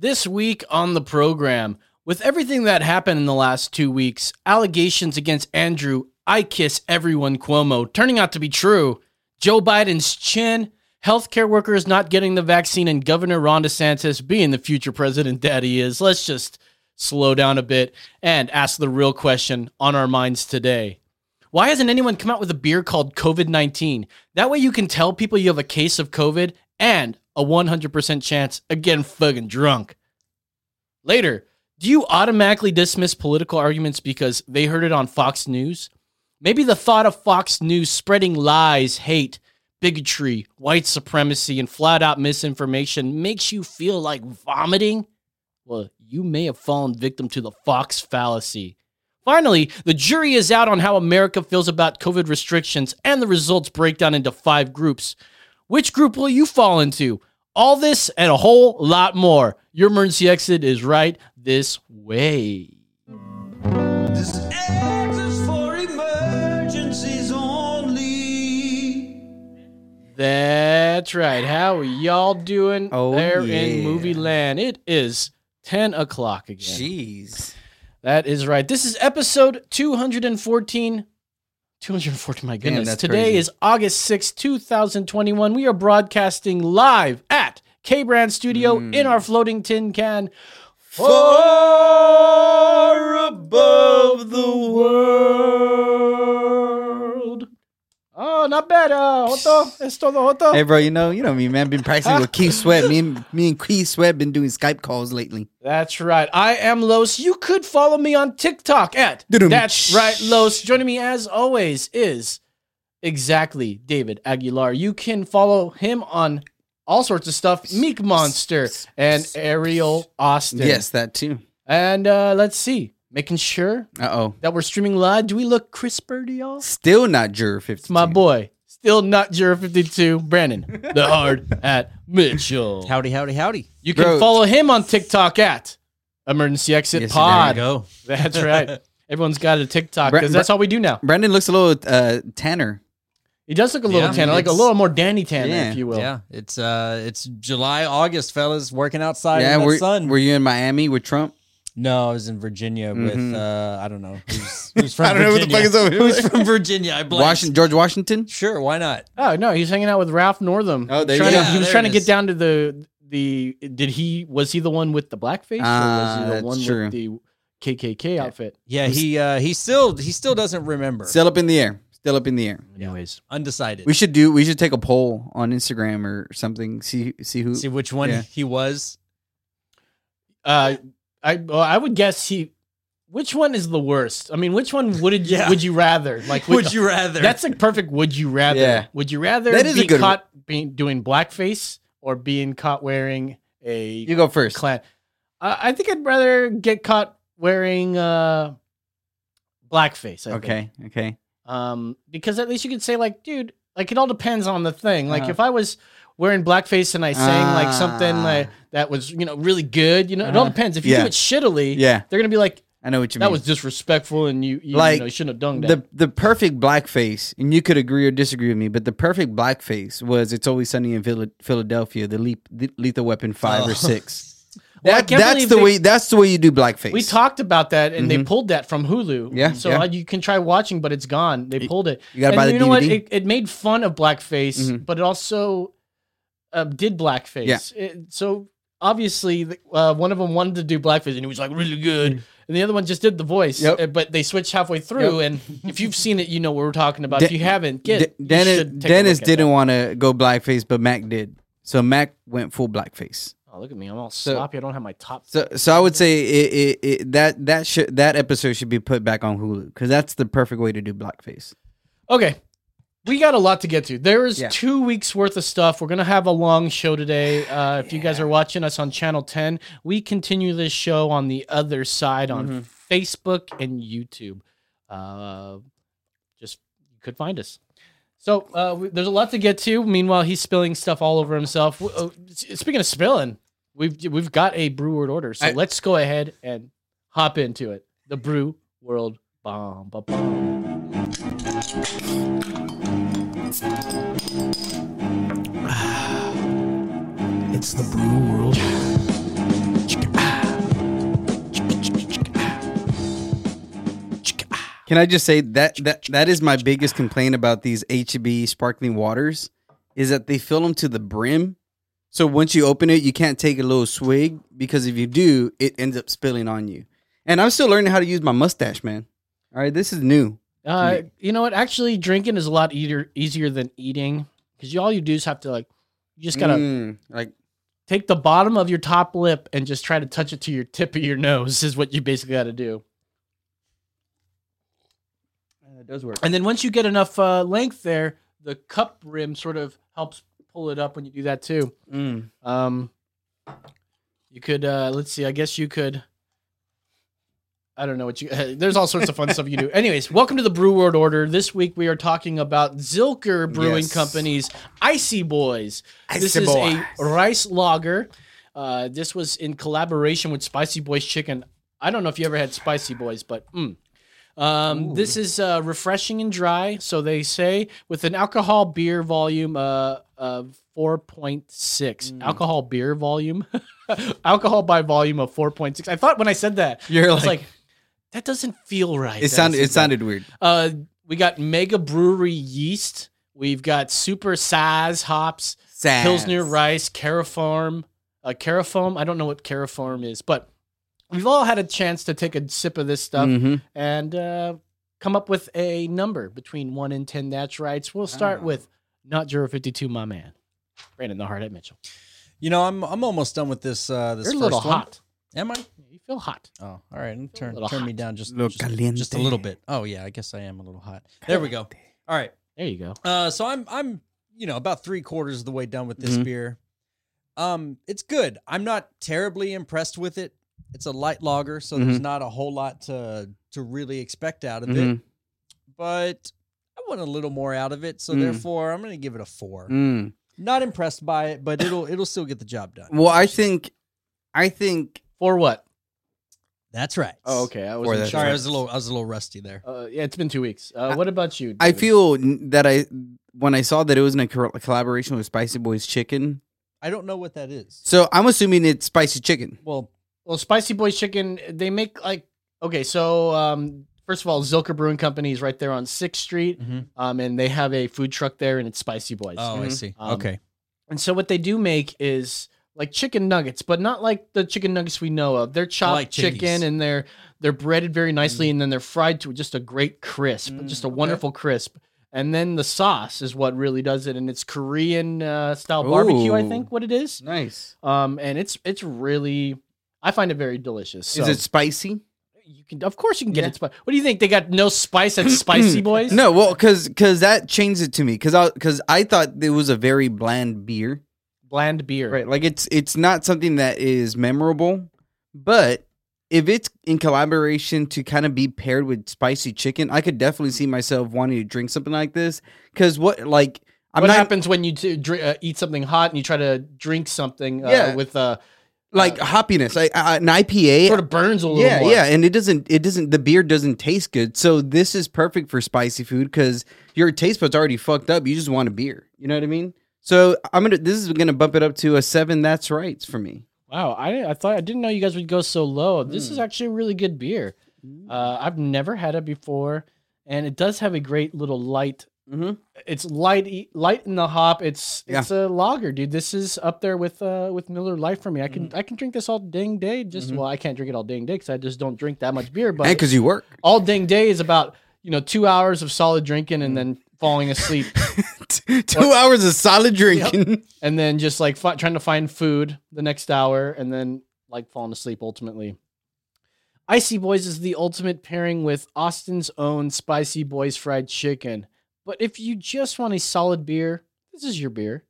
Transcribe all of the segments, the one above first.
This week on the program, with everything that happened in the last two weeks, allegations against Andrew, I kiss everyone Cuomo, turning out to be true, Joe Biden's chin, healthcare workers not getting the vaccine, and Governor Ron DeSantis being the future president that he is. Let's just slow down a bit and ask the real question on our minds today. Why hasn't anyone come out with a beer called COVID 19? That way you can tell people you have a case of COVID and a 100% chance of getting fucking drunk. Later, do you automatically dismiss political arguments because they heard it on Fox News? Maybe the thought of Fox News spreading lies, hate, bigotry, white supremacy, and flat out misinformation makes you feel like vomiting? Well, you may have fallen victim to the Fox fallacy. Finally, the jury is out on how America feels about COVID restrictions, and the results break down into five groups. Which group will you fall into? All this and a whole lot more. Your emergency exit is right this way. This exit's for emergencies only. That's right. How are y'all doing Oh, there yeah. in movie land? It is 10 o'clock again. Jeez. That is right. This is episode 214. 214, my goodness. that's Today crazy. is August 6, 2021. We are broadcasting live at K Brand Studio Hmm. in our floating tin can. Far above the world. Oh, not bad. Uh, Otto, es todo, Otto. Hey, bro, you know, you know me, man. Been practicing with Keith Sweat. Me and me and Keith Sweat been doing Skype calls lately. That's right. I am Los. You could follow me on TikTok at. That's right, Los. Joining me as always is exactly David Aguilar. You can follow him on all sorts of stuff. Meek Monster and Ariel Austin. Yes, that too. And uh, let's see. Making sure Uh oh. that we're streaming live. Do we look crisper to y'all? Still not Juror 52. My boy. Still not Juror 52, Brandon, the hard at Mitchell. Howdy, howdy, howdy. You can Bro. follow him on TikTok at Emergency Exit Yes, Pod. there Go. That's right. Everyone's got a TikTok Bra- because that's all we do now. Brandon looks a little uh, tanner. He does look a little Yeah, tanner, like a it's- little more Danny Tanner, Yeah. if you will. Yeah, it's uh, it's July, August, fellas, working outside yeah, in the were, sun. were you in Miami with Trump? No, I was in Virginia with Mhm. uh, I don't know who's, who's from I don't know what the Virginia. fuck is over here. Who's from Virginia? I blanked. Washington, George Washington? Sure, why not? Oh no, he's hanging out with Ralph Northam. Oh, there you Trying go. to- he was there trying to it get down to the the. Did he was he the one with the blackface, Ah, or was he that's the one true. with the KKK outfit? Yeah, he uh, he still he still doesn't remember. Still up in the air. Still up in the air. Anyways, Undecided. We should do. We should take a poll on Instagram or something. See see who. see which one Yeah. he was. uh, I well, I would guess he. Which one is the worst? I mean, which one would you Yeah. would you rather? Like, Would you rather? That's a perfect would you rather. Yeah. Would you rather That is a be good one. caught being doing blackface or being caught wearing a You go first. Klan? Uh, I think I'd rather get caught wearing uh, blackface. I think. Okay. Okay. Um, because at least you could say like, dude, like it all depends on the thing. Like Uh-huh. if I was wearing blackface and I sang like something Ah. like that was you know really good, you know, it all Uh-huh. depends. If you Yeah. do it shittily, Yeah. they're gonna be like, I know what you that mean. was disrespectful and you you, Like, you know you shouldn't have done that. the the perfect blackface, and you could agree or disagree with me, but the perfect blackface was "It's Always Sunny in Phila- Philadelphia," the, le- the Lethal Weapon five Oh. or six. Well, I That, can't that's believe the they- way. That's the way you do blackface. We talked about that, and they Mhm. pulled that from Hulu. Yeah, so yeah. uh, you can try watching, but it's gone. They pulled it. you gotta and buy the you know what? DVD. It, it made fun of blackface, Mhm. but it also uh, did blackface. It- so obviously, the- uh, one of them wanted to do blackface, and he was like really good, and the other one just did the voice. Yep. uh, But they switched halfway through, and if you've seen it, you know what we're talking about. De- if you haven't, get De- Dennis should take a Dennis didn't want to go blackface, but Mac did. So Mac went full blackface. Oh, look at me! I'm all So- sloppy. I don't have my top. So, so I would say it, it, it, that that should that episode should be put back on Hulu because that's the perfect way to do blackface. Okay. We got a lot to get to. There is Yeah. two weeks worth of stuff. We're gonna have a long show today. Uh, if you guys are watching us on Channel 10, we continue this show on the other side on Mm-hmm. Facebook and YouTube. Uh, just you could find us. So uh, we, there's a lot to get to. Meanwhile, he's spilling stuff all over himself. Uh, speaking of spilling, we've we've got a brew word order. So I- let's go ahead and hop into it. The brew world Bum, bum. it's the brew world. Can I just say that that that is my biggest complaint about these HB sparkling waters is that they fill them to the brim. So once you open it, you can't take a little swig because if you do, it ends up spilling on you. And I'm still learning how to use my mustache, man. All right, this is new. Uh, you know what? Actually, drinking is a lot easier easier than eating because you all you do is have to like, you just gotta Mm, like take the bottom of your top lip and just try to touch it to your tip of your nose is what you basically got to do. it does work. And then once you get enough uh, length there, the cup rim sort of helps pull it up when you do that too. Mm. Um, you could uh, let's see. I guess you could. I don't know what you. there's all sorts of fun stuff you do. Anyways, welcome to the Brew World Order. This week we are talking about Zilker Brewing Yes. Company's Icy Boys. this Icy is a rice lager. Uh, this was in collaboration with Spicy Boys Chicken. I don't know if you ever had Spicy Boys, but mm. um, this is uh, refreshing and dry, so they say, with an alcohol beer volume uh, of 4.6. Mm. Alcohol beer volume? alcohol by volume of 4.6. I thought when I said that, You're like- like, that doesn't feel right. It that sounded it that. sounded weird. Uh, we got Mega Brewery yeast. We've got Super Saaz hops. Sad. Pilsner rice, Carafarm, uh, Carafoam. I don't know what Carafarm is, but we've all had a chance to take a sip of this stuff Mhm. and uh, come up with a number between one and ten. That's right. We'll start Ah. with not zero fifty two, my man, Brandon the Hard at Mitchell. You know, I'm I'm almost done with this. Uh, this You're a first little one. hot. Am I? You feel hot. Oh, all right. Turn little turn me down just just, caliente. just a little bit. Oh yeah, I guess I am a little hot. There we go. All right. There you go. Uh, so I'm I'm you know about three quarters of the way done with this Mhm. beer. Um, it's good. I'm not terribly impressed with it. It's a light lager, so there's not a whole lot to to really expect out of it. Mhm. But I want a little more out of it, so Mm. therefore I'm going to give it a four. Mm. Not impressed by it, but it'll it'll still get the job done. Well, I think, I think. For what? That's right. Oh, okay. I was that's Sorry, I was a little I was a little rusty there. Uh, yeah, it's been two weeks. Uh, what about you? I feel that I when I saw that it was in a collaboration with Spicy Boys Chicken. I don't know what that is. So I'm assuming it's spicy chicken. Well, Well, Spicy Boys Chicken, they make like okay. So um, first of all, Zilker Brewing Company is right there on Sixth Street, Mhm. um, and they have a food truck there, and it's Spicy Boys. oh, I Mhm. see. Um, okay. And so what they do make is like chicken nuggets, but not like the chicken nuggets we know of. They're chopped like chicken and they're they're breaded very nicely, and then they're fried to just a great crisp, Mm, just a okay. wonderful crisp. And then the sauce is what really does it, and it's Korean uh, style barbecue, I think what it is. Nice. Um, and it's it's really, I find it very delicious. Is it spicy? you can, of course, you can get Yeah. it. Spi- what do you think? They got no spice at Spicy Boys? No, well, because because that changed it to me because I because I thought it was a very bland beer. Bland beer. Right, like it's it's not something that is memorable, but if it's in collaboration to kind of be paired with spicy chicken, I could definitely see myself wanting to drink something like this. Because what like I'm what not happens when you t- dr- uh, eat something hot and you try to drink something uh, Yeah. with uh, like hoppiness, like uh, an IPA. sort of burns a little yeah, more. yeah, and it doesn't it doesn't the beer doesn't taste good. So this is perfect for spicy food because your taste buds are already fucked up. You just want a beer. You know what I mean? So I'm gonna this is gonna bump it up to a seven. That's right for me. Wow, I I thought I didn't know you guys would go so low. This Hmm. is actually a really good beer. Uh, I've never had it before, and it does have a great little light. Mhm. It's light, light in the hop. It's Yeah. it's a lager, dude. This is up there with uh with Miller Lite for me. I can Mm-hmm. I can drink this all dang day. Just well, I can't drink it all dang day because I just don't drink that much beer. But because you work. all dang day is about you know two hours of solid drinking and then falling asleep Two hours of solid drinking. and then just like trying to find food the next hour and then like falling asleep ultimately. Icy Boys is the ultimate pairing with Austin's own Spicy Boys fried chicken. But if you just want a solid beer, this is your beer.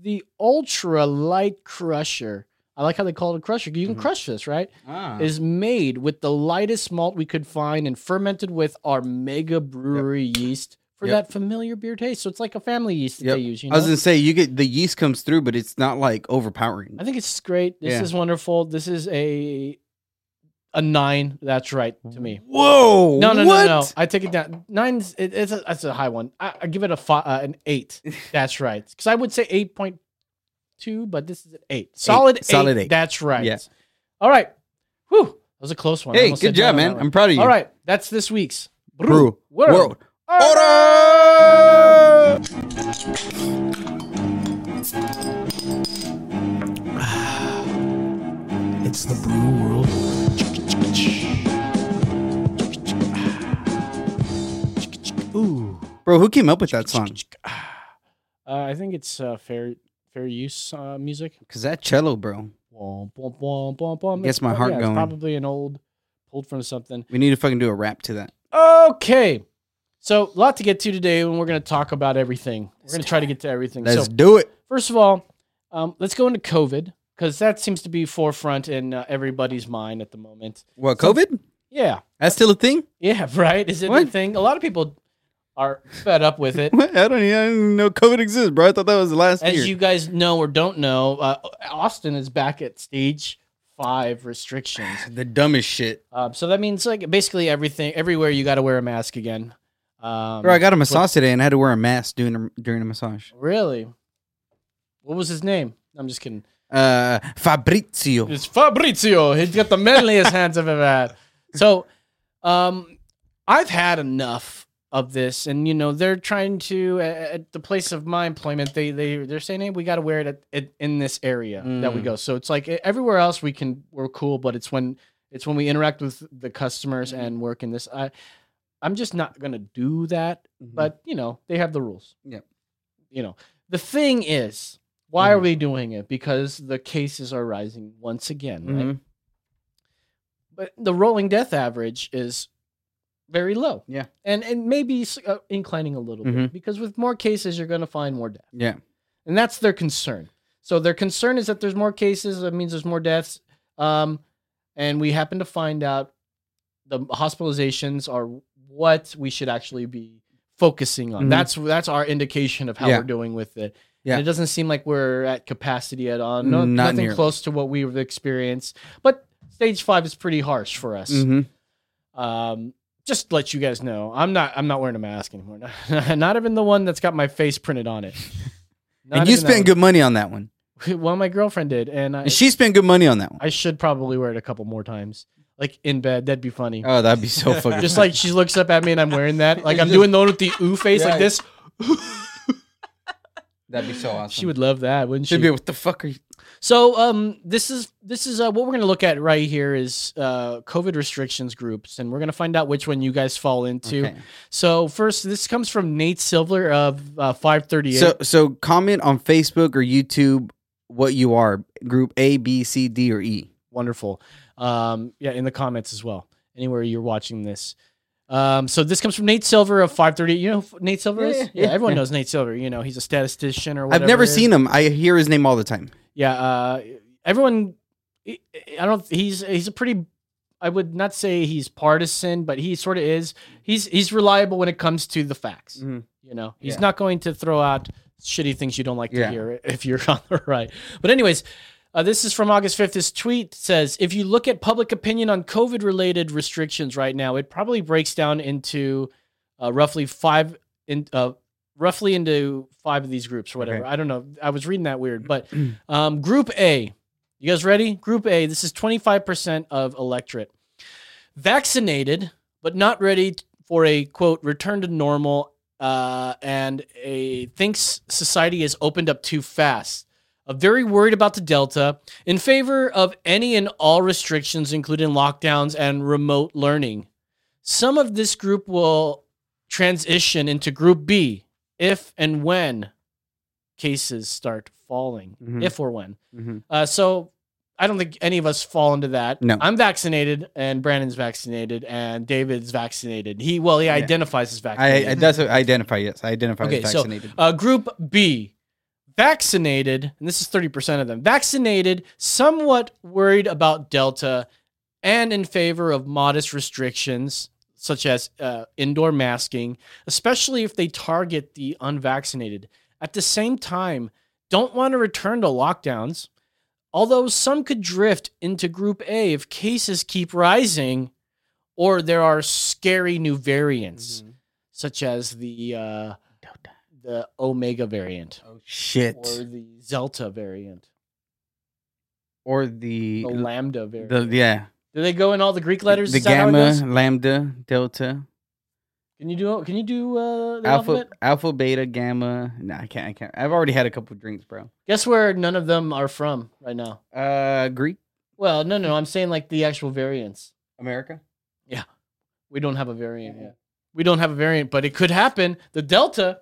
The Ultra Light Crusher. I like how they call it a crusher. You can Mhm. crush this, right? Ah. Is made with the lightest malt we could find and fermented with our mega brewery yeast for Yep. that familiar beer taste. So it's like a family yeast that Yep. they use. You know? I was gonna say you get the yeast comes through, but it's not like overpowering. I think it's great. This Yeah. is wonderful. This is a a nine. That's right to me. Whoa! No, no, what? no, no. I take it down. Nine's it, it's a that's a high one. I, I give it a five, uh, an eight. That's right. Because I would say eight point two, but this is an eight. Solid eight. Solid eight. That's right. Yeah. All right. Whew. That was a close one. Hey, good job, man. one. I'm proud of you. All right. That's this week's Brew World. World. Order! It's the Brew World. Ooh. Bro, who came up with that song? Uh, I think it's uh, fair fair use uh, music. Cause that cello, bro. Womp, womp, womp, womp, womp. Gets my heart yeah, it's going. probably an old, pulled from something. We need to fucking do a rap to that. Okay. So, a lot to get to today, and we're going to talk about everything. We're going to try to get to everything. Let's so, do it. first of all, um, let's go into COVID because that seems to be forefront in uh, everybody's mind at the moment. What, So- COVID? Yeah. That's still a thing? Yeah, right. Is it a thing? A lot of people are fed up with it. I don't, even, I didn't even know COVID exists, bro. I thought that was the last As year. you guys know or don't know, uh, Austin is back at stage five restrictions. the dumbest shit. Um, so that means like basically everything, everywhere you got to wear a mask again. Um, Bro, I got a massage today and I had to wear a mask during a, during a massage. Really? What was his name? I'm just kidding. Uh, Fabrizio. It's Fabrizio. He's got the manliest hands I've ever had. So, um, I've had enough of this, and you know they're trying to at the place of my employment. They they they're saying, hey, we got to wear it at, at, in this area that we Mm. go. So it's like everywhere else we can we're cool, but it's when it's when we interact with the customers and work in this. I I'm just not gonna do that. But you know they have the rules. Yeah. You know the thing is, why are Mhm. we doing it? Because the cases are rising once again, right? Mhm. But the rolling death average is very low. Yeah. and and maybe uh, inclining a little bit Mhm. because with more cases you're going to find more death, Yeah. and that's their concern. So their concern is that there's more cases. That means there's more deaths. Um, and we happen to find out the hospitalizations are what we should actually be focusing on. Mhm. That's that's our indication of how Yeah. we're doing with it. Yeah. And it doesn't seem like we're at capacity at all. No, Not nothing nearly. close to what we've experienced. But stage five is pretty harsh for us. Mhm. Um, just to let you guys know, I'm not I'm not wearing a mask anymore. not even the one that's got my face printed on it. Not And you spent good money on that one. one. Well, my girlfriend did, and I, And she spent good money on that one. I should probably wear it a couple more times, like in bed. That'd be funny. Oh, that'd be so fucking. Just like she looks up at me and I'm wearing that, like I'm doing the one with the ooh face, Yeah. like this. that'd be so awesome. She would love that, wouldn't she? She'd be, what the fuck are you? So um, this is this is uh, what we're gonna look at right here is uh, COVID restrictions groups, and we're gonna find out which one you guys fall into. Okay. So first, this comes from Nate Silver of uh, five thirty eight. So, so comment on Facebook or YouTube what you are, group A, B, C, D, or E. Wonderful. Um, yeah, in the comments as well, anywhere you're watching this. Um, so this comes from Nate Silver of five thirty. You know who Nate Silver Yeah, is? yeah, Yeah, yeah, everyone yeah. knows Nate Silver. You know he's a statistician or whatever. I've never seen him. I hear his name all the time. Yeah, uh, everyone. I I don't. He's he's a pretty. I would not say he's partisan, but he sort of is. He's he's reliable when it comes to the facts. Mhm. You know, he's Yeah. not going to throw out shitty things you don't like to Yeah. hear if you're on the right. But anyways. Uh, this is from August 5th. This tweet says If you look at public opinion on COVID related restrictions right now, it probably breaks down into uh, roughly five, in, uh, roughly into five of these groups or whatever. Okay. I don't know. I was reading that weird. But um, Group A, you guys ready? Group A, this is 25% of electorate. Vaccinated, but not ready for a quote, return to normal, uh, and a thinks society has opened up too fast. Uh, very worried about the Delta, in favor of any and all restrictions, including lockdowns and remote learning. Some of this group will transition into Group B if and when cases start falling, Mhm. if or when. Mhm. Uh, so I don't think any of us fall into that. No. I'm vaccinated, and Brandon's vaccinated, and David's vaccinated. He well, he Yeah. identifies as vaccinated. I that's what identify. Yes, I identify Okay, as so, vaccinated. uh, group B, vaccinated, and this is 30% of them, vaccinated, somewhat worried about Delta, and in favor of modest restrictions, such as uh, indoor masking, especially if they target the unvaccinated. At the same time, don't want to return to lockdowns, although some could drift into Group A if cases keep rising or there are scary new variants such as the uh, the Omega variant oh shit! or the Zelta variant, Or the the Lambda variant. the yeah Do they go in all the Greek letters? the Is that how it gamma, lambda, delta. Can you do? Can you do uh, the Alpha, alphabet? alpha, beta, gamma. No, I can't. I can't. I've already had a couple drinks, bro. Guess where none of them are from right now. Uh, Greek, Well, no, no, I'm saying like the actual variants. America. Yeah, we don't have a variant yet. We don't have a variant, but it could happen. The Delta,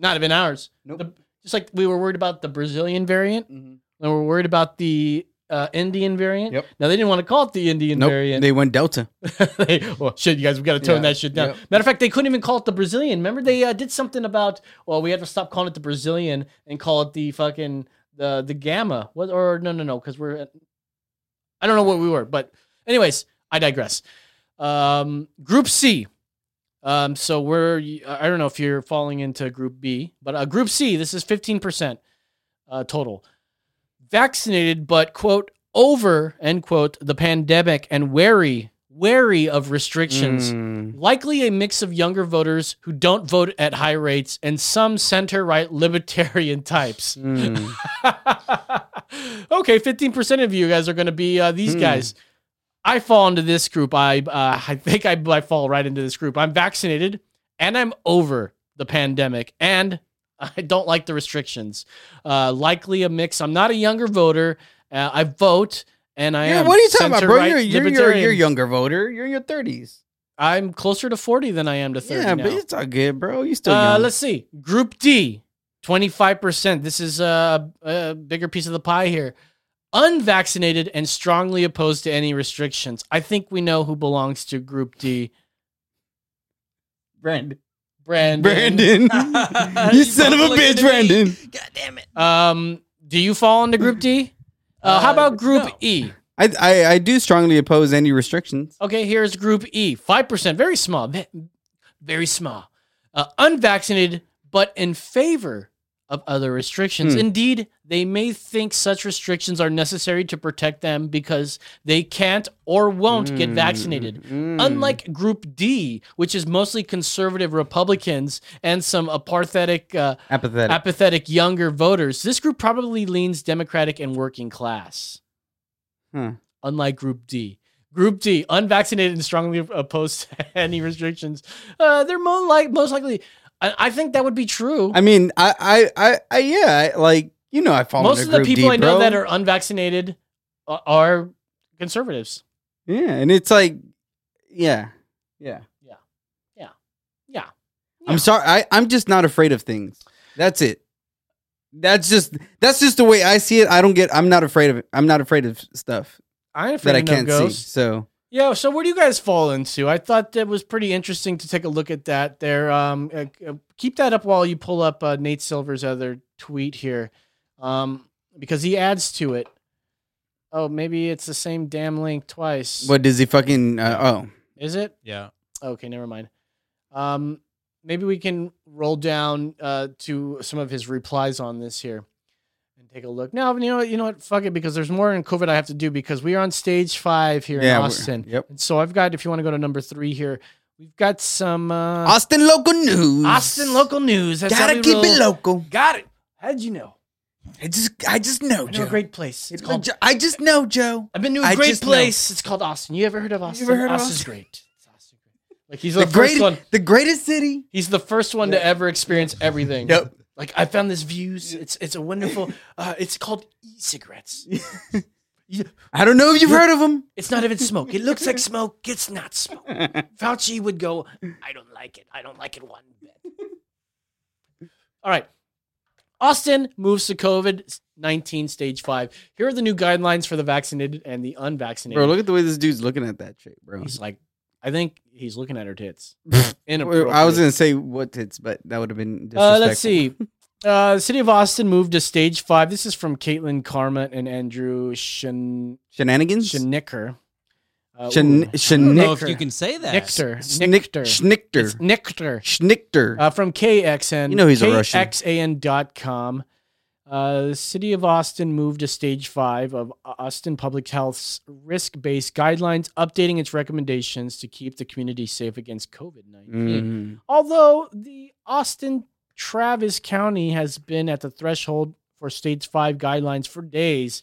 not even ours. Nope. The- just like we were worried about the Brazilian variant, Mm-hmm. and we're worried about the uh, Indian variant. Yep. Now they didn't want to call it the Indian Nope. variant. They went Delta. They- well, shit, you guys, we got to tone Yeah. that shit down. Yep. Matter of fact, they couldn't even call it the Brazilian. Remember, they uh, did something about. Well, we had to stop calling it the Brazilian and call it the fucking the the Gamma. What or no no no because we're. At, I don't know what we were, but anyways, I digress. Um, group C. Um, so we're I don't know if you're falling into Group B, but uh, Group C. This is fifteen percent uh, total vaccinated, but quote over end quote the pandemic and wary wary of restrictions. Mm. Likely a mix of younger voters who don't vote at high rates and some center right libertarian types. Mm. okay, 15% of you guys are going to be uh, these Hmm. guys. I fall into this group. I uh, I think I, I fall right into this group. I'm vaccinated and I'm over the pandemic and I don't like the restrictions. Uh, likely a mix. I'm not a younger voter. Uh, I vote and I Yeah, am what are you talking about, bro? center-right You're you're, you're younger voter. You're in your thirties. I'm closer to 40 than I am to 30 Yeah, now. but it's all good, bro. You still Uh, young. let's see. Group D, 25%. This is a, a bigger piece of the pie here. Unvaccinated and strongly opposed to any restrictions. I think we know who belongs to Group D. Brandon. Brandon. Brandon. you son of a bitch, at. Brandon. God damn it. Um, do you fall into Group D? Uh, how Uh, about Group no. E? I, I I do strongly oppose any restrictions. Okay, here's Group E. 5%. Very small. Very small. Uh, unvaccinated, but in favor of other restrictions. Hmm. Indeed, they may think such restrictions are necessary to protect them because they can't or won't get vaccinated. Mm. Unlike Group D, which is mostly conservative Republicans and some apathetic, uh, apathetic. apathetic younger voters, this group probably leans Democratic and working class Huh. unlike Group D. Group D, unvaccinated and strongly opposed to any restrictions. Uh, they're most like most likely. I, I think that would be true. I mean, I I I, I yeah, like you know, I fall most of the Group people D, I know bro. that are unvaccinated are, are conservatives. yeah, and it's like, yeah, yeah. Yeah, yeah, yeah. I'm sorry. I I'm just not afraid of things. That's it. That's just that's just the way I see it. I don't get. I'm not afraid of it. I'm not afraid of stuff I'm afraid that I of no can't see. ghosts. So Yeah. So where do you guys fall into? I thought that was pretty interesting to take a look at that. There. Um, uh, uh, keep that up while you pull up uh, Nate Silver's other tweet here, um, because he adds to it. Oh, maybe it's the same damn link twice. what does he fucking? Uh, oh, Is it? Yeah. Okay, never mind. Um, maybe we can roll down uh, to some of his replies on this here and take a look. Now, you know what? You know what? Fuck it, because there's more in COVID I have to do because we are on stage five here Yeah, in Austin. yep. And so I've got, if you want to go to number three here, we've got some uh, Austin local news. Austin local news. That's how Gotta keep roll. it local. Got it. How'd you know? I just I just know, I know Joe. a great place. It's I called. I just know, Joe. I've been to a I great just place. It's called Austin. You ever heard of Austin? You ever heard of Austin's Austin? great. It's Austin great. Like he's the, The first one. the greatest city. He's the first one to ever experience everything. Yep. Like I found this views. It's it's a wonderful. Uh, it's called e-cigarettes. I don't know if you've heard of them. It's not even smoke. It looks like smoke. It's not smoke. Fauci would go. I don't like it. I don't like it one bit. All right. Austin moves to COVID 19 stage five. Here are the new guidelines for the vaccinated and the unvaccinated. Bro, look at the way this dude's looking at that chick, bro. He's like, I think he's looking at her tits. I was gonna say what tits, but that would have been Uh, let's see. Uh, the city of Austin moved to stage five. This is from Caitlin Karma and Andrew Shan- Shenanigans. Shanicker. Uh, Shan- ooh. Shan- I don't know if you can say that. Nichter. Snick- Nichter. Schnichter. It's Nichter. Schnichter. Uh, from KXN. You know he's a Russian. KXAN.com. Uh, the city of Austin moved to stage five of Austin Public Health's risk based guidelines, updating its recommendations to keep the community safe against COVID 19. Mhm. Although the Austin Travis County has been at the threshold for stage five guidelines for days,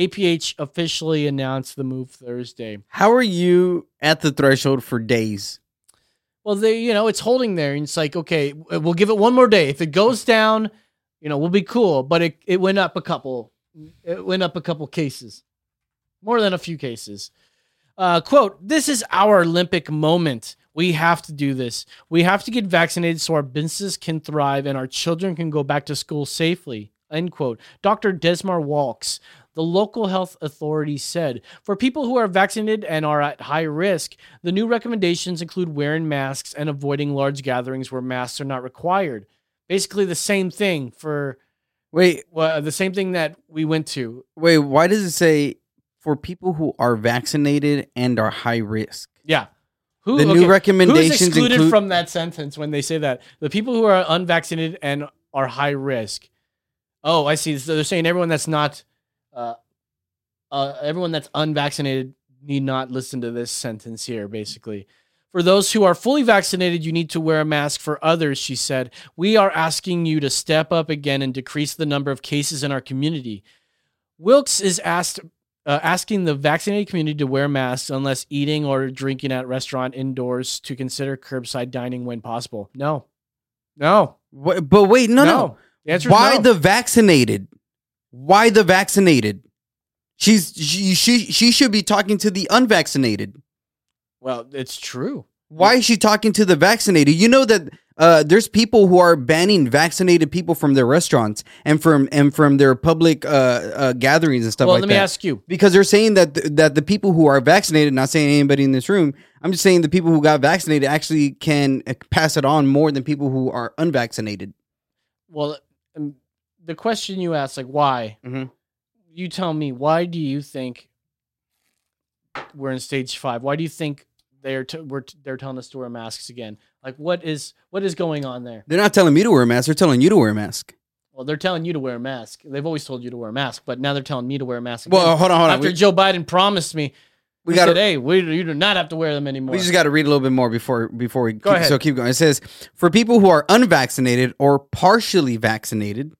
APH officially announced the move Thursday. How are you at the threshold for days? Well, they, you know, it's holding there, and it's like, okay, we'll give it one more day. If it goes down, you know, we'll be cool. But it, it went up a couple, it went up a couple cases, more than a few cases. Uh, quote: This is our Olympic moment. We have to do this. We have to get vaccinated so our businesses can thrive and our children can go back to school safely. End quote. Dr. Desmar Walkes, the local health authority said. For people who are vaccinated and are at high risk, the new recommendations include wearing masks and avoiding large gatherings where masks are not required. Basically, the same thing for Wait, well, the same thing that we went to. wait. Why does it say for people who are vaccinated and are high risk? Yeah. Who, The new recommendations excluded include- from that sentence when they say that? The people who are unvaccinated and are high risk. Oh, I see. So they're saying everyone that's not, uh, uh, everyone that's unvaccinated need not listen to this sentence here. Basically, for those who are fully vaccinated, you need to wear a mask. For others, she said, we are asking you to step up again and decrease the number of cases in our community. Wilkes is asked uh, asking the vaccinated community to wear masks unless eating or drinking at restaurant indoors to consider curbside dining when possible. No, no, What, but wait, no, no. The answer is Why no. the vaccinated? Why the vaccinated? She's she, she she should be talking to the unvaccinated. well, it's true. Why is she talking to the vaccinated? You know that uh, there's people who are banning vaccinated people from their restaurants and from and from their public uh, uh, gatherings and stuff well, like let me ask you. because they're saying that th- that the people who are vaccinated, not saying anybody in this room, I'm just saying the people who got vaccinated actually can uh, pass it on more than people who are unvaccinated. Well, um, the question you asked, like, why? Mhm. You tell me. Why do you think we're in stage five? Why do you think they're t- we're t- they're telling us to wear masks again? Like, what is what is going on there? They're not telling me to wear a mask; they're telling you to wear a mask. Well, they're telling you to wear a mask. They've always told you to wear a mask, but now they're telling me to wear a mask. Again. Well, hold on, hold on. After We, Joe Biden promised me, we got "Hey, we you do not have to wear them anymore." We just got to read a little bit more before before we Go keep, ahead. so keep going. It says for people who are unvaccinated or partially vaccinated,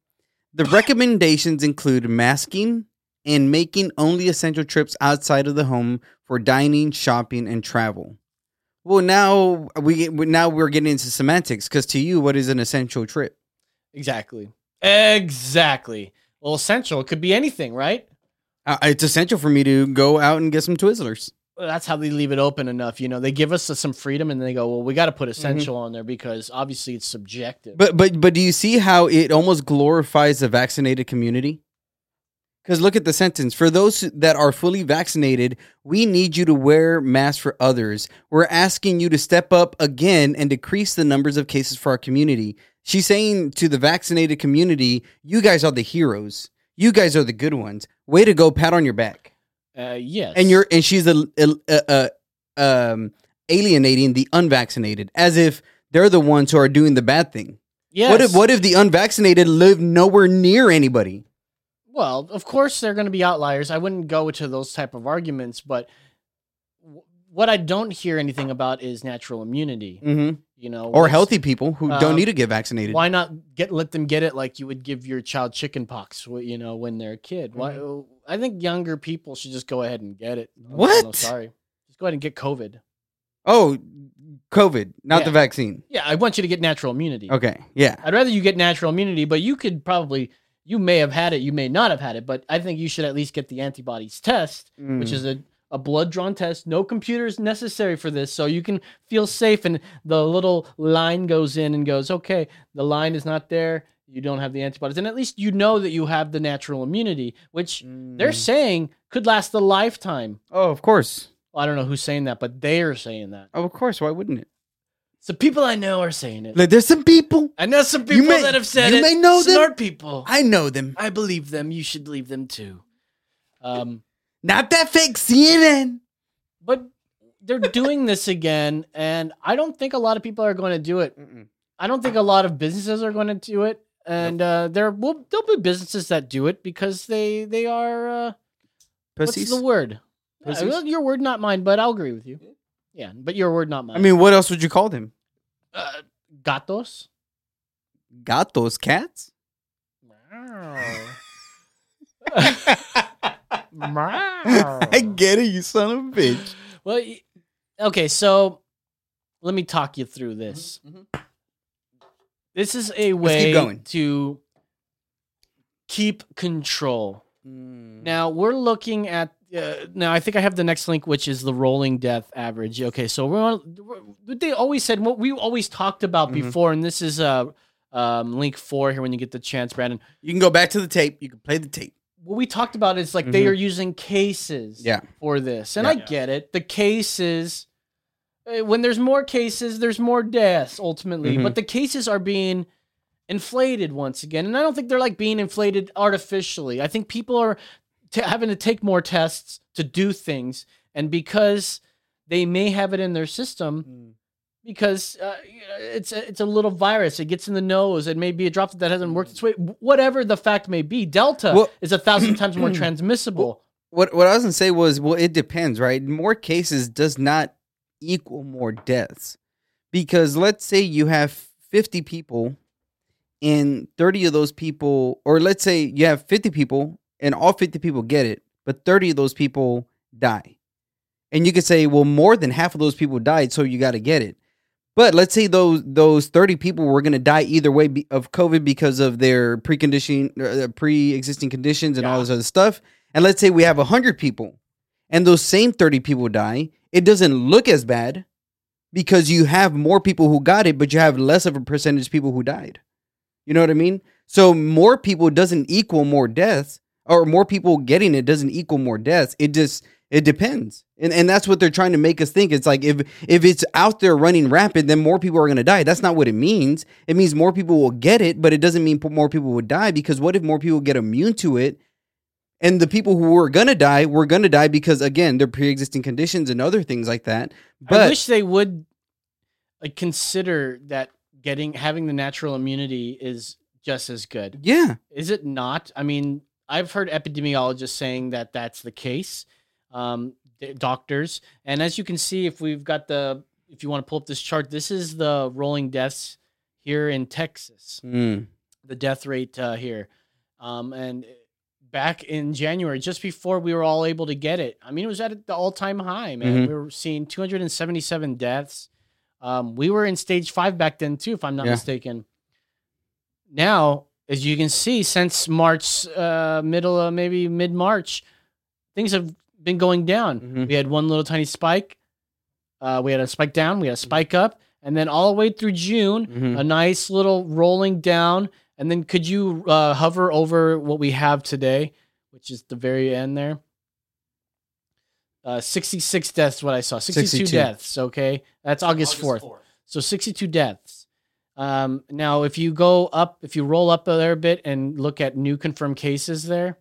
the recommendations include masking and making only essential trips outside of the home for dining, shopping, and travel. Well, now we now we're getting into semantics because to you, what is an essential trip? exactly, exactly. Well, essential. Could be anything, right? Uh, it's essential for me to go out and get some Twizzlers. That's how they leave it open enough. You know, they give us some freedom, and they go, "Well, we got to put mm-hmm. essential on there because obviously it's subjective." But but but do you see how it almost glorifies the vaccinated community? Because look at the sentence. For those that are fully vaccinated, we need you to wear masks for others. We're asking you to step up again and decrease the numbers of cases for our community. She's saying to the vaccinated community, you guys are the heroes. You guys are the good ones. Way to go, pat on your back. Uh, yes, And you're and she's a, a, a, a, um, alienating the unvaccinated as if they're the ones who are doing the bad thing. yes. What if what if the unvaccinated live nowhere near anybody? Well, of course they're going to be outliers. I wouldn't go to those type of arguments, but w- what I don't hear anything about is natural immunity. Mm-hmm. You know, Or healthy people who Um, don't need to get vaccinated. Why not get let them get it like you would give your child chicken pox? You know, when they're a kid. Why? I think younger people should just go ahead and get it. Mm-hmm. What? sorry, just go ahead and get COVID. Oh, COVID, not Yeah. the vaccine. Yeah, I want you to get natural immunity. Okay, yeah. I'd rather you get natural immunity, but you could probably, you may have had it, you may not have had it, but I think you should at least get the antibodies test, which Mm. is a, a blood drawn test. No computers necessary for this, so you can feel safe. And the little line goes in and goes, okay, the line is not there. You don't have the antibodies, and at least you know that you have the natural immunity, which they're Mm. saying could last a lifetime. Oh, of course. Well, I don't know who's saying that, but they are saying that. Oh, of course. Why wouldn't it? So people I know are saying it. Like, there's some people. I know some people may- that have said you it. may know them. Smart people. I know them. I believe them. You should believe them too. Um, Not that fake CNN. but they're doing this again, and I don't think a lot of people are going to do it. I don't think a lot of businesses are going to do it, and uh, there will there'll be businesses that do it because they they are uh, Pussies. what's the word? Pussies? Uh, well, your word, not mine, but I'll agree with you. Yeah, but your word, not mine. I mean, what else would you call them? uh, gatos. Gatos, cats? I get it, you son of a bitch. Well, okay, so let me talk you through this. mhm. This is a way keep going. to keep control. Mm. Now we're looking at. Uh, now I think I have the next link, which is the rolling death average. Okay, so we're on. we're- they always said, what we always talked about Mhm. before, and this is uh, um, link four here when you get the chance, Brandon. You can go back to the tape. You can play the tape. What we talked about is like they Mhm. are using cases Yeah. for this, and Yeah. I get it. The cases, when there's more cases, there's more deaths ultimately, Mhm. but the cases are being inflated once again, and I don't think they're like being inflated artificially. I think people are t- having to take more tests to do things, and because they may have it in their system, because uh, it's a, it's a little virus. It gets in the nose. It may be a droplet that hasn't worked its way. Whatever the fact may be, Delta Well- is a thousand times more transmissible. What what I was gonna say was, well, it depends, right? More cases does not equal more deaths, because let's say you have fifty people, and thirty of those people, or let's say you have fifty people, and all fifty people get it, but thirty of those people die, and you could say, well, more than half of those people died, so you got to get it. But let's say those those thirty people were going to die either way of COVID because of their preconditioning, uh, pre-existing conditions, and all this other stuff. And let's say we have hundred people, and those same thirty people die. It doesn't look as bad because you have more people who got it, but you have less of a percentage of people who died. You know what I mean? So more people doesn't equal more deaths, or more people getting it doesn't equal more deaths. It just it depends, and and that's what they're trying to make us think. It's like if if it's out there running rapid, then more people are going to die. That's not what it means. It means more people will get it, but it doesn't mean more people will die. Because what if more people get immune to it? And the people who were gonna die were gonna die because again, their pre-existing conditions and other things like that. But I wish they would like consider that getting having the natural immunity is just as good. yeah, Is it not? I mean, I've heard epidemiologists saying that that's the case. Um, doctors, and as you can see, if we've got the, if you want to pull up this chart, this is the rolling deaths here in Texas. Mm. the death rate uh, here. Um, and back in January, just before we were all able to get it, I mean, it was at the all time high, man. Mhm. We were seeing 277 deaths. Um, we were in stage five back then, too, if I'm not Yeah. mistaken. Now, as you can see, since March, uh, middle of maybe mid March, things have been going down. Mhm. We had one little tiny spike. Uh, we had a spike down, we had a spike up, and then all the way through June, Mhm. a nice little rolling down. And then could you uh, hover over what we have today, which is the very end there? Uh, 66 deaths, what I saw. 62, 62. deaths, okay? That's August, 4th. So 62 deaths. Um, now, if you go up, if you roll up there a bit and look at new confirmed cases there,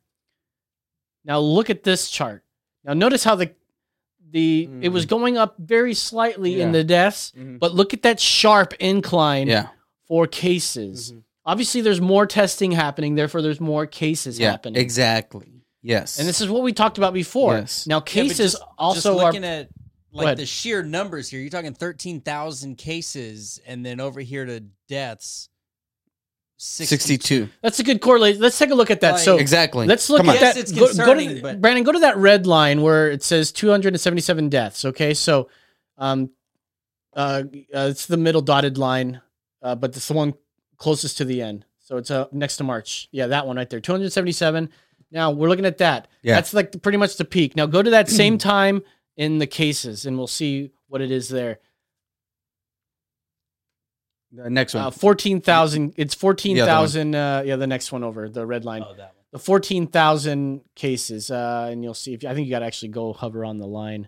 now look at this chart. Now, notice how the the it was going up very slightly in the deaths, Mhm. but look at that sharp incline Yeah. for cases. Mhm. Obviously, there's more testing happening, therefore, there's more cases Yeah. happening. Exactly. Yes. And this is what we talked about before. Yes. Now, Yeah, cases just- also just are. looking at like the sheer numbers here. You're talking thirteen thousand cases, and then over here to deaths, 62. That's a good correlation. Let's take a look at that. Like- so Exactly. let's look Come at on. that. It's go, go to but- Brandon, go to that red line where it says 277 deaths. Okay, so um, uh, uh, it's the middle dotted line, uh, but it's the one closest to the end. So it's uh, next to March. Yeah, that one right there, 277. Now we're looking at that. Yeah. That's like the, pretty much the peak. Now go to that same time in the cases, and we'll see what it is there. The next one. Uh, 14,000. It's 14,000. Uh, yeah, the next one over, the red line. Oh, that one. the 14,000 cases. Uh, and you'll see if I think you got to actually go hover on the line.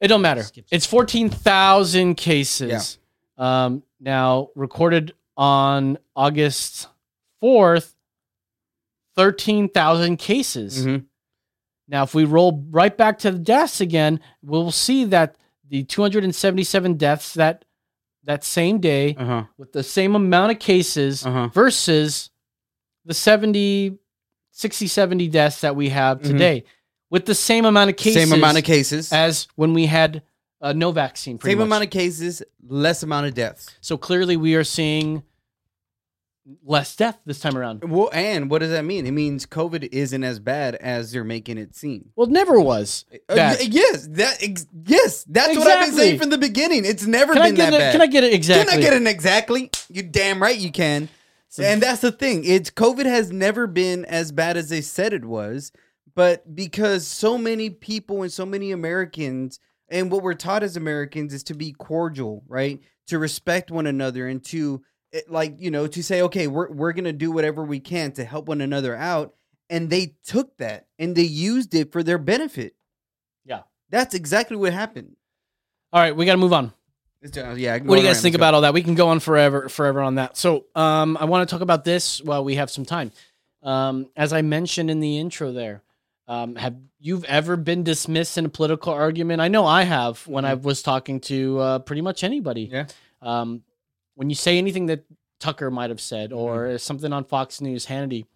It don't matter. It's 14,000 cases. Um, now recorded on August 4th, 13,000 cases. Mhm. Now, if we roll right back to the deaths again, we'll see that the 277 deaths that that same day Uh-huh. with the same amount of cases Uh-huh. versus the 70 60 70 deaths that we have Mhm. today with the same amount of cases Same amount of cases. as when we had uh, no vaccine Same much. amount of cases, less amount of deaths. so clearly we are seeing less death this time around. Well, and what does that mean? It means COVID isn't as bad as they're making it seem. Well, it never was. Uh, yes, that ex- yes, that's what I've been saying from the beginning. It's never Can been that it? bad. Can I get it exactly? Can I get an exactly? You damn right you can. and that's the thing. It's COVID has never been as bad as they said it was, but because so many people and so many Americans and what we're taught as Americans is to be cordial, right? To respect one another and to like, you know, to say, okay, we're we're going to do whatever we can to help one another out, and they took that and they used it for their benefit. Yeah. That's exactly what happened. All right, we got to move on. It's, uh, yeah. What do you guys think about all that? We can go on forever, forever on that. So, um, I want to talk about this while we have some time. Um, as I mentioned in the intro, there, um, have you've ever been dismissed in a political argument? I know I have when I was talking to uh, pretty much anybody. Yeah. Um, when you say anything that Tucker might have said or something on Fox News, Hannity,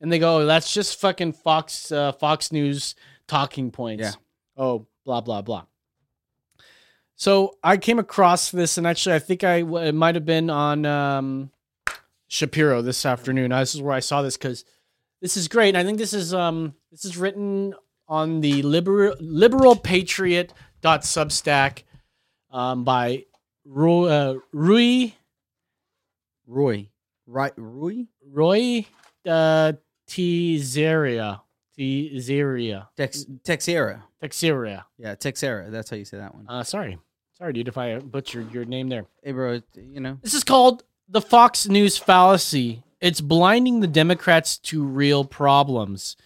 and they go, "That's just fucking Fox uh, Fox News talking points." Yeah. Oh, blah blah blah. So I came across this, and actually, I think I it might have been on um, Shapiro this afternoon. This is where I saw this because this is great. And I think this is um this is written on the liberal liberal patriot dot substack um, by Ru, uh, Ruy Roy? Right, Roy? Roy uh, Teixeira Teixeira Tex Texera. Teixeira. Yeah, Texera. That's how you say that one. Uh, sorry, sorry, dude, if I butchered your name there. Hey, bro. You know. This is called the Fox News fallacy. It's blinding the Democrats to real problems.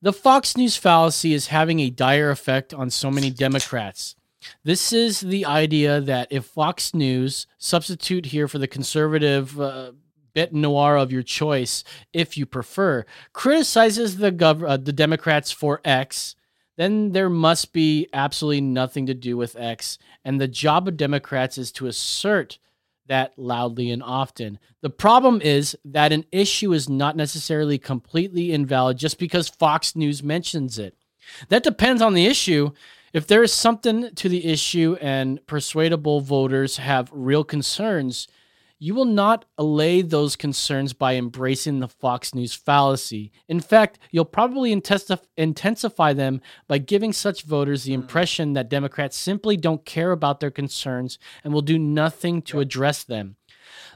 The Fox News fallacy is having a dire effect on so many Democrats. This is the idea that if Fox News, substitute here for the conservative uh, bit noir of your choice, if you prefer, criticizes the gov- uh, the Democrats for X, then there must be absolutely nothing to do with X. And the job of Democrats is to assert that loudly and often. The problem is that an issue is not necessarily completely invalid just because Fox News mentions it. That depends on the issue. If there is something to the issue and persuadable voters have real concerns, you will not allay those concerns by embracing the Fox News fallacy. In fact, you'll probably intensif- intensify them by giving such voters the hmm. impression that Democrats simply don't care about their concerns and will do nothing to address them.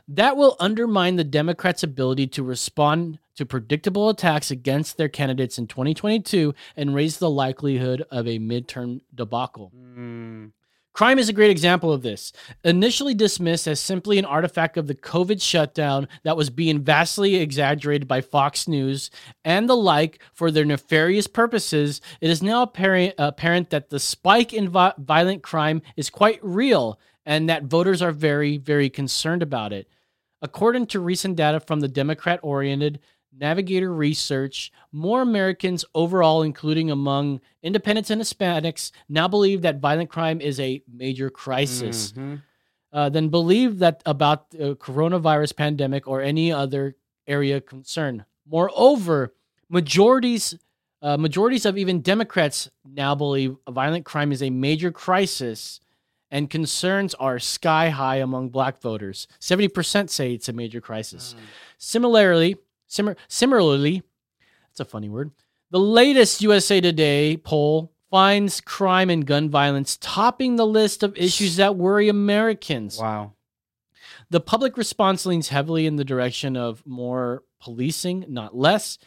That will undermine the Democrats' ability to respond to predictable attacks against their candidates in 2022 and raise the likelihood of a midterm debacle. Hmm. Crime is a great example of this. Initially dismissed as simply an artifact of the COVID shutdown that was being vastly exaggerated by Fox News and the like for their nefarious purposes, it is now apparent, apparent that the spike in vi- violent crime is quite real and that voters are very, very concerned about it. According to recent data from the Democrat oriented Navigator Research, more Americans overall, including among independents and Hispanics, now believe that violent crime is a major crisis uh, than believe that about the coronavirus pandemic or any other area of concern. Moreover, majorities uh, majorities of even Democrats now believe violent crime is a major crisis, and concerns are sky high among Black voters. Seventy percent say it's a major crisis. Similarly, similarly, that's a funny word. The latest USA Today poll finds crime and gun violence topping the list of issues that worry Americans. Wow. The public response leans heavily in the direction of more policing, not less,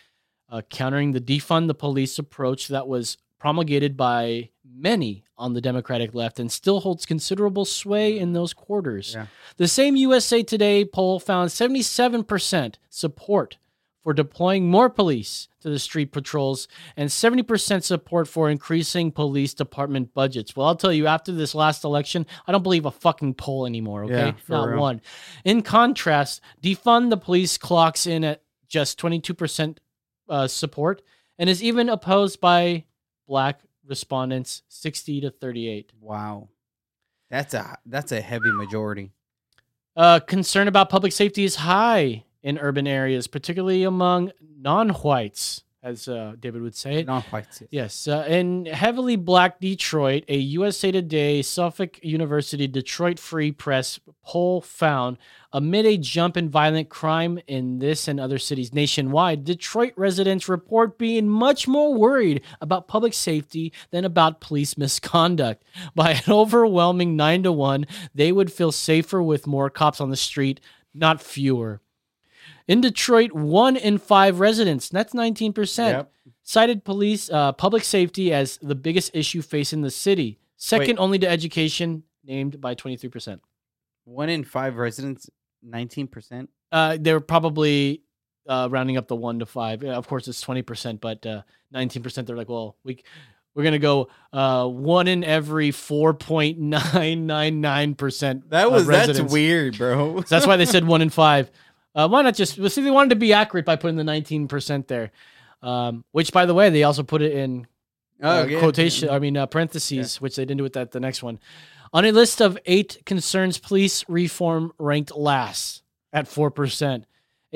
uh, countering the defund the police approach that was promulgated by many on the Democratic left and still holds considerable sway in those quarters. Yeah. The same USA Today poll found 77% support for deploying more police to the street patrols and 70% support for increasing police department budgets. Well, I'll tell you, after this last election, I don't believe a fucking poll anymore, okay? Yeah, Not real. one. In contrast, defund the police clocks in at just 22% uh, support and is even opposed by black respondents 60 to 38. Wow. That's a that's a heavy majority. Uh, concern about public safety is high in urban areas, particularly among non-whites. as uh, David would say. Non-whites. yes. Yes, uh, in heavily black Detroit, a USA Today, Suffolk University, Detroit Free Press poll found amid a jump in violent crime in this and other cities nationwide, Detroit residents report being much more worried about public safety than about police misconduct. By an overwhelming 9 to 1, they would feel safer with more cops on the street, not fewer. In Detroit, one in five residents, that's 19%, Yep. cited police uh, public safety as the biggest issue facing the city, second only to education, named by 23%. One in five residents, nineteen percent. Uh, they were probably uh, rounding up the one to five. Of course, it's 20%, but uh, 19%, they're like, well, we, we're going to go uh, one in every 4.999%. That was that's weird, bro. So that's why they said one in five. Uh, why not just well, see? They wanted to be accurate by putting the nineteen percent there, um, which, by the way, they also put it in uh, Oh, yeah. quotation. I mean, uh, parentheses, which they didn't do with that. The next one, on a list of eight concerns, police reform ranked last at four percent.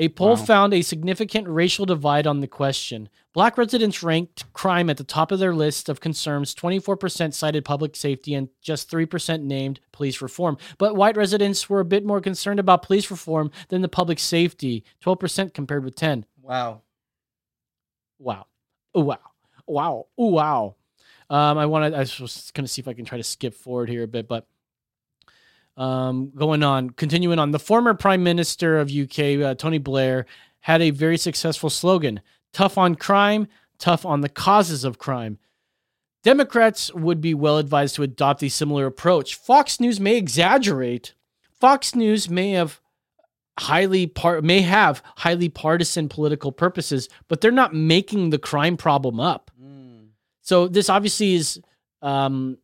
A poll Wow. found a significant racial divide on the question. Black residents ranked crime at the top of their list of concerns. 24% cited public safety and just 3% named police reform. But white residents were a bit more concerned about police reform than the public safety, 12% compared with 10. Wow. Wow. Ooh, wow. Wow. Ooh, wow. Um, I want to, I was going to see if I can try to skip forward here a bit, but um, going on, continuing on. The former Prime Minister of UK, uh, Tony Blair, had a very successful slogan tough on crime, tough on the causes of crime. Democrats would be well advised to adopt a similar approach. Fox News may exaggerate. Fox News may have highly par- may have highly partisan political purposes, but they're not making the crime problem up. Mm. So this obviously is um,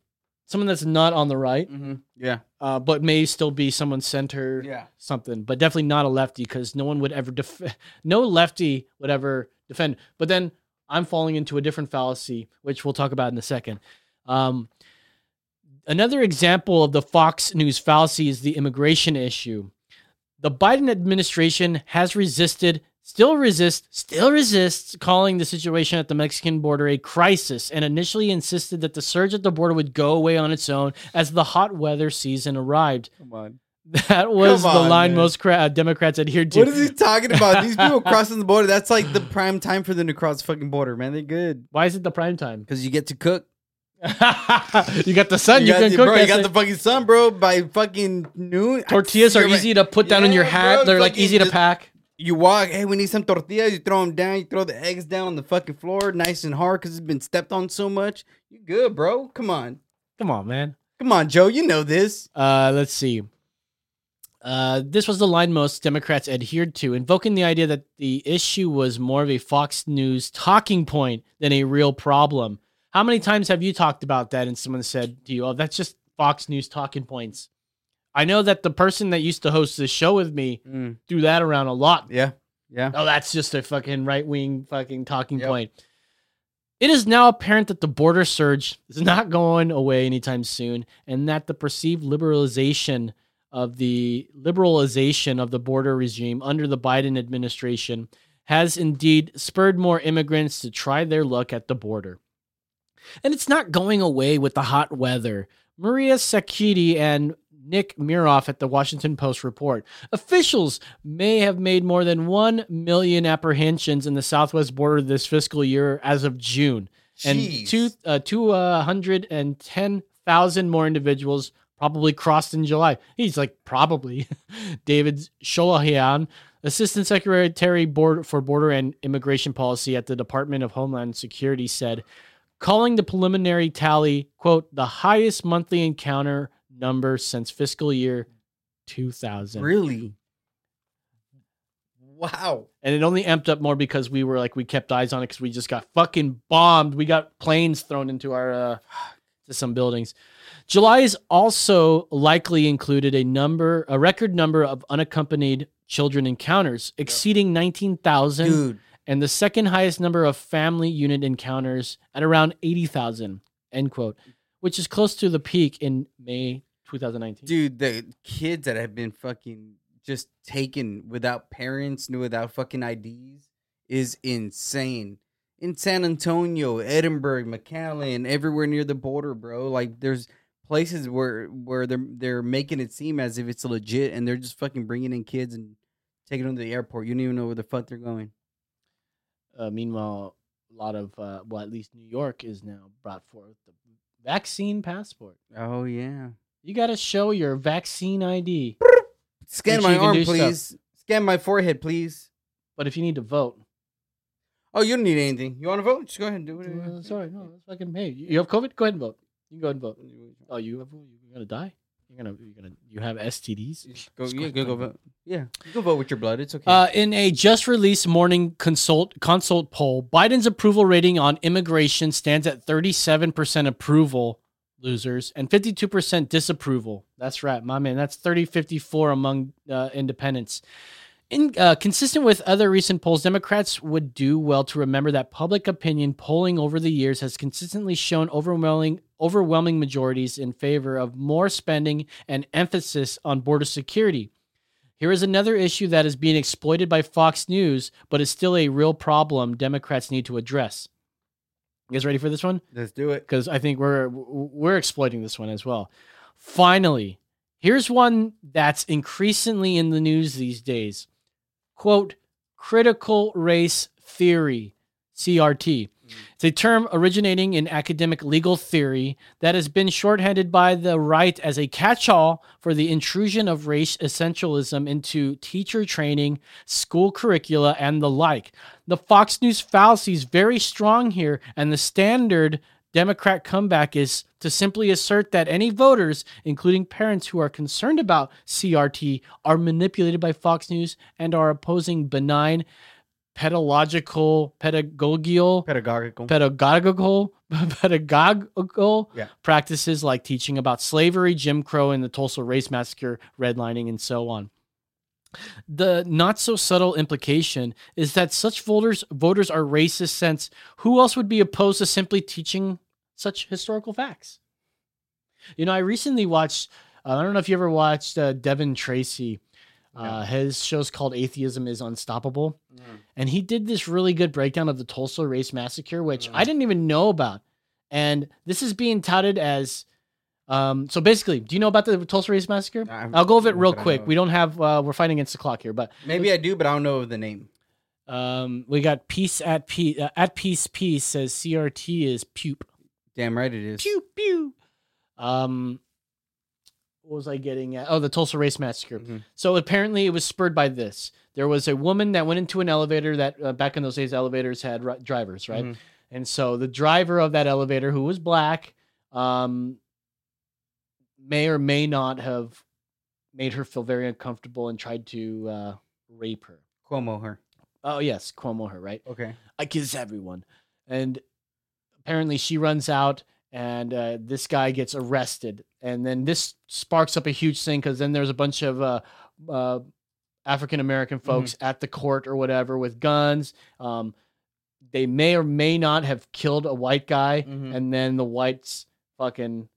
someone that's not on the right, hmm Yeah. uh, but may still be someone center Yeah. something, but definitely not a lefty because no one would ever def- no lefty would ever defend. But then I'm falling into a different fallacy, which we'll talk about in a second. Um, another example of the Fox News fallacy is the immigration issue. The Biden administration has resisted, still resists, still resists calling the situation at the Mexican border a crisis and initially insisted that the surge at the border would go away on its own as the hot weather season arrived. Come on. That was Come the line man. most cra- uh, Democrats adhered to. What is he talking about? These people crossing the border. That's like the prime time for them to cross the fucking border, man. They're good Why is it the prime time? because you get to cook. you got the sun. You, got, can the- cook. bro, you got it. the fucking sun, bro. By fucking noon, Tortillas are easy to put down in your hat. bro, They're like easy to pack. You walk. Hey, we need some tortillas. You throw them down. You throw the eggs down on the fucking floor, nice and hard, because it's been stepped on so much. You good, bro? Come on, Come on, man. come on, Joe. You know this. Uh, let's see. Uh, this was the line most Democrats adhered to, invoking the idea that the issue was more of a Fox News talking point than a real problem. How many times have you talked about that and someone said to you, "Oh, that's just Fox News talking points"? I know that the person that used to host this show with me Mm, threw that around a lot. yeah, yeah. Oh, that's just a fucking right wing fucking talking Yep. point. It is now apparent that the border surge is not going away anytime soon, and that the perceived liberalization of the liberalization of the border regime under the Biden administration has indeed spurred more immigrants to try their luck at the border. And it's not going away with the hot weather. Maria Sacchetti and Nick Miroff at the Washington Post report. Officials may have made more than 1 million apprehensions in the southwest border this fiscal year as of June. And two, uh, 210,000 more individuals probably crossed in July. He's like, probably. David Shahoulian, Assistant Secretary Board for Border and Immigration Policy at the Department of Homeland Security, said, calling the preliminary tally, quote, the highest monthly encounter number since fiscal year 2000. Really? Wow. And it only amped up more because we were like, we kept eyes on it because we just got fucking bombed. We got planes thrown into our, uh, to some buildings. July is also likely included a number, a record number of unaccompanied children encounters, exceeding 19,000 Dude, and the second highest number of family unit encounters at around 80,000, end quote, which is close to the peak in May 2019. dude, the kids that have been fucking just taken without parents, and without fucking IDs, is insane. in San Antonio, Edinburg, McAllen, everywhere near the border, bro. Like there's places where where they're they're making it seem as if it's legit, and they're just fucking bringing in kids and taking them to the airport. You don't even know where the fuck they're going. Uh, meanwhile, a lot of uh, well, at least New York is now brought forth the vaccine passport. Oh yeah. You got to show your vaccine ID. Scan my arm, do stuff. please. Scan my forehead, please. But if you need to vote, Oh, you don't need anything. You want to vote? Just go ahead and do it. uh, sorry, no, that's fucking. Hey, you have COVID? Go ahead and vote. You can go ahead and vote. Oh, you have? You're gonna die. You're gonna. You're gonna. You have STDs. Go, yeah, go go, vote. Yeah, you go vote with your blood. It's okay. Uh, in a just released morning consult consult poll, Biden's approval rating on immigration stands at 37% approval, losers, and 52% disapproval. That's right, my man. That's 30 54 among uh, independents. In, uh, consistent with other recent polls, Democrats would do well to remember that public opinion polling over the years has consistently shown overwhelming overwhelming majorities in favor of more spending and emphasis on border security. Here is another issue that is being exploited by Fox News, but is still a real problem Democrats need to address. You guys ready for this one? Let's do it. Because I think we're we're exploiting this one as well. Finally, here's one that's increasingly in the news these days. Quote, critical race theory, CRT. It's a term originating in academic legal theory that has been shorthanded by the right as a catch all for the intrusion of race essentialism into teacher training, school curricula, and the like. The Fox News fallacy is very strong here, and the standard Democrat comeback is to simply assert that any voters, including parents who are concerned about CRT, are manipulated by Fox News and are opposing benign pedagogical, pedagogical, Pedagogical. pedagogical pedagogical Yeah. practices like teaching about slavery, Jim Crow, and the Tulsa Race Massacre, redlining, and so on. The not so subtle implication is that such voters voters are racist since who else would be opposed to simply teaching such historical facts? You know, I recently watched uh, I don't know if you ever watched uh, Devin Tracy. Uh, his show's called Atheism is Unstoppable. And he did this really good breakdown of the Tulsa Race Massacre, which I didn't even know about. And this is being touted as um, so basically, do you know about the Tulsa Race Massacre? I'm- I'll go over it real quick. We don't have uh, we're fighting against the clock here, but Maybe I do, but I don't know the name. um, we got peace at peace uh, at peace peace says CRT is pupe. Damn right it is. Pew pew. Um, what was I getting at? Oh, the Tulsa Race Massacre. Mhm. So apparently, it was spurred by this. There was a woman that went into an elevator that uh, back in those days, elevators had ri- drivers, right? Mhm. And so the driver of that elevator, who was black, um, may or may not have made her feel very uncomfortable and tried to uh, rape her. Cuomo her. Oh yes, Cuomo her, right? Okay. I kiss everyone. And apparently she runs out and uh, this guy gets arrested. And then this sparks up a huge thing because then there's a bunch of uh, uh, African American folks at the court or whatever with guns. Um, they may or may not have killed a white guy, Mhm. and then the whites fucking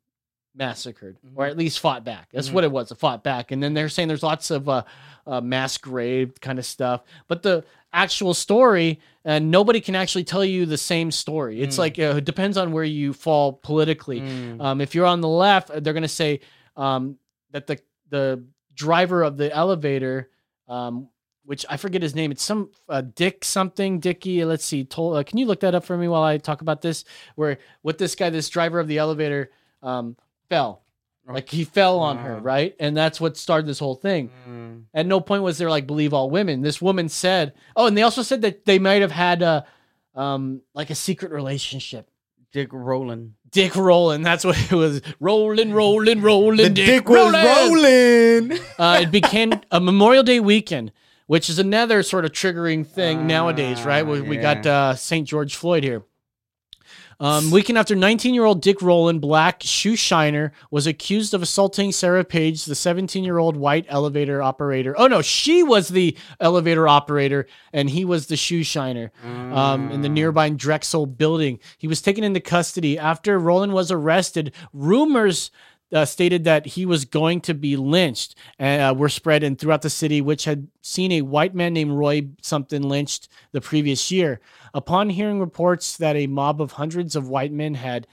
massacred or Mhm. at least fought back. That's Mhm. what it was, a fought back. And then they're saying there's lots of uh, uh, mass grave kind of stuff, but the actual story, and nobody can actually tell you the same story. It's Mm. like uh, it depends on where you fall politically. Mm. Um, if you're on the left, they're going to say um, that the the driver of the elevator, um, which I forget his name, it's some uh, Dick something, Dicky. Let's see. Uh, can you look that up for me while I talk about this? Where what this guy, this driver of the elevator, um, fell. Like he fell on her, right? And that's what started this whole thing. Mm. At no point was there like believe all women. This woman said, oh, and they also said that they might have had a, um, like a secret relationship. Dick Rowland. Dick rolling. That's what it was. Rolling, rolling, rolling. The dick was rolling. Uh, it became a Memorial Day weekend, which is another sort of triggering thing nowadays, right? We, we got uh, St. George Floyd here. Um, weekend after 19 year old Dick Rowland, black shoe shiner, was accused of assaulting Sarah Page, the 17 year old white elevator operator. Oh, no, she was the elevator operator and he was the shoe shiner um, in the nearby Drexel building. He was taken into custody after Rowland was arrested. Rumors uh, stated that he was going to be lynched uh, were spread in throughout the city, which had seen a white man named Roy something lynched the previous year. Upon hearing reports that a mob of hundreds of white men had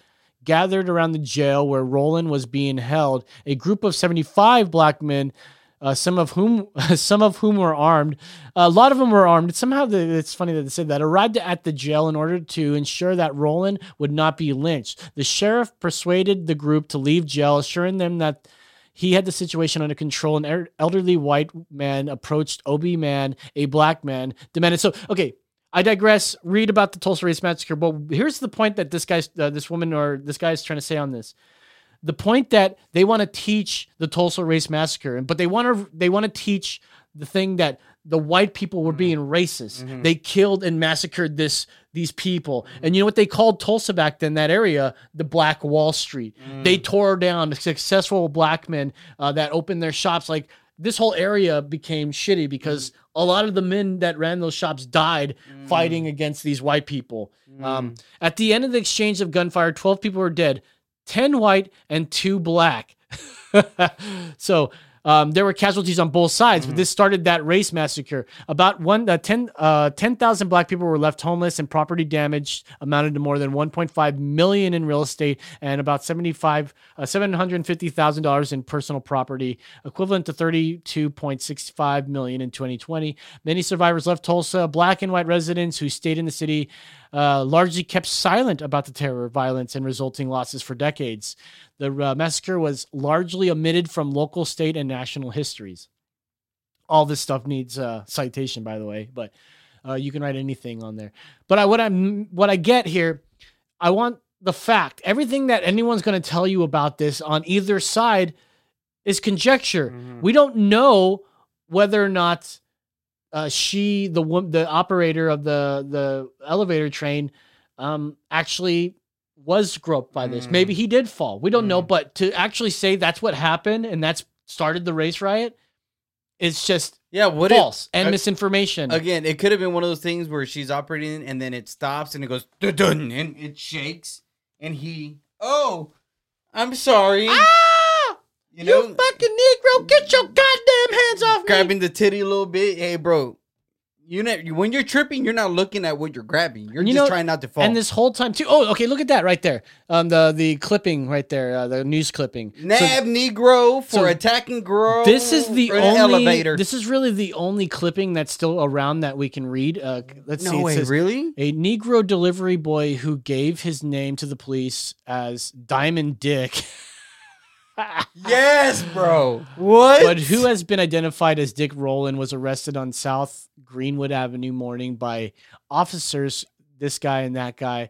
gathered around the jail where Rowland was being held, a group of 75 black men uh, some of whom some of whom were armed. A lot of them were armed. Somehow, the, it's funny that they said that. Arrived at the jail in order to ensure that Rowland would not be lynched. The sheriff persuaded the group to leave jail, assuring them that he had the situation under control. An er- elderly white man approached O. B. Mann, a black man, demanded. So, okay, I digress. Read about the Tulsa Race Massacre, but here's the point that this guy's, uh, this woman or this guy is trying to say on this the point that they want to teach the Tulsa Race Massacre, but they want to they want to teach the thing that the white people were being mm-hmm. racist. Mm-hmm. They killed and massacred this these people, mm-hmm. and you know what they called Tulsa back then? That area, the Black Wall Street. Mm. They tore down successful black men uh, that opened their shops. Like this whole area became shitty because mm. a lot of the men that ran those shops died fighting mm. against these white people. Um, at the end of the exchange of gunfire, twelve people were dead. 10 white and 2 black. so um, there were casualties on both sides, but this started that race massacre. About one, uh, 10 uh, 10,000 black people were left homeless and property damage amounted to more than 1.5 million in real estate and about 75, uh, $750,000 in personal property, equivalent to 32.65 million in 2020. Many survivors left Tulsa. Black and white residents who stayed in the city uh, largely kept silent about the terror, violence, and resulting losses for decades. The uh, massacre was largely omitted from local, state, and national histories. All this stuff needs uh, citation, by the way, but uh, you can write anything on there. But I, what I'm what I get here, I want the fact. Everything that anyone's going to tell you about this on either side is conjecture. We don't know whether or not uh, she, the the operator of the the elevator train, um, actually was groped by this. Maybe he did fall. We don't know, but to actually say that's what happened and that's started the race riot, it's just Yeah, what false and uh, misinformation. Again, it could have been one of those things where she's operating and then it stops and it goes dun dun and it shakes and he oh I'm sorry. ah! You You, fucking Negro, get your goddamn hands off me! grabbing the titty a little bit. Hey bro. You know when you're tripping, you're not looking at what you're grabbing. You're You just know, trying not to fall. And this whole time too. Oh, okay. Look at that right there. Um, the the clipping right there, uh, the news clipping. So Nab Negro for so attacking girl. this is the only. elevator. This is really the only clipping that's still around that we can read. Uh, let's no see. Way, says, really? A Negro delivery boy who gave his name to the police as Diamond Dick, Yes, bro. What? but who has been identified as Dick Rowland, was arrested on South Greenwood Avenue morning by officers. This guy and that guy,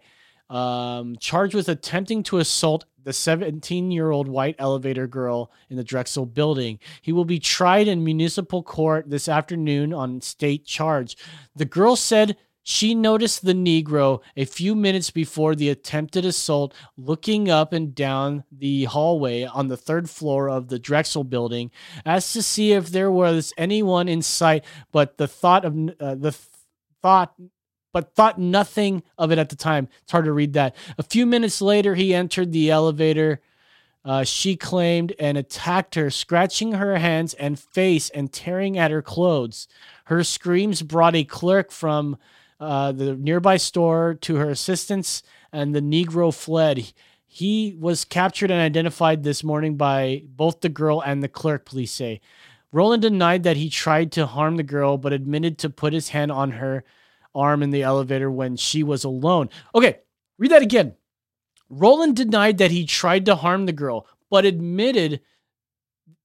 um, charged with attempting to assault the 17 year old white elevator girl in the Drexel building. He will be tried in municipal court this afternoon on state charge. The girl said she noticed the Negro a few minutes before the attempted assault looking up and down the hallway on the third floor of the Drexel building as to see if there was anyone in sight, but the thought of uh, the th- thought but thought nothing of it at the time. It's hard to read that. A few minutes later, he entered the elevator. Uh, she claimed and attacked her, scratching her hands and face and tearing at her clothes. Her screams brought a clerk from uh, the nearby store to her assistance, and the Negro fled. He was captured and identified this morning by both the girl and the clerk, police say. Rowland denied that he tried to harm the girl, but admitted to put his hand on her arm in the elevator when she was alone. Okay, read that again. Rowland denied that he tried to harm the girl, but admitted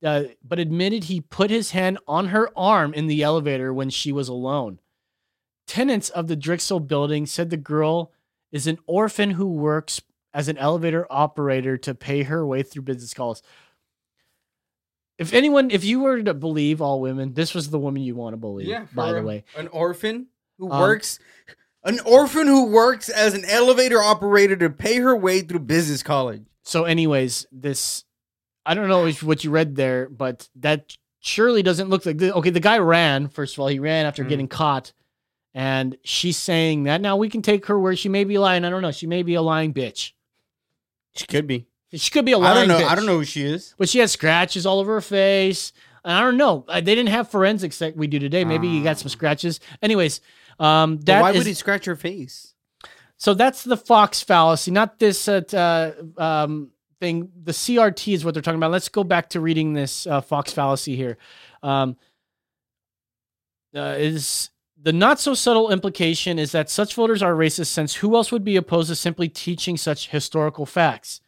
uh, but admitted he put his hand on her arm in the elevator when she was alone. Tenants of the Drexel building said the girl is an orphan who works as an elevator operator to pay her way through business calls. If anyone, if you were to believe all women, this was the woman you want to believe. Yeah, by the way, an orphan who Um, works, an orphan who works as an elevator operator to pay her way through business college. So, anyways, this I don't know if- what you read there, but that surely doesn't look like the, okay. The guy ran. First of all, he ran after Mhm. getting caught, and she's saying that now we can take her where she may be lying. I don't know. She may be a lying bitch. She could be. She could be a lying I don't know. bitch. I don't know who she is. But she has scratches all over her face. I don't know. Uh, They didn't have forensics like we do today. Maybe you got some scratches. Anyways, um, But that why is- would he scratch her face? so that's the Fox fallacy, not this uh, uh, um, thing. The CRT is what they're talking about. Let's go back to reading this uh, Fox fallacy here. Um, uh, is the not so subtle implication is that such voters are racist since who else would be opposed to simply teaching such historical facts?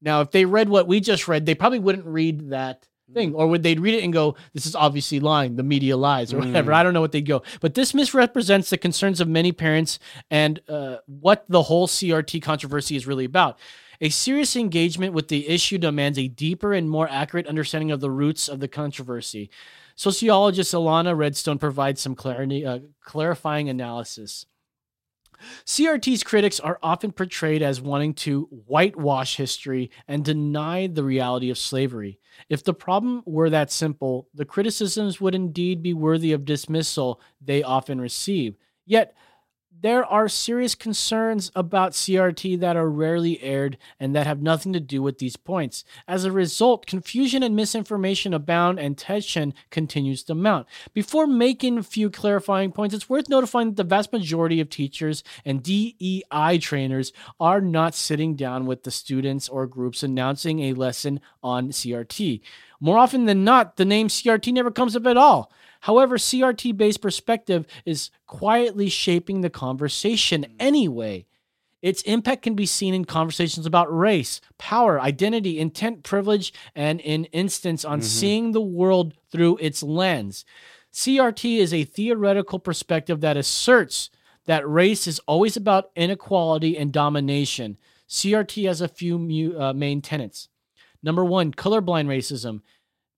Now, if they read what we just read, they probably wouldn't read that thing, or would they read it and go, "This is obviously lying. The media lies," or whatever. I don't know what they'd go, but this misrepresents the concerns of many parents and uh, what the whole CRT controversy is really about. A serious engagement with the issue demands a deeper and more accurate understanding of the roots of the controversy. Sociologist Ilana Redstone provides some clarity, uh, clarifying analysis. CRT's critics are often portrayed as wanting to whitewash history and deny the reality of slavery. If the problem were that simple, the criticisms would indeed be worthy of dismissal they often receive. Yet, there are serious concerns about CRT that are rarely aired and that have nothing to do with these points. As a result, confusion and misinformation abound and tension continues to mount. Before making a few clarifying points, it's worth notifying that the vast majority of teachers and DEI trainers are not sitting down with the students or groups announcing a lesson on CRT. More often than not, the name CRT never comes up at all. However, CRT based perspective is quietly shaping the conversation anyway. Its impact can be seen in conversations about race, power, identity, intent, privilege, and in instance on seeing the world through its lens. CRT is a theoretical perspective that asserts that race is always about inequality and domination. CRT has a few mu- uh, main tenets. Number one, colorblind racism,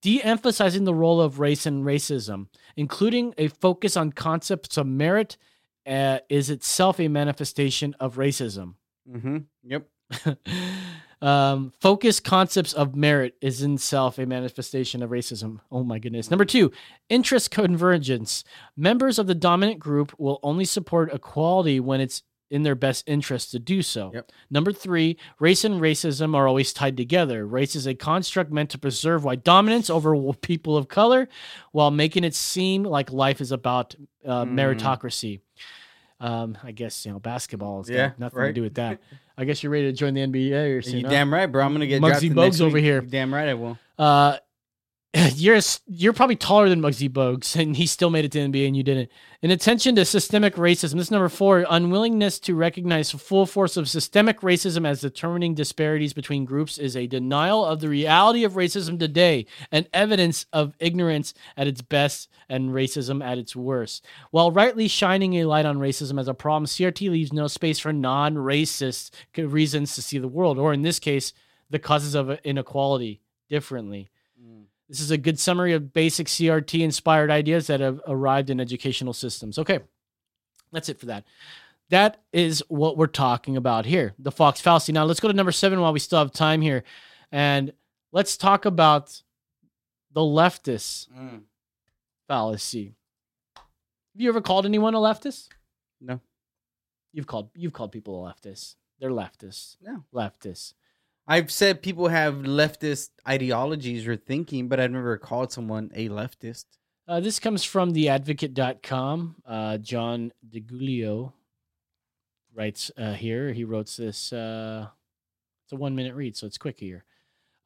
de emphasizing the role of race and racism, including a focus on concepts of merit, uh, is itself a manifestation of racism. Mm-hmm. Yep. um, focus concepts of merit is in itself a manifestation of racism. Oh my goodness. Number two, interest convergence. Members of the dominant group will only support equality when it's in their best interest to do so. Yep. Number three, race and racism are always tied together. Race is a construct meant to preserve white dominance over people of color while making it seem like life is about uh, Hmm. meritocracy. Um, I guess, you know, basketball has Yeah, nothing to do with that. I guess you're ready to join the NBA or something. You damn right, bro. I'm gonna get Muggsy Bogues next over here. You damn right, I will. Uh, you're you're probably taller than Muggsy Bogues, and he still made it to the NBA, and you didn't. In attention to systemic racism, this is number four: unwillingness to recognize the full force of systemic racism as determining disparities between groups is a denial of the reality of racism today, and evidence of ignorance at its best and racism at its worst. While rightly shining a light on racism as a problem, CRT leaves no space for non-racist reasons to see the world, or in this case, the causes of inequality differently. This is a good summary of basic CRT inspired ideas that have arrived in educational systems. Okay, that's it for that. That is what we're talking about here the Fox fallacy. Now, let's go to number seven while we still have time here. And let's talk about the leftist mm. fallacy. Have you ever called anyone a leftist? No. You've called you've called people a leftist. They're leftists. No. Leftists. I've said people have leftist ideologies or thinking, but I've never called someone a leftist. Uh, this comes from theadvocate.com. Uh, John DeGulio writes uh, here. He wrote this. Uh, it's a one minute read, so it's quick here.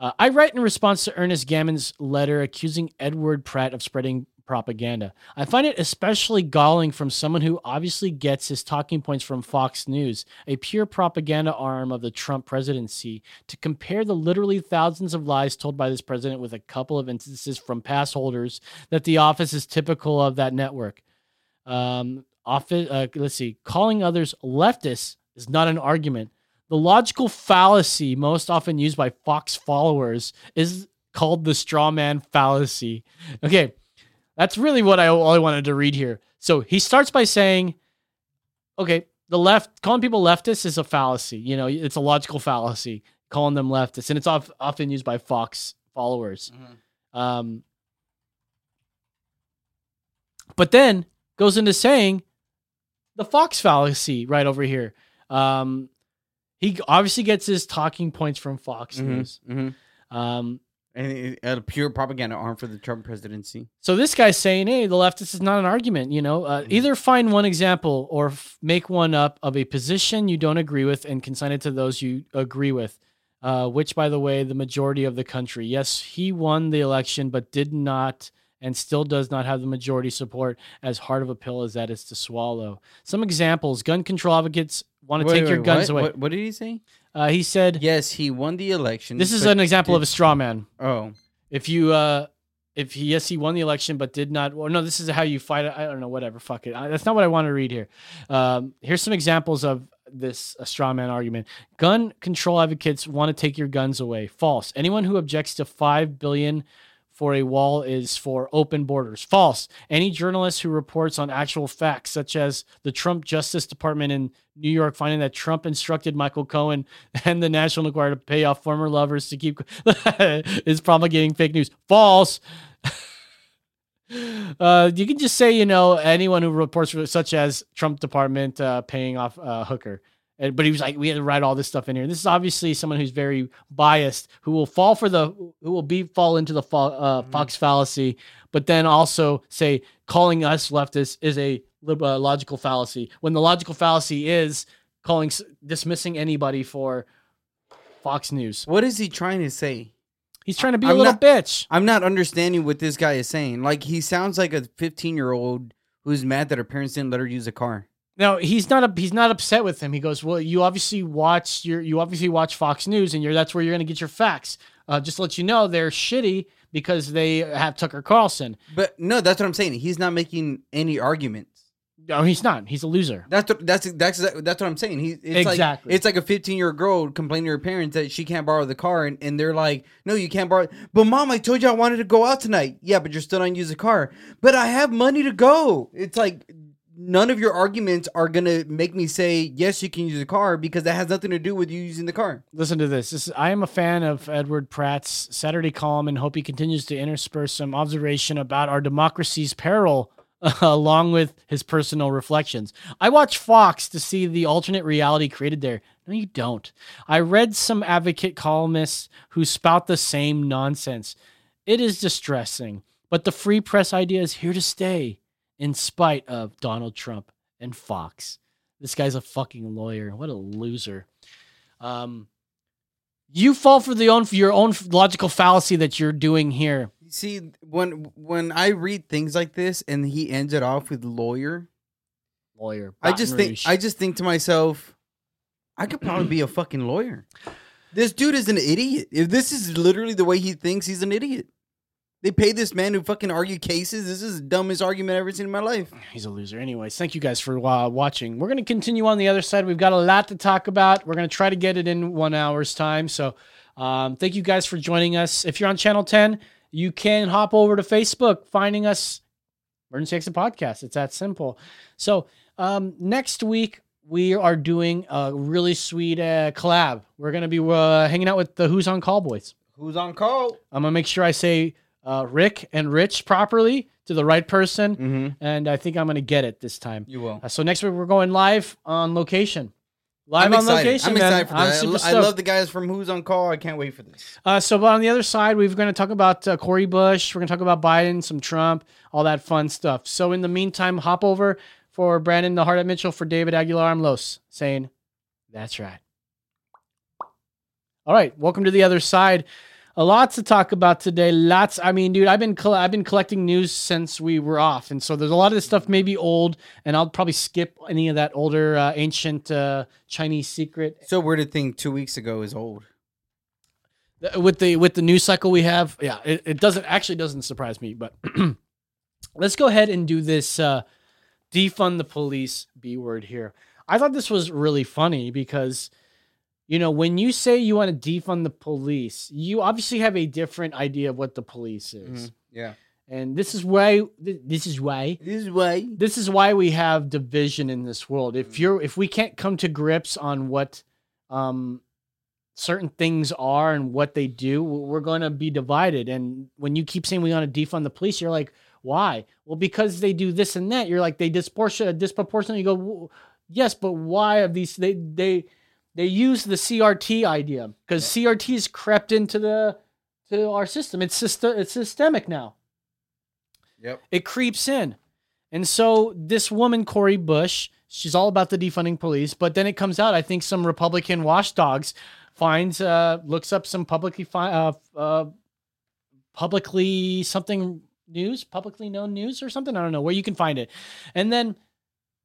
Uh, I write in response to Ernest Gammon's letter accusing Edward Pratt of spreading propaganda. I find it especially galling from someone who obviously gets his talking points from Fox News, a pure propaganda arm of the Trump presidency, to compare the literally thousands of lies told by this president with a couple of instances from pass holders that the office is typical of that network. Um, office, uh, let's see, calling others leftists is not an argument. The logical fallacy most often used by Fox followers is called the straw man fallacy. Okay, that's really what I all I wanted to read here. So he starts by saying, okay, the left calling people leftists is a fallacy. You know, it's a logical fallacy calling them leftists, and it's of, often used by Fox followers. Um, but then goes into saying the Fox fallacy right over here. Um, He obviously gets his talking points from Fox Mhm, News. mhm. Um, And a pure propaganda arm for the Trump presidency. so this guy's saying, "Hey, the leftist is not an argument. You know, uh, either find one example or f- make one up of a position you don't agree with and consign it to those you agree with." Uh, which, by the way, the majority of the country. Yes, he won the election, but did not and still does not have the majority support. As hard of a pill as that is to swallow. Some examples: gun control advocates want to Wait, take your wait, guns what? away. What, what did he say? Uh, he said, Yes, he won the election. "This is but an example of a straw man." Oh, if you uh if he yes he won the election but did not well no this is how you fight it. I don't know whatever fuck it. I, that's not what i want to read here. Um here's some examples of this a straw man argument. Gun control advocates want to take your guns away. False. Anyone who objects to 5 billion for a wall is for open borders. False. Any journalist who reports on actual facts, such as the Trump Justice Department in New York finding that Trump instructed Michael Cohen and the National Enquirer to pay off former lovers to keep, is promulgating fake news. False. Uh, you can just say, you know, anyone who reports, such as Trump Department uh, paying off uh, Hooker. And, but he was like, we had to write all this stuff in here. This is obviously someone who's very biased, who will fall for the, who will be fall into the fa- uh, Fox fallacy, but then also say calling us leftists is a uh, logical fallacy. When the logical fallacy is calling dismissing anybody for Fox News. what is he trying to say? He's trying to be a I'm little not- bitch. I'm not understanding what this guy is saying. Like he sounds like a 15 year old who's mad that her parents didn't let her use a car. No, he's not. A, he's not upset with him. He goes, "Well, you obviously watch your, you obviously watch Fox News, and you're that's where you're going to get your facts. Uh, just to let you know, they're shitty because they have Tucker Carlson. But no, that's what I'm saying. He's not making any arguments. No, he's not. He's a loser. That's what, that's that's that's what I'm saying. He it's Exactly. like it's like a 15 year old girl complaining to her parents that she can't borrow the car, and, and they're like, "No, you can't borrow." But mom, I told you I wanted to go out tonight. Yeah, but you're still not use the car. But I have money to go. It's like none of your arguments are gonna make me say yes, you can use the car because that has nothing to do with you using the car. Listen to this. This is, I am a fan of Edward Pratt's Saturday column and hope he continues to intersperse some observation about our democracy's peril along with his personal reflections. I watch Fox to see the alternate reality created there. No, you don't. I read some advocate columnists who spout the same nonsense. It is distressing, but the free press idea is here to stay in spite of Donald Trump and Fox. This guy's a fucking lawyer. What a loser. Um, you fall for the own for your own logical fallacy that you're doing here. See, when when I read things like this and he ends it off with lawyer, Lawyer. I just Baton think I just think to myself, I could probably be a fucking lawyer. This dude is an idiot. If this is literally the way he thinks, he's an idiot. They pay this man to fucking argue cases. This is the dumbest argument I've ever seen in my life. He's a loser. Anyways, thank you guys for uh, watching. We're going to continue on the other side. We've got a lot to talk about. We're going to try to get it in one hour's time. So, um, thank you guys for joining us. If you're on Channel 10, you can hop over to Facebook, finding us Emergency Exit Podcast. It's that simple. So, um, next week, we are doing a really sweet uh, collab. We're going to be uh, hanging out with the Who's on Call boys. Who's on call? I'm going to make sure I say uh, Rick and Rich properly to the right person. Mm-hmm. And I think I'm going to get it this time. You will. Uh, so next week we're going live on location. Live I'm on excited. location, I'm man. excited for I'm that. I lo- I, love the guys from Who's on Call. I can't wait for this. Uh, so on the other side, we're going to talk about uh, Cori Bush. We're going to talk about Biden, some Trump, all that fun stuff. So in the meantime, hop over for Brandon the Heart at Mitchell for David Aguilar. I'm Los saying, that's right. All right, welcome to the other side. A lot to talk about today. Lots. I mean, dude, I've been I've been collecting news since we were off, and so there's a lot of this stuff maybe old, and I'll probably skip any of that older uh, ancient uh, Chinese secret So weird to think two weeks ago is old. with the with the news cycle we have yeah it, it doesn't actually doesn't surprise me but let's go ahead and do this uh defund the police b word here i thought this was really funny because you know when you say you want to defund the police you obviously have a different idea of what the police is Yeah. and this is why this is why This is why. this is why we have division in this world. If you're if we can't come to grips on what um certain things are and what they do, we're going to be divided. And when you keep saying we want to defund the police, you're like, why? Well, because they do this and that. You're like they disproportion disproportionately go, yes, but why of these they they they use the CRT idea because CRT has crept into the to our system. It's system, it's systemic now. Yep. It creeps in. And so this woman, Cori Bush, she's all about the defunding police, but then it comes out, I think some Republican watchdogs finds, uh, looks up some publicly, fi- uh, uh, publicly something news, publicly known news or something. I don't know where you can find it. And then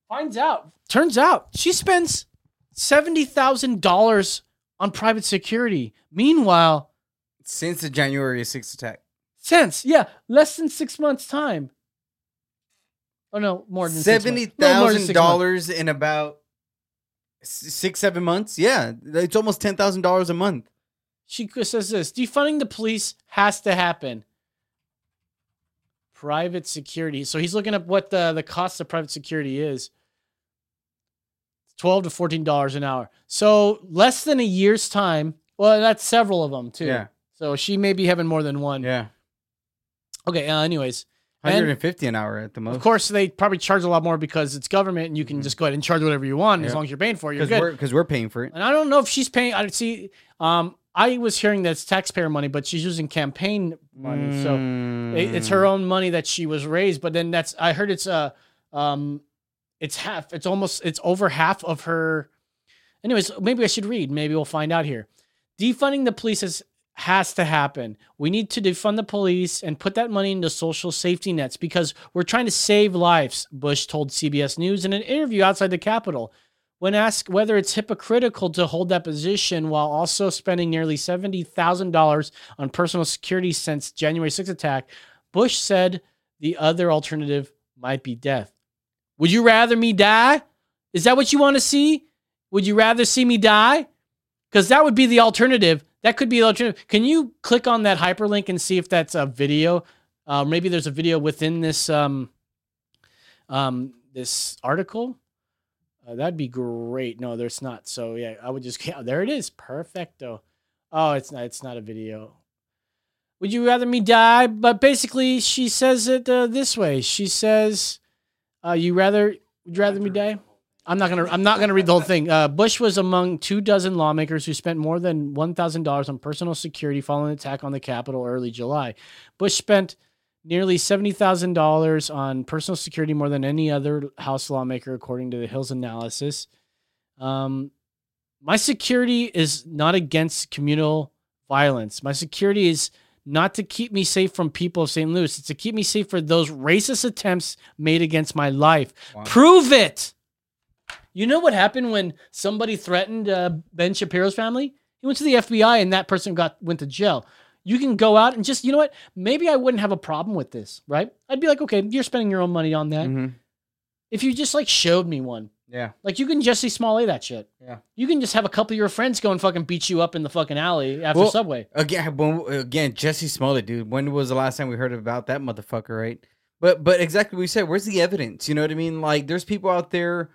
finds out, turns out she spends $70,000 on private security. Meanwhile, Since the January 6th attack. since, yeah, less than six months' time. Oh no, more than six months. Seventy No, more than thousand six months. dollars in about six, seven months. Yeah, it's almost ten thousand dollars a month. She says this: defunding the police has to happen. Private security. So he's looking up what the the cost of private security is. Twelve to fourteen dollars an hour. So less than a year's time. Well, that's several of them too. Yeah, So she may be having more than one. yeah, Okay. Uh, anyways, And- hundred and fifty an hour at the most. of course they probably charge a lot more because it's government, and you can just go ahead and charge whatever you want as long as you're paying for it. You're because good. we're because we're paying for it. And I don't know if she's paying. I see. Um, I was hearing that it's taxpayer money, but she's using campaign money, so it- it's Mm. her own money that she was raised. But then that's I heard it's uh um, it's half. It's almost it's over half of her. Anyways, maybe I should read. Maybe we'll find out here. Defunding the police is, has to happen. We need to defund the police and put that money into social safety nets because we're trying to save lives, Bush told CBS News in an interview outside the Capitol. When asked whether it's hypocritical to hold that position while also spending nearly $70,000 on personal security since January 6th attack, Bush said the other alternative might be death. Would you rather me die? Is that what you want to see? Would you rather see me die? Because that would be the alternative. That could be the alternative. Can you click on that hyperlink and see if that's a video? Uh, maybe there's a video within this um, um, this article. Uh, that'd be great. No, there's not. So yeah, I would just yeah, there it is. Perfecto. Oh, it's not. It's not a video. Would you rather me die? But basically, she says it uh, this way. She says, uh, "You rather would rather me die?" I'm not gonna. I'm not gonna read the whole thing. Uh, Bush was among two dozen lawmakers who spent more than one thousand dollars on personal security following the attack on the Capitol early July. Bush spent nearly seventy thousand dollars on personal security, more than any other House lawmaker, according to the Hill's analysis. Um, my security is not against communal violence. My security is not to keep me safe from people of St. Louis. It's to keep me safe for those racist attempts made against my life. Wow. Prove it. You know what happened when somebody threatened uh, Ben Shapiro's family? He went to the FBI and that person got went to jail. You can go out and just, you know what? Maybe I wouldn't have a problem with this, right? I'd be like, okay, you're spending your own money on that. Mhm. If you just like showed me one, Yeah, like you can Jussie Smollett that shit. Yeah. You can just have a couple of your friends go and fucking beat you up in the fucking alley after Well, Subway. again, when, again, Jussie Smollett, dude. When was the last time we heard about that motherfucker? Right, but but exactly what we said. Where's the evidence? You know what I mean? Like, there's people out there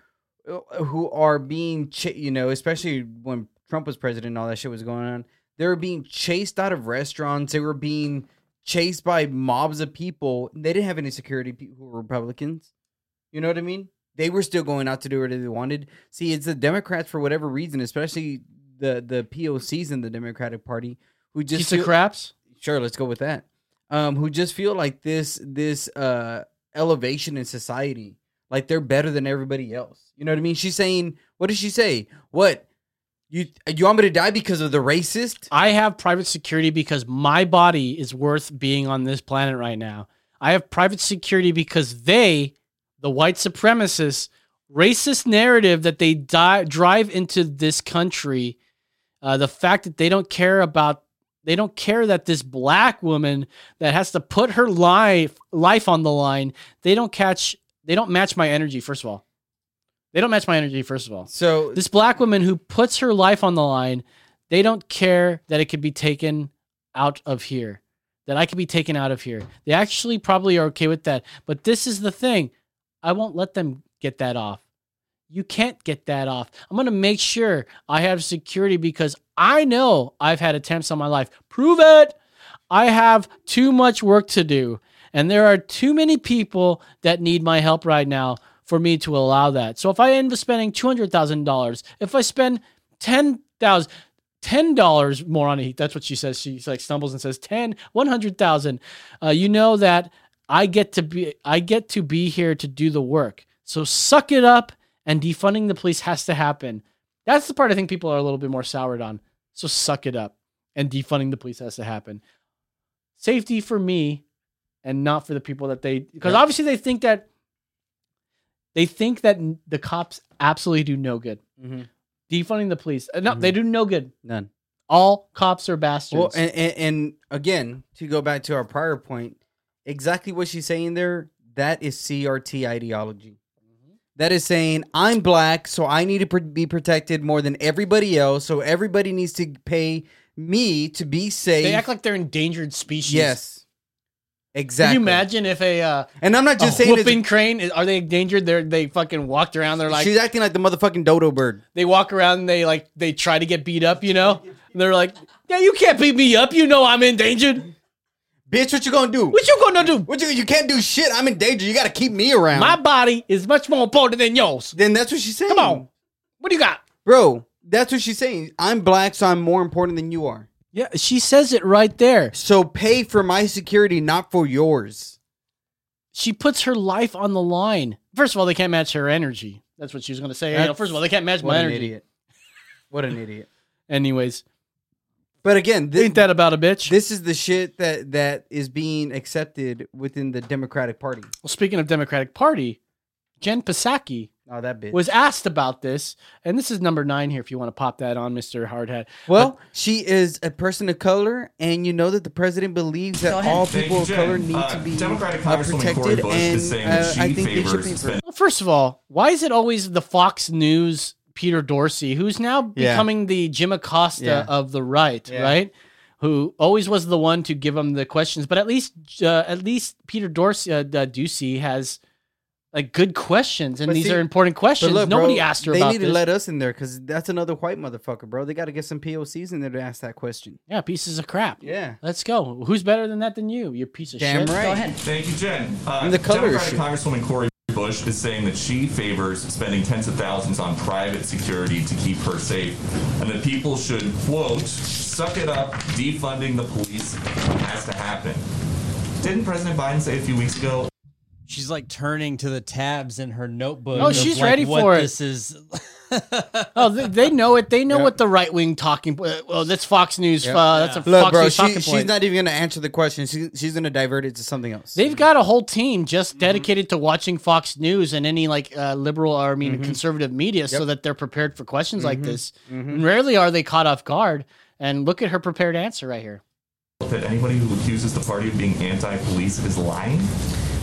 uh, who are being, ch- you know, especially when Trump was president and all that shit was going on. They were being chased out of restaurants. They were being chased by mobs of people. They didn't have any security people who were Republicans. You know what I mean? They were still going out to do whatever they wanted. See, it's the Democrats for whatever reason, especially the the POCs in the Democratic Party, who just Piece of feel- craps. sure let's go with that um who just feel like this this uh elevation in society like they're better than everybody else you know what i mean she's saying what does she say what you you want me to die because of the racist I have private security because my body is worth being on this planet right now. I have private security because they, the white supremacist racist narrative that they di- drive into this country, uh, the fact that they don't care about, they don't care that this black woman that has to put her life life on the line, they don't catch, they don't match my energy. First of all, they don't match my energy. First of all, so this black woman who puts her life on the line, they don't care that it could be taken out of here, that I could be taken out of here. They actually probably are okay with that. But this is the thing I won't let them get that off. You can't get that off. I'm going to make sure I have security because I know I've had attempts on my life. Prove it. I have too much work to do. And there are too many people that need my help right now for me to allow that. So if I end up spending $200,000, if I spend ten thousand. Ten dollars more on it. That's what she says. She like stumbles and says ten, one hundred thousand. Uh, you know that I get to be I get to be here to do the work. So suck it up and defunding the police has to happen. That's the part I think people are a little bit more soured on. So suck it up and defunding the police has to happen. Safety for me and not for the people that they because Yeah. obviously they think that they think that the cops absolutely do no good. Mhm. Defunding the police. uh, No, they do no good. None. All cops are bastards. Well, and, and, and again, to go back to our prior point, exactly what she's saying there, that is CRT ideology. That is saying I'm black, so I need to pr- be protected more than everybody else. So everybody needs to pay me to be safe. they act like they're endangered species. yes, exactly. Can you imagine if a uh, And I'm not just saying whooping crane is- are they endangered? They're they fucking walked around. They're like she's acting like the motherfucking dodo bird. they walk around and they like they try to get beat up. You know, and they're like, yeah, you can't beat me up. You know I'm endangered. Bitch, what you gonna do? What you gonna do? What you you can't do shit. I'm in danger. You gotta keep me around. My body is much more important than yours. then that's what she's saying. Come on, what do you got? bro. That's what she's saying. I'm black, so I'm more important than you are. Yeah, she says it right there. So pay for my security, not for yours. She puts her life on the line. First of all, they can't match her energy. That's what she was to say. You know, first of all, they can't match What my an energy. idiot. What an idiot. Anyways, But again, thi- ain't that about a bitch? this is the shit that that is being accepted within the Democratic Party. well, speaking of Democratic Party, Jen Psaki Oh, that bitch. was asked about this, and this is number nine here. If you want to pop that on, Mister Hardhead. well, she is a person of color, and you know that the president believes that all people you, of color need Uh, to be uh, protected, and uh, I think they should be. pay for spending- it. Well, first of all, why is it always the Fox News Peter Doocy, who's now Yeah. becoming the Jim Acosta Yeah. of the right, Yeah. right? Who always was the one to give him the questions, but at least uh, at least Peter Doocy uh, uh, Ducey has like good questions, and But these see- are important questions. Look, Nobody bro, asked her they about need this. to let us in there because that's another white motherfucker, bro. They got to get some POCs in there to ask that question. yeah, pieces of crap. Yeah. Let's go. Who's better than that than you? You piece of Damn shit. right. Go ahead. Thank you, Jen. Uh, And the color Democratic. Congresswoman Cori Bush is saying that she favors spending tens of thousands on private security to keep her safe, and that people should quote suck it up. Defunding the police has to happen. Didn't President Biden say a few weeks ago? She's like turning to the tabs in her notebook. Oh, she's like, ready what for it. This is. Oh, they, they know it. They know Yeah. what the right wing talking. Well, that's Fox News. Yeah. Uh, that's a Look, Fox bro, News she, talking she's point. not even going to answer the question. She, she's going to divert it to something else. They've got a whole team just Mm-hmm. dedicated to watching Fox News and any like uh, liberal or I mean Mm-hmm. conservative media, so that they're prepared for questions like this. And rarely are they caught off guard. And look at her prepared answer right here. That anybody who accuses the party of being anti-police is lying?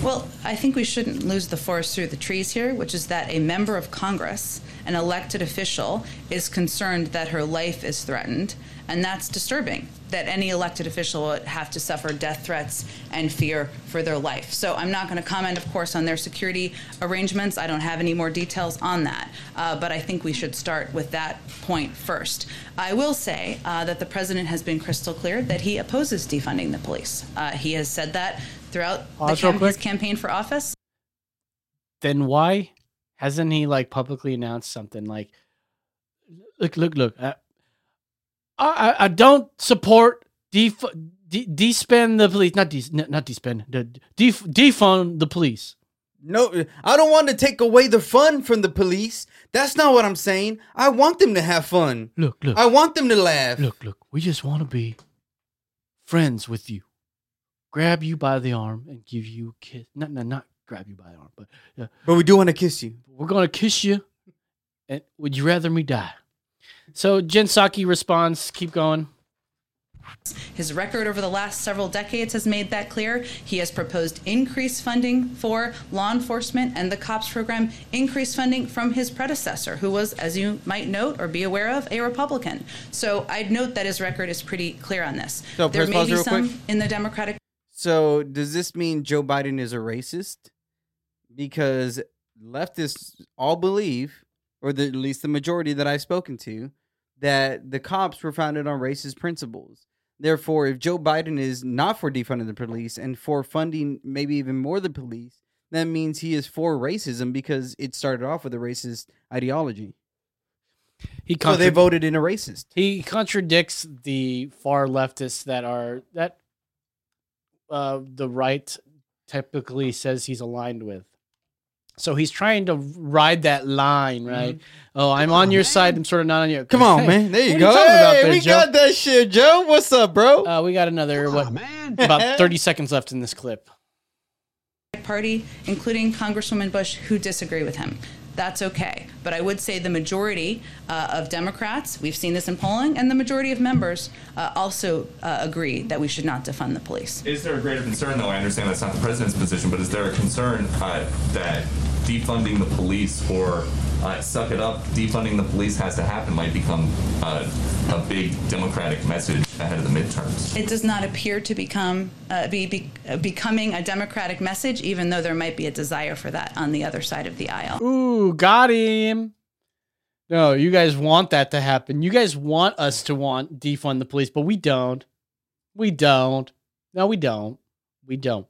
Well, I think we shouldn't lose the forest through the trees here, which is that a member of Congress, an elected official, is concerned that her life is threatened. And that's disturbing that any elected official would have to suffer death threats and fear for their life. So I'm not going to comment, of course, on their security arrangements. I don't have any more details on that. Uh, but I think we should start with that point first. I will say uh, that the president has been crystal clear that he opposes defunding the police. Uh, he has said that throughout the Pause real cam- his campaign for office. Then why hasn't he like publicly announced something like, look, look, look, uh, I, I, I don't support def, de, despend the police, not de, not despend, de, def, defund the police. No, I don't want to take away the fun from the police. That's not what I'm saying. I want them to have fun. Look, look, I want them to laugh. look, look. We just want to be friends with you. Grab you by the arm and give you a kiss. Not, not, not grab you by the arm, but uh, But we do want to kiss you. we're gonna kiss you. And would you rather me die? So Jen Psaki responds, "Keep going." His record over the last several decades has made that clear. He has proposed increased funding for law enforcement and the COPS program, increased funding from his predecessor, who was, as you might note or be aware of, a Republican. So I'd note that his record is pretty clear on this. So, there may be some quick. in the Democratic So does this mean Joe Biden is a racist? Because leftists all believe, or the, at least the majority that I've spoken to, that the cops were founded on racist principles. Therefore, if Joe Biden is not for defunding the police and for funding maybe even more the police, that means he is for racism because it started off with a racist ideology. he So they voted in a racist. he contradicts the far leftists that are that uh, the right typically says he's aligned with. So he's trying to ride that line, right? Oh, I'm on your side. I'm sort of not on your. Mm-hmm. Come on, Hey, man. There you what go. are talking about Hey, there, we Joe? got that shit, Joe. What's up, bro? Uh, we got another what? Man. About 30 seconds left in this clip. Party, including Congresswoman Bush, who disagree with him. That's okay. But I would say the majority uh, of Democrats, we've seen this in polling, and the majority of members uh, also uh, agree that we should not defund the police. Is there a greater concern, though? I understand that's not the president's position, but is there a concern uh, that defunding the police or uh, suck it up, defunding the police has to happen might become uh, a big Democratic message ahead of the midterms? It does not appear to become uh, be, be uh, becoming a Democratic message, even though there might be a desire for that on the other side of the aisle. Ooh, got him. No, you guys want that to happen. You guys want us to want defund the police, but we don't. We don't. No, we don't. We don't.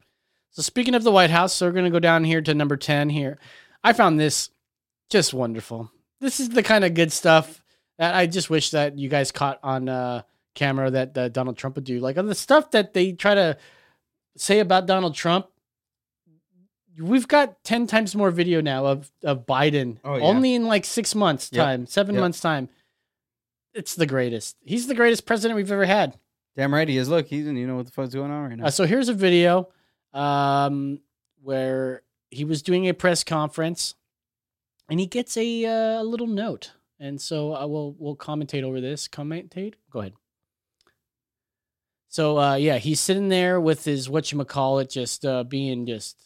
So speaking of the White House, so we're gonna go down here to number ten here. I found this just wonderful. This is the kind of good stuff that I just wish that you guys caught on uh, camera that uh, Donald Trump would do. Like on the stuff that they try to say about Donald Trump. We've got ten times more video now of of Biden Oh, yeah. only in like six months Yep. time, seven Yep. months time. It's the greatest. He's the greatest president we've ever had. Damn right he is. Look, he's you know what the fuck's going on right now. Uh, so here's a video um, where he was doing a press conference, and he gets a uh, little note, and so I will we'll commentate over this. Commentate. Go ahead. So uh, yeah, he's sitting there with his what you call it, just uh, being just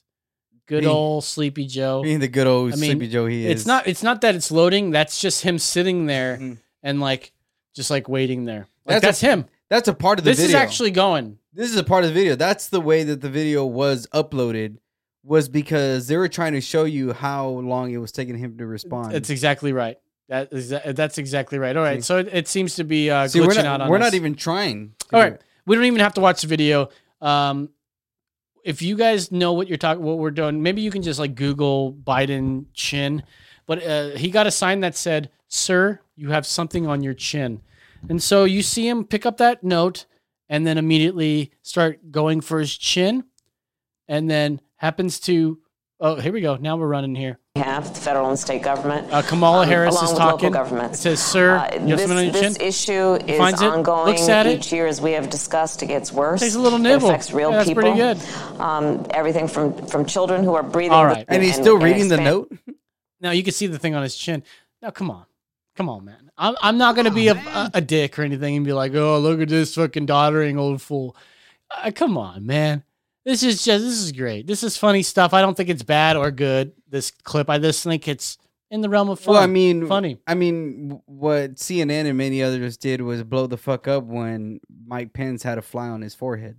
good Being- old sleepy Joe. Being the good old I mean, Sleepy Joe he is. It's not. It's not that it's loading. That's just him sitting there Mhm. and like just like waiting there. Like, That's that's, a- him. That's a part of the This video. is actually going. This is a part of the video. That's the way that the video was uploaded. Was because they were trying to show you how long it was taking him to respond. That's exactly right. That is that's exactly right. All right, so it, it seems to be uh, See, glitching we're not, out on we're us. not even trying. All right, we don't even have to watch the video. Um, if you guys know what you're talking, what we're doing, maybe you can just like Google Biden chin. But uh, he got a sign that said, "Sir, you have something on your chin," and so you see him pick up that note and then immediately start going for his chin, and then happens to. Oh, here we go. Now we're running here. have, the federal and state government. Uh, Kamala um, Harris along is with talking. Local governments. It says, "Sir, Uh, you this, something on your this chin?" issue is finds it, ongoing looks at it. each year, as we have discussed. It gets worse. Takes a little nibble. It affects real Yeah, that's people. pretty good. Um, everything from from children who are breathing. All with- right. And he's still reading the note. Now you can see the thing on his chin. Now, come on, come on, man. I'm I'm not gonna be a, a, a dick or anything and be like, oh, look at this fucking doddering old fool. Uh, come on, man. This is just this is great. This is funny stuff. I don't think it's bad or good. This clip, I just think it's in the realm of fun. Well, I mean, funny. I mean, what CNN and many others did was blow the fuck up when Mike Pence had a fly on his forehead.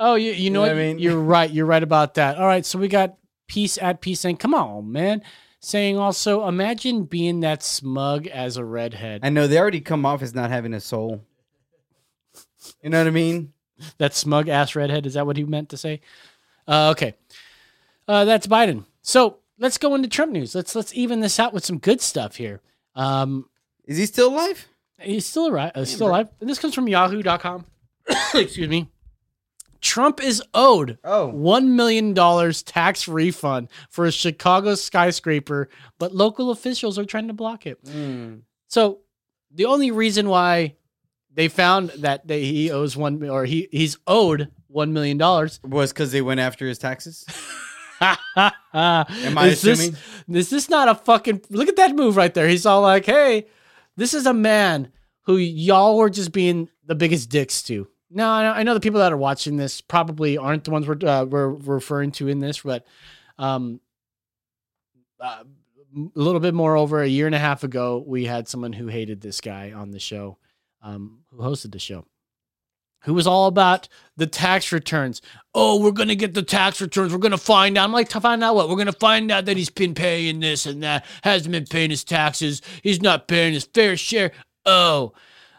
Oh, you, you know know what? I mean? You're right. You're right about that. All right. So we got peace at peace saying, come on, man. Saying also, imagine being that smug as a redhead. I know they already come off as not having a soul. You know what I mean? that smug ass redhead. Is that what he meant to say? Uh, okay, uh, that's Biden. So let's go into Trump news. Let's let's even this out with some good stuff here. Um, Is he still alive? he's still alive. Uh, still alive. And this comes from Yahoo.com. Excuse me. Trump is owed Oh. one million dollars tax refund for a Chicago skyscraper, but local officials are trying to block it. Hmm. So the only reason why they found that they, he owes one or he he's owed one million dollars. Was because they went after his taxes? Am Am I is assuming? This, is this not a fucking look at that move right there? He's all like, "Hey, this is a man who y'all were just being the biggest dicks to." Know, I know the people that are watching this probably aren't the ones we're uh, we're referring to in this, but um, uh, a little bit more over a year and a half ago, we had someone who hated this guy on the show, um, who hosted the show, who was all about the tax returns. Oh, we're gonna get the tax returns. We're gonna find out. I'm like, to find out what? We're gonna find out that he's been paying this and that, hasn't been paying his taxes. He's not paying his fair share. Oh,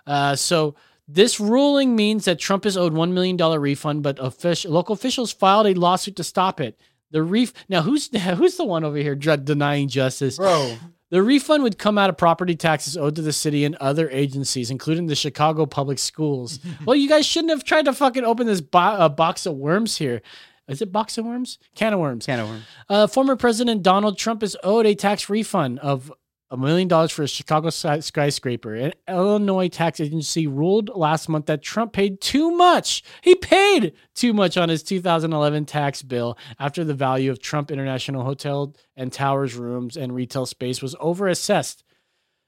uh, so this ruling means that Trump is owed one million dollar refund, but official, local officials filed a lawsuit to stop it. The ref now who's who's the one over here denying justice? Bro, The refund would come out of property taxes owed to the city and other agencies, including the Chicago Public Schools. well, you guys shouldn't have tried to fucking open this bo- uh, box of worms here. Is it box of worms? Can of worms. Can of worms. Uh, former President Donald Trump is owed a tax refund of a million dollars for a Chicago skyscraper. An Illinois tax agency ruled last month that Trump paid too much. He paid too much on his 2011 tax bill after the value of Trump International Hotel and Towers rooms and retail space was overassessed.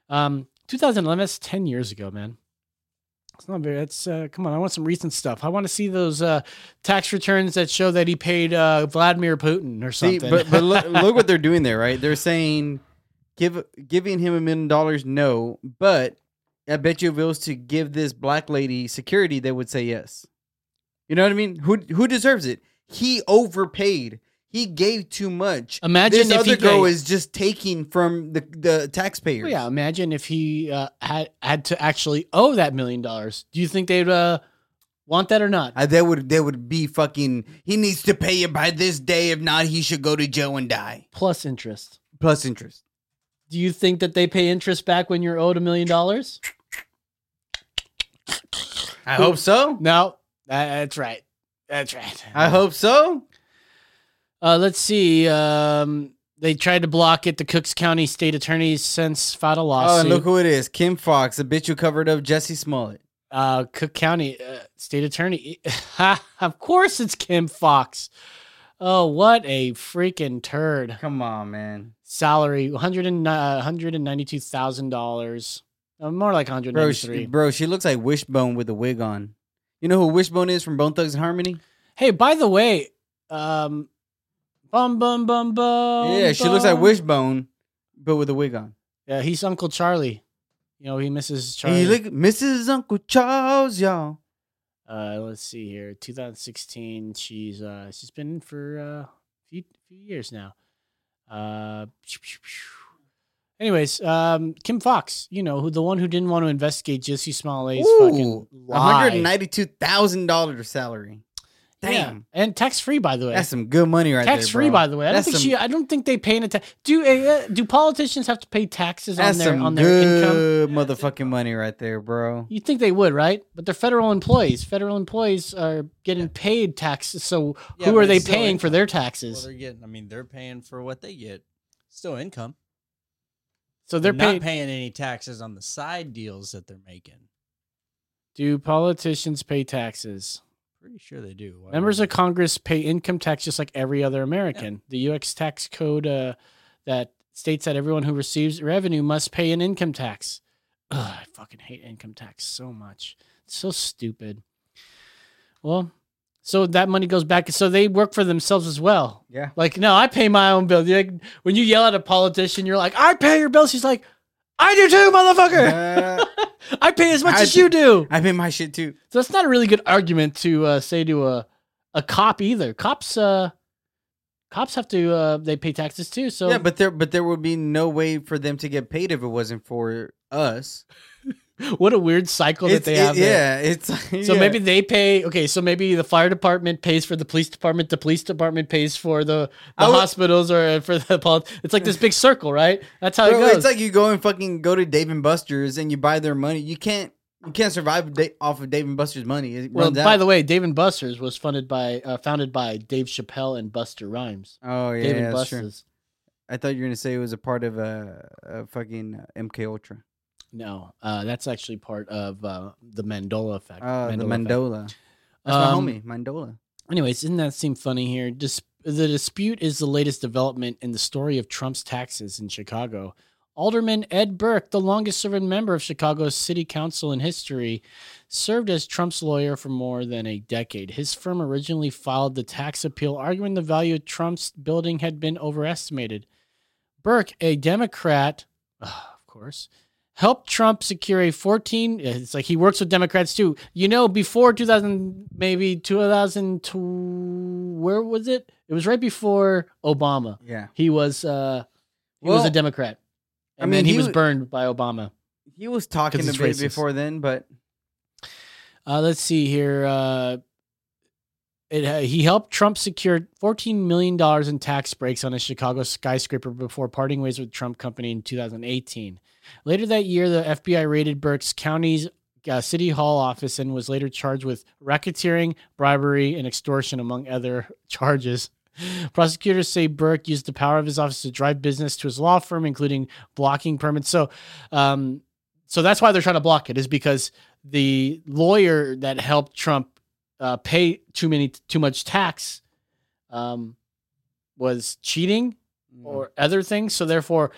Um, 2011, that's 10 years ago, man. It's not very. It's uh, come on. I want some recent stuff. I want to see those uh, tax returns that show that he paid uh, Vladimir Putin or See, something. but but look, look what they're doing there, right? They're saying give giving him a million dollars, no, but I bet you if it was to give this black lady security, they would say yes. You know what I mean? Who who deserves it? He overpaid. He gave too much. Imagine this if other he girl gave- is just taking from the the taxpayers. Well, yeah, imagine if he uh, had had to actually owe that million dollars. Do you think they'd uh, want that or not? Uh, they would they would be fucking. He needs to pay it by this day. If not, he should go to jail and die. Plus interest. Plus interest. Do you think that they pay interest back when you're owed a million dollars? I hope so. No, that's right. That's right. I hope so. Uh, let's see. Um, they tried to block it. The Cooks County State Attorney's since filed a lawsuit. Oh, and look who it is. Kim Foxx, the bitch who covered up Jussie Smollett. uh, Cook County uh, State Attorney. of course, it's Kim Foxx. Oh, what a freaking turd! Come on, man. Salary one hundred uh, hundred and ninety two thousand dollars. Uh, more like one hundred Bro, she, bro, she looks like Wishbone with a wig on. You know who Wishbone is from Bone Thugs and Harmony? Hey, by the way, um, bum bum bum bum. yeah, she looks like. Wishbone, but with a wig on. Yeah, he's Uncle Charlie. You know, he misses Charlie. Hey, look, Mrs. Uncle Charles, y'all. Uh, let's see here. 2016. She's uh she's been in for uh few few years now. Uh, anyways, um, Kim Foxx. You know who the one who didn't want to investigate Jussie Smollett's fucking Ooh, lie. $192,000 salary. Damn. Yeah, and tax free by the way. That's some good money right tax there. Tax free by the way. I don't think some, she. I don't think they pay a tax. Do uh, do politicians have to pay taxes on That's their some on their income? good motherfucking money right there, bro. You think they would, right? But they're federal employees. Federal employees are getting paid taxes. So Yeah, who are they paying for income. their Well, taxes? they're getting. I mean, they're paying for what they get. Still income. so they're They're not paying any taxes on the side deals that they're making. Do politicians pay taxes? Pretty sure they do. Why Members of Congress pay income tax just like every other American. The U.S. tax code uh, that states that everyone who receives revenue must pay an income tax. Ugh, I fucking hate income tax so much. It's so stupid. Well, so that money goes back. So they work for themselves as well. Yeah. Like, no, I pay my own bill. Like, when you yell at a politician, you're like, I pay your bills. She's like, I do too, motherfucker. Uh, I pay as much I as you do. I pay my shit too. So that's not a really good argument to uh, say to a a cop either. Cops uh cops have to uh they pay taxes too. So yeah, but there but there would be no way for them to get paid if it wasn't for us. what a weird cycle that It's- they have. there. yeah, it's So yeah. maybe they pay. Okay, so maybe the fire department pays for the police department. The police department pays for the, the would- hospitals or for the It's like this big circle, right? That's how it goes. it's like you go and fucking go to Dave and Buster's and you buy their money. You can't you can't survive off of Dave and Buster's money. It well, by out. the way, Dave and Buster's was funded by uh, founded by Dave Chappelle and Busta Rhymes. oh yeah, Dave and that's true. Buster's. I thought you were gonna say it was a part of a, a fucking uh, MK Ultra. No, uh, that's actually part of uh, the Mandela effect. Oh, the effect. Mandola. That's Um, my homie, Mandola. Anyways, doesn't that seem funny here? Dis- the dispute is the latest development in the story of Trump's taxes in Chicago. Alderman Ed Burke, the longest serving member of Chicago's city council in history, served as Trump's lawyer for more than a decade. His firm originally filed the tax appeal, arguing the value of Trump's building had been overestimated. Burke, a Democrat, ah, of course, helped Trump secure a 14 it's like he works with Democrats too. You know, before 2000 maybe 2002 where was it? It was right before Obama. Yeah, He was uh he was a Democrat. I And mean, then he, he was burned by Obama. he was talking it's bit racist. before then, but Uh, let's see here. Uh, it, uh, he helped Trump secure $14 million in tax breaks on a Chicago skyscraper before parting ways with Trump Company in 2018. Later that year, the FBI raided Berks County's uh, City Hall office and was later charged with racketeering, bribery, and extortion, among other charges. Prosecutors say Burke used the power of his office to drive business to his law firm, including blocking permits. So, um, so that's why they're trying to block it, is because the lawyer that helped Trump uh, pay too many too much tax um, was cheating or other things. So therefore,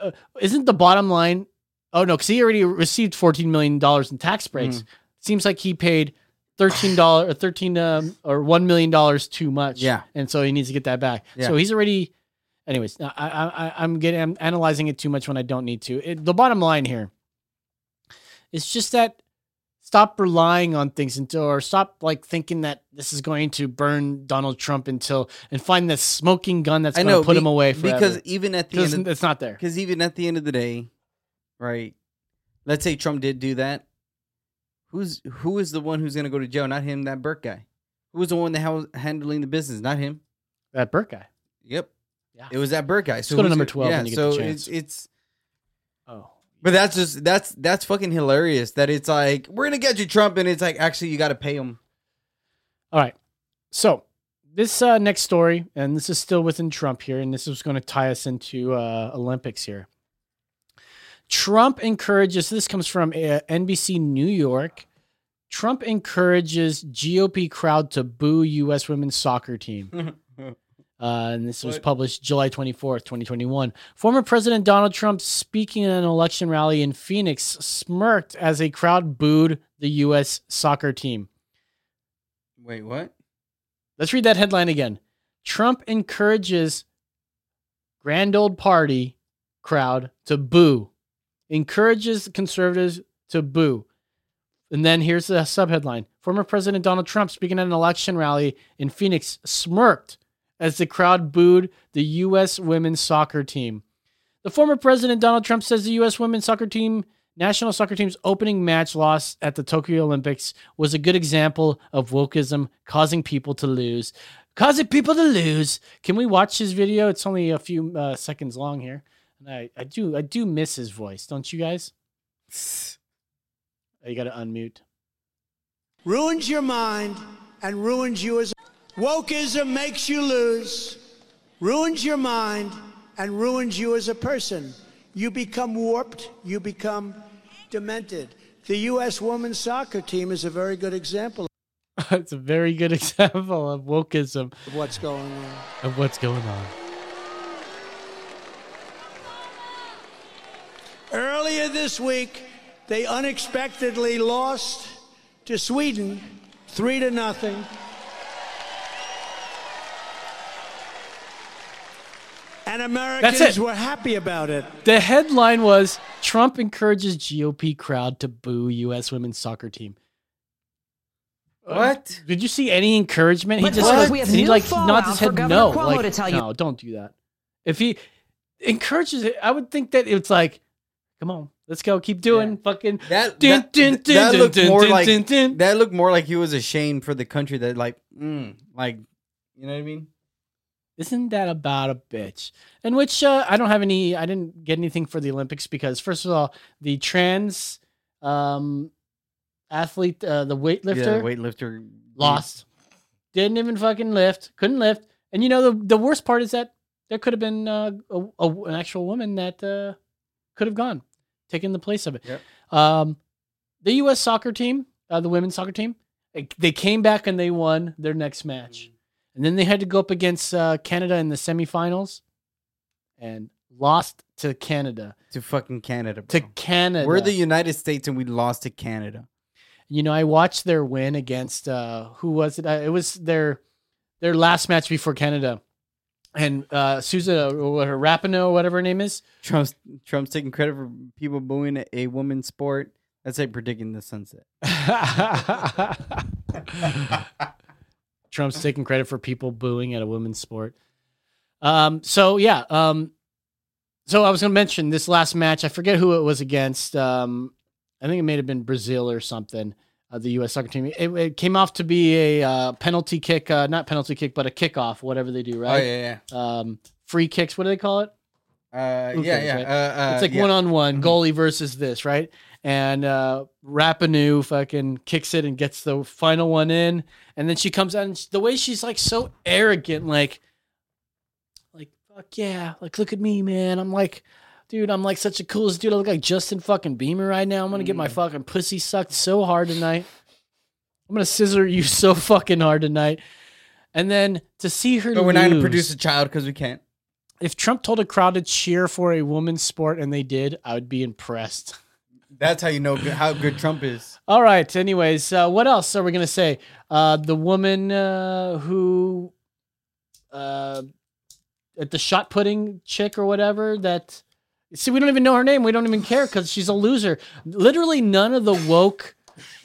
uh, isn't the bottom line? Oh no, because he already received fourteen million dollars in tax breaks. Seems like he paid thirteen dollar or thirteen um, or one million dollars too much. Yeah. and so he needs to get that back. Yeah. So he's already. Anyways, I, I, I, I'm getting I'm analyzing it too much when I don't need to. It, the bottom line here is just that stop relying on things until or stop like thinking that this is going to burn Donald Trump until and find the smoking gun that's going to put be- him away forever. because even at the end, of, it's not there. because even at the end of the day, right? Let's say Trump did do that. Who's who is the one who's going to go to jail? Not him. That Burke guy. Who was the one that was handling the business? Not him. That Burke guy. Yep. Yeah. It was that Burke guy. So go to number 12 Yeah. when you get so the chance. it's it's. Oh, But that's just that's that's fucking hilarious. That it's like we're gonna get you Trump, and it's like actually you got to pay him. all right. So this uh, next story, and this is still within Trump here, and this is going to tie us into uh, Olympics here. Trump encourages. This comes from uh, NBC New York. Trump encourages GOP crowd to boo U.S. women's soccer team. Uh, and this was published July 24th, 2021. Former President Donald Trump, speaking at an election rally in Phoenix, smirked as a crowd booed the U.S. soccer team. Wait, what? Let's read that headline again. Trump encourages grand old party crowd to boo, encourages conservatives to boo. And then here's the subheadline Former President Donald Trump, speaking at an election rally in Phoenix, smirked as the crowd booed the U.S. women's soccer team. The former president, Donald Trump, says the U.S. women's soccer team, national soccer team's opening match loss at the Tokyo Olympics was a good example of wokeism causing people to lose. Causing people to lose. Can we watch his video? It's only a few uh, seconds long here. And I, I do I do miss his voice, don't you guys? You got to unmute. ruins your mind and ruins you as wokeism makes you lose ruins your mind and ruins you as a person. You become warped you become demented. The u.s women's soccer team is a very good example. It's a very good example of wokeism. Of what's going on. Of what's going on. earlier this week they unexpectedly lost to sweden three to nothing and americans it. were happy about it The headline was Trump encourages GOP crowd to boo U.S. women's soccer team. What? Did you see any encouragement? But he just what? We have he like fallout nods his head no. Cuomo like, to tell you. no, don't do that. If he encourages it, I would think that it's like, come on, let's go, keep doing fucking That Dun, that, dun, that looked dun, more dun, like dun, dun. that looked more like he was ashamed for the country that like mm, like you know what I mean. Isn't that about a bitch? In which uh, I don't have any, I didn't get anything for the Olympics because, first of all, the trans um, athlete, uh, the weightlifter, Yeah, weightlifter lost. Didn't even fucking lift. Couldn't lift. And you know the the worst part is that there could have been uh, a, a- an actual woman that uh, could have gone, taken the place of it. Yep. Um, the U.S. soccer team, uh, the women's soccer team, they- they came back and they won their next match, and then they had to go up against uh, Canada in the semifinals, and lost to Canada. to fucking Canada. To. Canada, We're the United States and we lost to Canada. you know, I watched their win against uh who was it? Uh, it was their their last match before Canada. And uh Susan or her Rapinoe, whatever her name is. Trump's Trump's taking credit for people booing a, a women's sport. That's like predicting the sunset. Trump's taking credit for people booing at a women's sport. Um so yeah, um so I was gonna mention this last match, I forget who it was against. Um I think it may have been Brazil or something. uh, the U.S. soccer team. It, it came off to be a uh, penalty kick, uh, not penalty kick, but a kickoff, whatever they do, right? Oh right? yeah, Um, free kicks. What do they call it? yeah, uh, yeah, yeah. right? Uh, uh, it's like one on one goalie versus this, right? And uh Rapinoe fucking kicks it and gets the final one in, and then she comes out and sh- the way she's like so arrogant, like, like fuck yeah, like look at me, man. I'm like, dude, I'm like such a coolest dude. I look like Justin fucking Beamer right now. I'm gonna Mm. get my fucking pussy sucked so hard tonight. I'm gonna scissor you so fucking hard tonight. And then to see her, But we're not gonna produce a child because we can't. if Trump told a crowd to cheer for a woman's sport and they did, I would be impressed. That's how you know good, how good Trump is. All right. Anyways, uh, what else are we gonna say? Uh, the woman uh, who, uh, at the shot putting chick or whatever that. See, we don't even know her name. We don't even care because she's a loser. Literally, none of the woke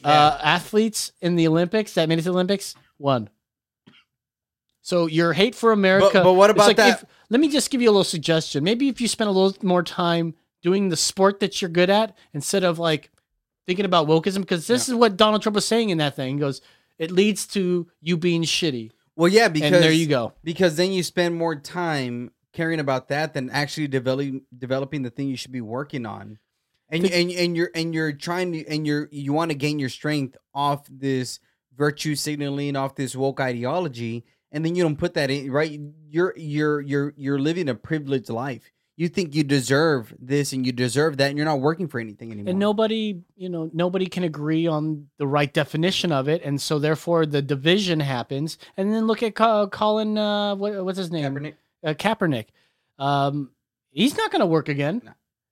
uh, athletes in the Olympics that made it to the Olympics won. So your hate for America. but what about like that- if- let me just give you a little suggestion. Maybe if you spend a little more time doing the sport that you're good at instead of like thinking about wokeism, because this is what Donald Trump was saying in that thing. He goes, it leads to you being shitty. Well, yeah, because and there you go. Because then you spend more time caring about that than actually developing developing the thing you should be working on. And and and you're and you're trying to and you're you want to gain your strength off this virtue signaling off this woke ideology and then you don't put that in right you're you're you're you're living a privileged life. You think you deserve this and you deserve that and you're not working for anything anymore. And nobody, you know, nobody can agree on the right definition of it, and so therefore the division happens. And then look at Co- Colin, uh, what, what's his name? Kaepernick. Uh, Kaepernick. Um, he's not going to work again.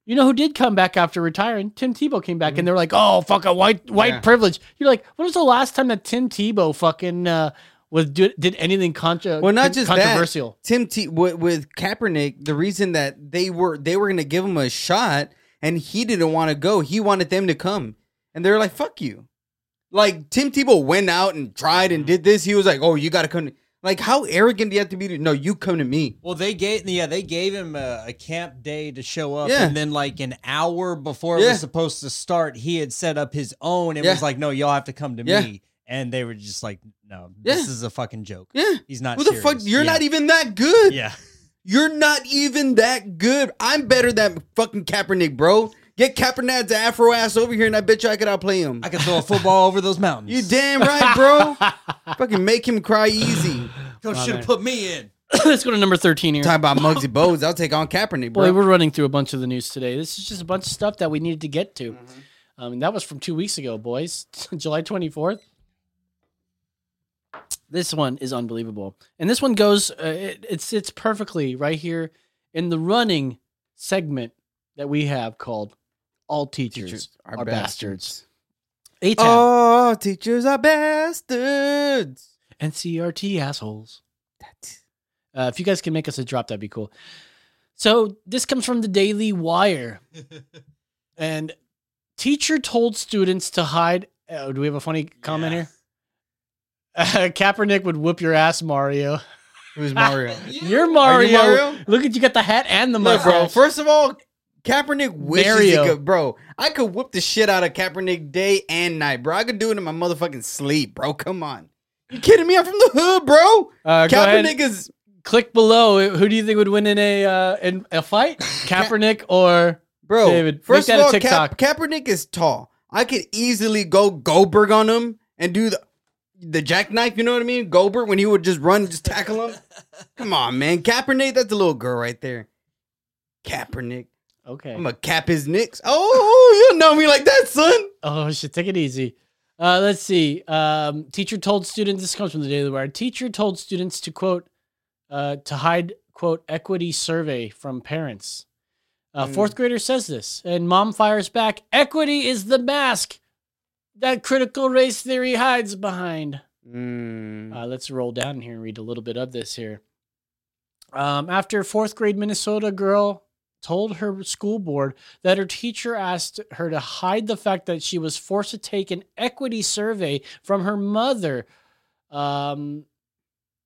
You know who did come back after retiring? Tim Tebow came back, and they're like, "Oh, fuck a white white Yeah. privilege." You're like, when was the last time that Tim Tebow fucking uh, was did, did anything contra- well, not just controversial? That, Tim T with, with Kaepernick, the reason that they were they were going to give him a shot, and he didn't want to go. He wanted them to come, and they're like, "Fuck you." Like Tim Tebow went out and tried and mm-hmm. did this. He was like, "Oh, you got to come." Like, how arrogant do you have to be? To, no, you come to me. Well, they gave yeah they gave him a, a camp day to show up, Yeah. and then like an hour before it was supposed to start, he had set up his own and Yeah. was like, "No, y'all have to come to Yeah. me." And they were just like, "No, this Yeah. is a fucking joke. Yeah, He's not. Who the fuck? serious." You're Yeah. not even that good. Yeah, You're not even that good. I'm better than fucking Kaepernick, bro. Get Kaepernick's afro ass over here, and I bet you I could outplay him. I can throw a football over those mountains. You damn right, bro. fucking make him cry easy. Coach Oh, should have put me in. Let's go to number thirteen here. Talk about Muggsy Bogues. I'll take on Kaepernick, bro. Boy, we're running through a bunch of the news today. This is just a bunch of stuff that we needed to get to. Um, and that was from two weeks ago, boys. July 24th. This one is unbelievable. And this one goes, uh, it, it sits perfectly right here in the running segment that we have called All Teachers, Teachers Are, are Bastards. ATAB, Oh, teachers are bastards. NCRT assholes. Uh, if you guys can make us a drop, that'd be cool. So this comes from the Daily Wire, and teacher told students to hide. Oh, do we have a funny comment here? Uh, Kaepernick would whoop your ass, Mario. Who's Mario? You're Mario. Mario? Look at you got the hat and the Look, bro. First of all, Kaepernick wishes Mario. he could, bro. I could whoop the shit out of Kaepernick day and night, bro. I could do it in my motherfucking sleep, bro. Come on. You kidding me? I'm from the hood, bro. Uh. Kaepernick is Click below. Who do you think would win in a uh, in a fight? Kaepernick or bro. David, first make of all, TikTok. Ka- Kaepernick is tall. I could easily go Goldberg on him and do the the jackknife. You know what I mean? Goldberg when he would just run and just tackle him. Come on, man. Kaepernick, that's a little girl right there. Kaepernick. okay? I'm gonna cap his nicks. Oh, you know me like that, son. Oh shit, take it easy. Uh, let's see. Um, teacher told students. This comes from the Daily Wire. Teacher told students to quote uh, to hide quote equity survey from parents. Uh, Mm. Fourth grader says this, and mom fires back. Equity is the mask that critical race theory hides behind. Mm. Uh, let's roll down here and read a little bit of this here. Um, after fourth grade Minnesota girl told her school board that her teacher asked her to hide the fact that she was forced to take an equity survey from her mother. Um,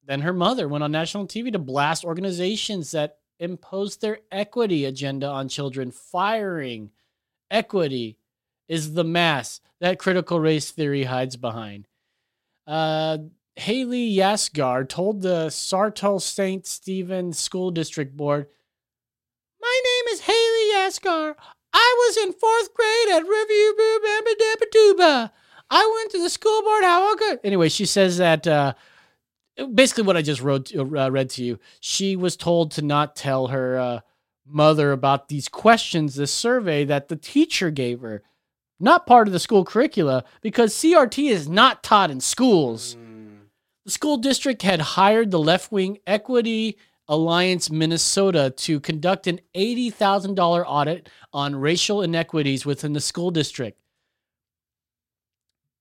then her mother went on national TV to blast organizations that imposed their equity agenda on children, firing equity is the mass that critical race theory hides behind. Uh, Haley Yasgar told the Sartell St. Stephen School District Board, My name is Haley Yasgar. I was in fourth grade at Review Bamba I went to the school board. How good. Anyway, she says that uh, basically what I just wrote uh, read to you. She was told to not tell her uh, mother about these questions, this survey that the teacher gave her. Not part of the school curricula because CRT is not taught in schools. The school district had hired the left wing Equity Alliance Minnesota to conduct an $80,000 audit on racial inequities within the school district.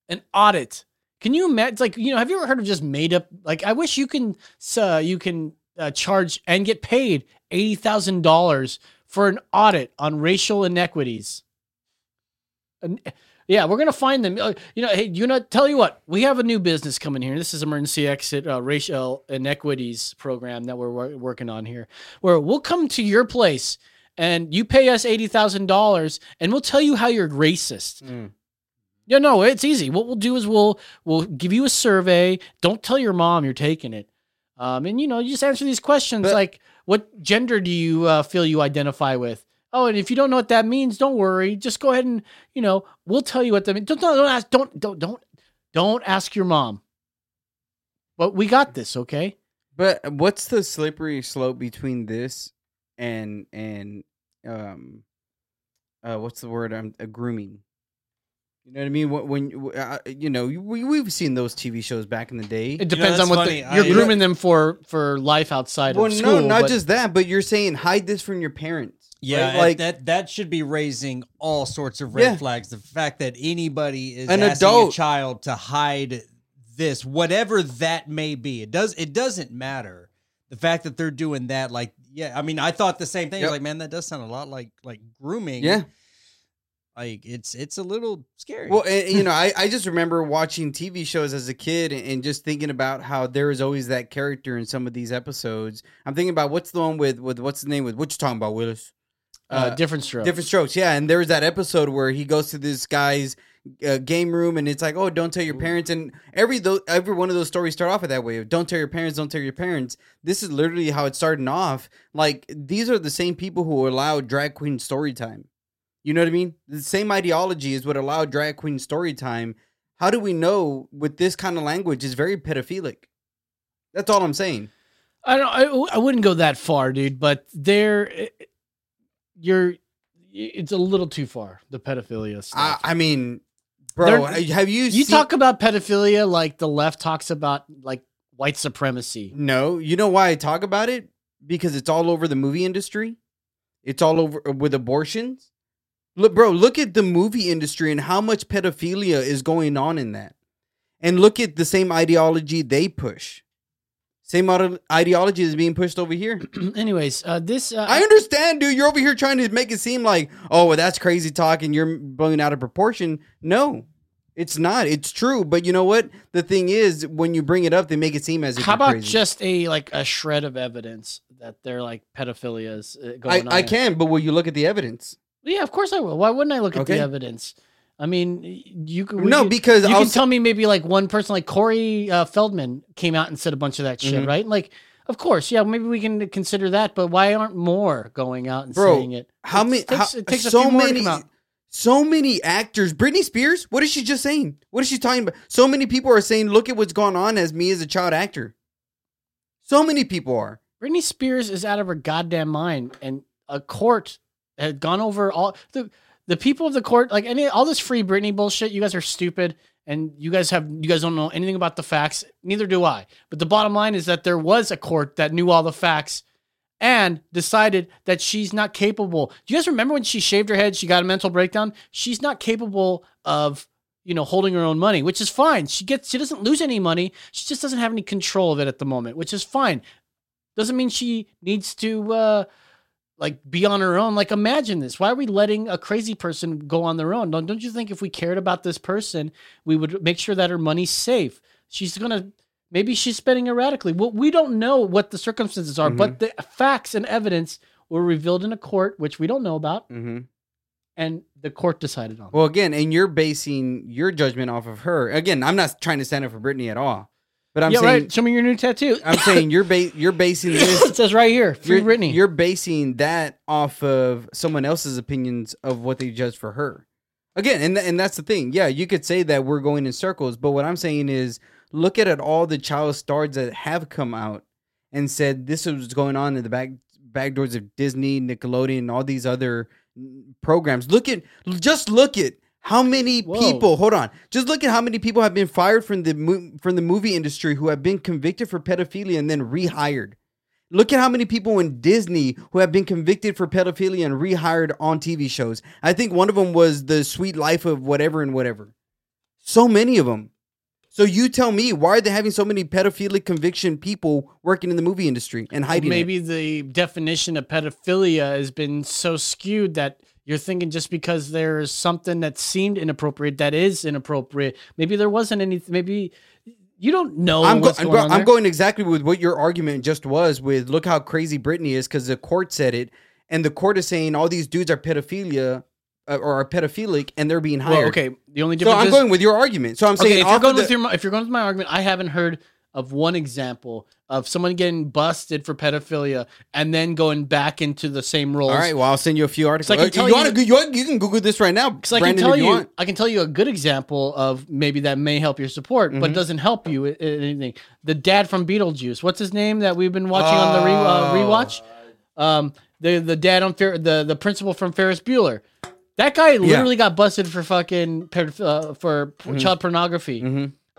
An audit. Can you imagine? Like, you know, have you ever heard of just made up? Like, I wish you can, uh, you can uh, charge and get paid $80,000 for an audit on racial inequities. Yeah, we're gonna find them. Uh, you know, hey, you know, tell you what, we have a new business coming here. This is emergency exit uh, racial inequities program that we're wor- working on here, where we'll come to your place and you pay us eighty thousand dollars, and we'll tell you how you're racist. Yeah, no, it's easy. What we'll do is we'll we'll give you a survey. Don't tell your mom you're taking it, um, and you know, you just answer these questions But- like, what gender do you uh, feel you identify with? Oh, and if you don't know what that means, don't worry. Just go ahead and you know we'll tell you what that means. Don't don't, don't ask. Don't don't don't don't ask your mom. But we got this, okay? But what's the slippery slope between this and and um uh what's the word I'm uh, grooming? You know what I mean? When, when uh, you know we we've seen those TV shows back in the day. It depends that's on what funny. the, you're I- grooming them for for life outside well, of school. no, not but- just that, but you're saying hide this from your parents. Yeah, right? like that that should be raising all sorts of red Yeah. flags. The fact that anybody is An asking adult- a child to hide this, whatever that may be, it does it doesn't matter. The fact that they're doing that, like, yeah, I mean, I thought the same thing. Yep. Like, man, that does sound a lot like like grooming. yeah. like it's it's a little scary. Well, and, you know, I, I just remember watching TV shows as a kid and, and just thinking about how there is always that character in some of these episodes. I'm thinking about what's the one with with what's the name with what you talking about, Willis? Uh, different strokes. Different strokes, yeah. And there was that episode where he goes to this guy's uh, game room, and it's like, oh, don't tell your parents. And every every one of those stories start off that way. Don't tell your parents. Don't tell your parents. This is literally how it's starting off. Like these are the same people who allow drag queen story time. You know what I mean? The same ideology is what allowed drag queen story time. How do we know with this kind of language is very pedophilic? That's all I'm saying. I don't. I, I wouldn't go that far, dude. But there, it- you're. It's a little too far. The pedophilia I, stuff. I mean, bro, There- have you you seen- talk about pedophilia like the left talks about like white supremacy. No, you know why I talk about it? Because it's all over the movie industry. It's all over uh, with abortions. Look, bro, look at the movie industry and how much pedophilia is going on in that. And look at the same ideology they push. Same ide- ideology is being pushed over here. Anyways, uh, this uh, I understand, dude. You're over here trying to make it seem like, oh, well, that's crazy talk and you're blowing out of proportion. No, it's not. It's true. But you know what? The thing is, when you bring it up, they make it seem as if how about crazy. just a like a shred of evidence that they're like pedophilia is uh, I, going on? I can, but will you look at the evidence? Yeah, of course I will. Why wouldn't I look at Okay. the evidence? I mean, you could No, because you I'll can s- tell me maybe like one person, like Corey uh, Feldman, came out and said a bunch of that shit, Mhm. right? Like, of course, yeah, maybe we can consider that, but why aren't more going out and Bro, saying it? How It many? takes- how- it takes a so few more to many. So many actors. Britney Spears. What is she just saying? What is she talking about? So many people are saying, "Look at what's going on." As me as a child actor, so many people are. Britney Spears is out of her goddamn mind, and a court had gone over all the the people of the court, like any all this free Britney bullshit. You guys are stupid, and you guys have you guys don't know anything about the facts. Neither do I. But the bottom line is that there was a court that knew all the facts and decided that she's not capable. Do you guys remember when she shaved her head? She got a mental breakdown. She's not capable of you know holding her own money, which is fine. She gets she doesn't lose any money. She just doesn't have any control of it at the moment, which is fine doesn't mean she needs to uh like be on her own. Like imagine this. Why are we letting a crazy person go on their own? Don't, don't you think if we cared about this person we would make sure that her money's safe? She's gonna maybe she's spending erratically. Well we don't know what the circumstances are but the facts and evidence were revealed in a court which we don't know about. Mm-hmm. and the court decided on. Well, again, and you're basing your judgment off of her. Again, I'm not trying to stand up for Britney at all, but I'm yeah, saying right. Show me your new tattoo. I'm saying you're ba- you're basing this. it says right here, free You're, Britney. you're basing that off of someone else's opinions of what they judged for her. Again, and th- and that's the thing. Yeah, you could say that we're going in circles, but what I'm saying is, look at it, all the child stars that have come out and said this is what's going on in the back back doors of Disney, Nickelodeon, all these other programs. Look at just look at how many Whoa. people. Hold on, just look at how many people have been fired from the mo- from the movie industry who have been convicted for pedophilia and then rehired. Look at how many people in Disney who have been convicted for pedophilia and rehired on TV shows. I think one of them was the Suite Life of whatever and whatever. So many of them. So you tell me why are they having so many pedophilic conviction people working in the movie industry and hiding it? Maybe the definition of pedophilia has been so skewed that you're thinking just because there's something that seemed inappropriate that is inappropriate. Maybe there wasn't any. Maybe you don't know I'm, go- I'm, going go- on. I'm going exactly with what your argument just was with look how crazy Britney is because the court said it and the court is saying all these dudes are pedophilia uh, or are pedophilic and they're being hired. Well, okay. The only difference. So I'm is- going with your argument. So I'm saying okay, if you're going the- with your if you're going with my argument, I haven't heard of one example of someone getting busted for pedophilia and then going back into the same role. All right, well I'll send you a few articles. I can Uh, tell you, you- wanna, you, want- you can Google this right now, Because I can tell you, you. I can tell you a good example of maybe that may help your support, Mm-hmm. but doesn't help you in in anything. The dad from Beetlejuice. What's his name that we've been watching on the re, uh, rewatch? Um, the the dad on Fer- the the principal from Ferris Bueller. That guy literally got busted for fucking uh, for Mm-hmm. child pornography,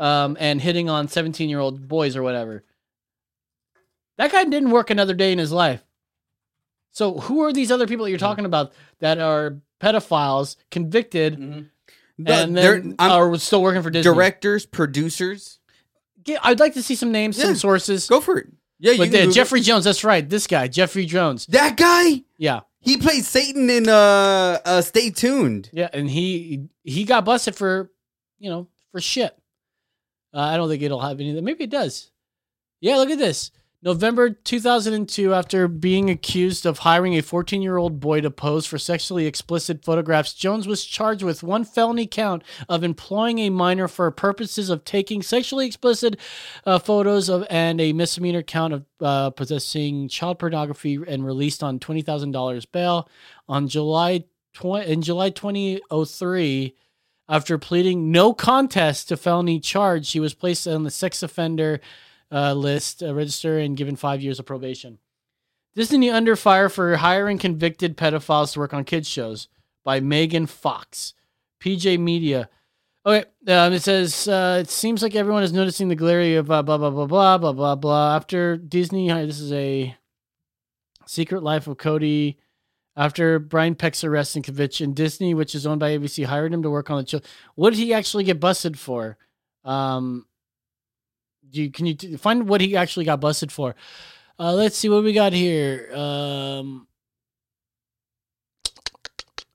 um, and hitting on seventeen year old boys or whatever. That guy didn't work another day in his life. So who are these other people that you're Mm-hmm. talking about that are pedophiles convicted The- and then are still working for Disney? directors, producers, Yeah, I'd like to see some names, Yeah. some sources. go for it. Yeah, you but Google- Jeffrey Jones, that's right. This guy, Jeffrey Jones. that guy. Yeah, He played Satan in uh, uh Stay Tuned. yeah, and he he got busted for you know for shit. Uh, I don't think it'll have anything. Maybe it does. Yeah, look at this. November 2002, after being accused of hiring a 14 year old boy to pose for sexually explicit photographs, Jones was charged with one felony count of employing a minor for purposes of taking sexually explicit uh, photos of and a misdemeanor count of uh, possessing child pornography and released on $20,000 bail. On July 20, in July 2003, after pleading no contest to felony charge, he was placed on the sex offender uh, list, uh, register, and given five years of probation. Disney under fire for hiring convicted pedophiles to work on kids shows by Megan Fox, PJ Media. Okay, um, it says uh, it seems like everyone is noticing the glare of uh, blah blah blah blah blah blah blah. After Disney, this is a Secret Life of Cody. After Brian Peck's arrest and conviction, Disney, which is owned by ABC, hired him to work on the show. What did he actually get busted for? Um, do you, can you t- find what he actually got busted for? Uh, let's see what we got here. Um,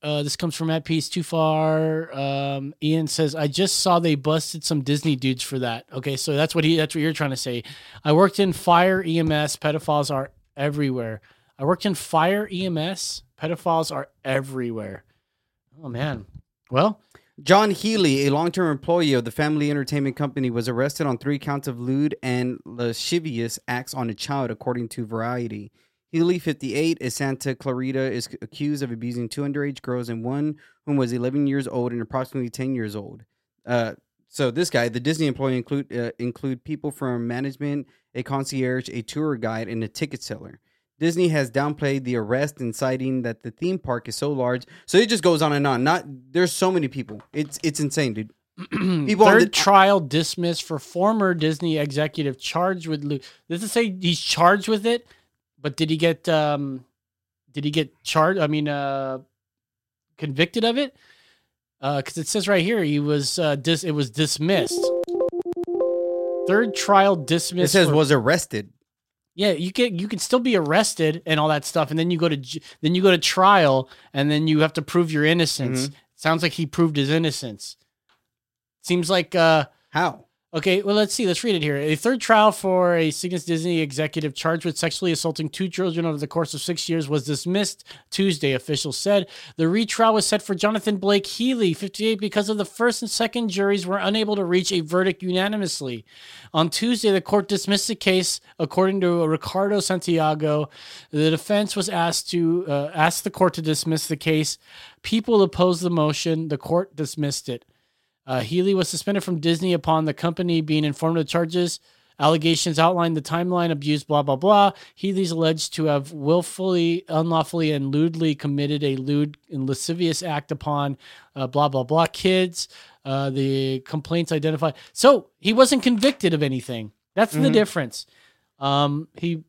uh, this comes from at piece too far. Um, Ian says, "I just saw they busted some Disney dudes for that." Okay, so that's what he. That's what you're trying to say. I worked in fire EMS. Pedophiles are everywhere. I worked in fire EMS. Pedophiles are everywhere. Oh man. Well, John Heely, a long-term employee of the family entertainment company, was arrested on three counts of lewd and lascivious acts on a child, according to Variety. Heely, 58, is Santa Clarita, is accused of abusing two underage girls and one whom was 11 years old and approximately 10 years old. Uh, so this guy, the Disney employee, include uh, include people from management, a concierge, a tour guide, and a ticket seller. Disney has downplayed the arrest and citing that the theme park is so large. So it just goes on and on. Not there's so many people. It's it's insane, dude. People third the- trial dismissed for former Disney executive charged with. Lu- Does it say he's charged with it? But did he get? um Did he get charged? I mean, uh convicted of it? Because it says right here he was. uh dis- It was dismissed. Third trial dismissed. It says for- was arrested. Yeah, you can you can still be arrested and all that stuff, and then you go to then you go to trial, and then you have to prove your innocence. Mm-hmm. Sounds like he proved his innocence. Seems like uh How? Okay, well, let's see. Let's read it here. A third trial for a Cygnus Disney executive charged with sexually assaulting two children over the course of six years was dismissed Tuesday, officials said. The retrial was set for Jonathan Blake Heely, 58, because of the first and second juries were unable to reach a verdict unanimously. On Tuesday, the court dismissed the case, according to Ricardo Santiago. The defense was asked to uh, ask the court to dismiss the case. People opposed the motion. The court dismissed it. Uh, Heely was suspended from Disney upon the company being informed of the charges. Allegations outline the timeline, abuse, blah, blah, blah. Heely's alleged to have willfully, unlawfully, and lewdly committed a lewd and lascivious act upon uh, blah, blah, blah kids. Uh, the complaints identified. So he wasn't convicted of anything. That's the difference. Um, he,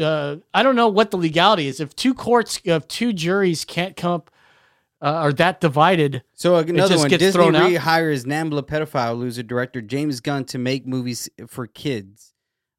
uh, I don't know what the legality is. If two courts, if two juries can't come up, uh, are that divided, So another just one, Disney thrown out? rehires Nambla pedophile loser director James Gunn to make movies for kids.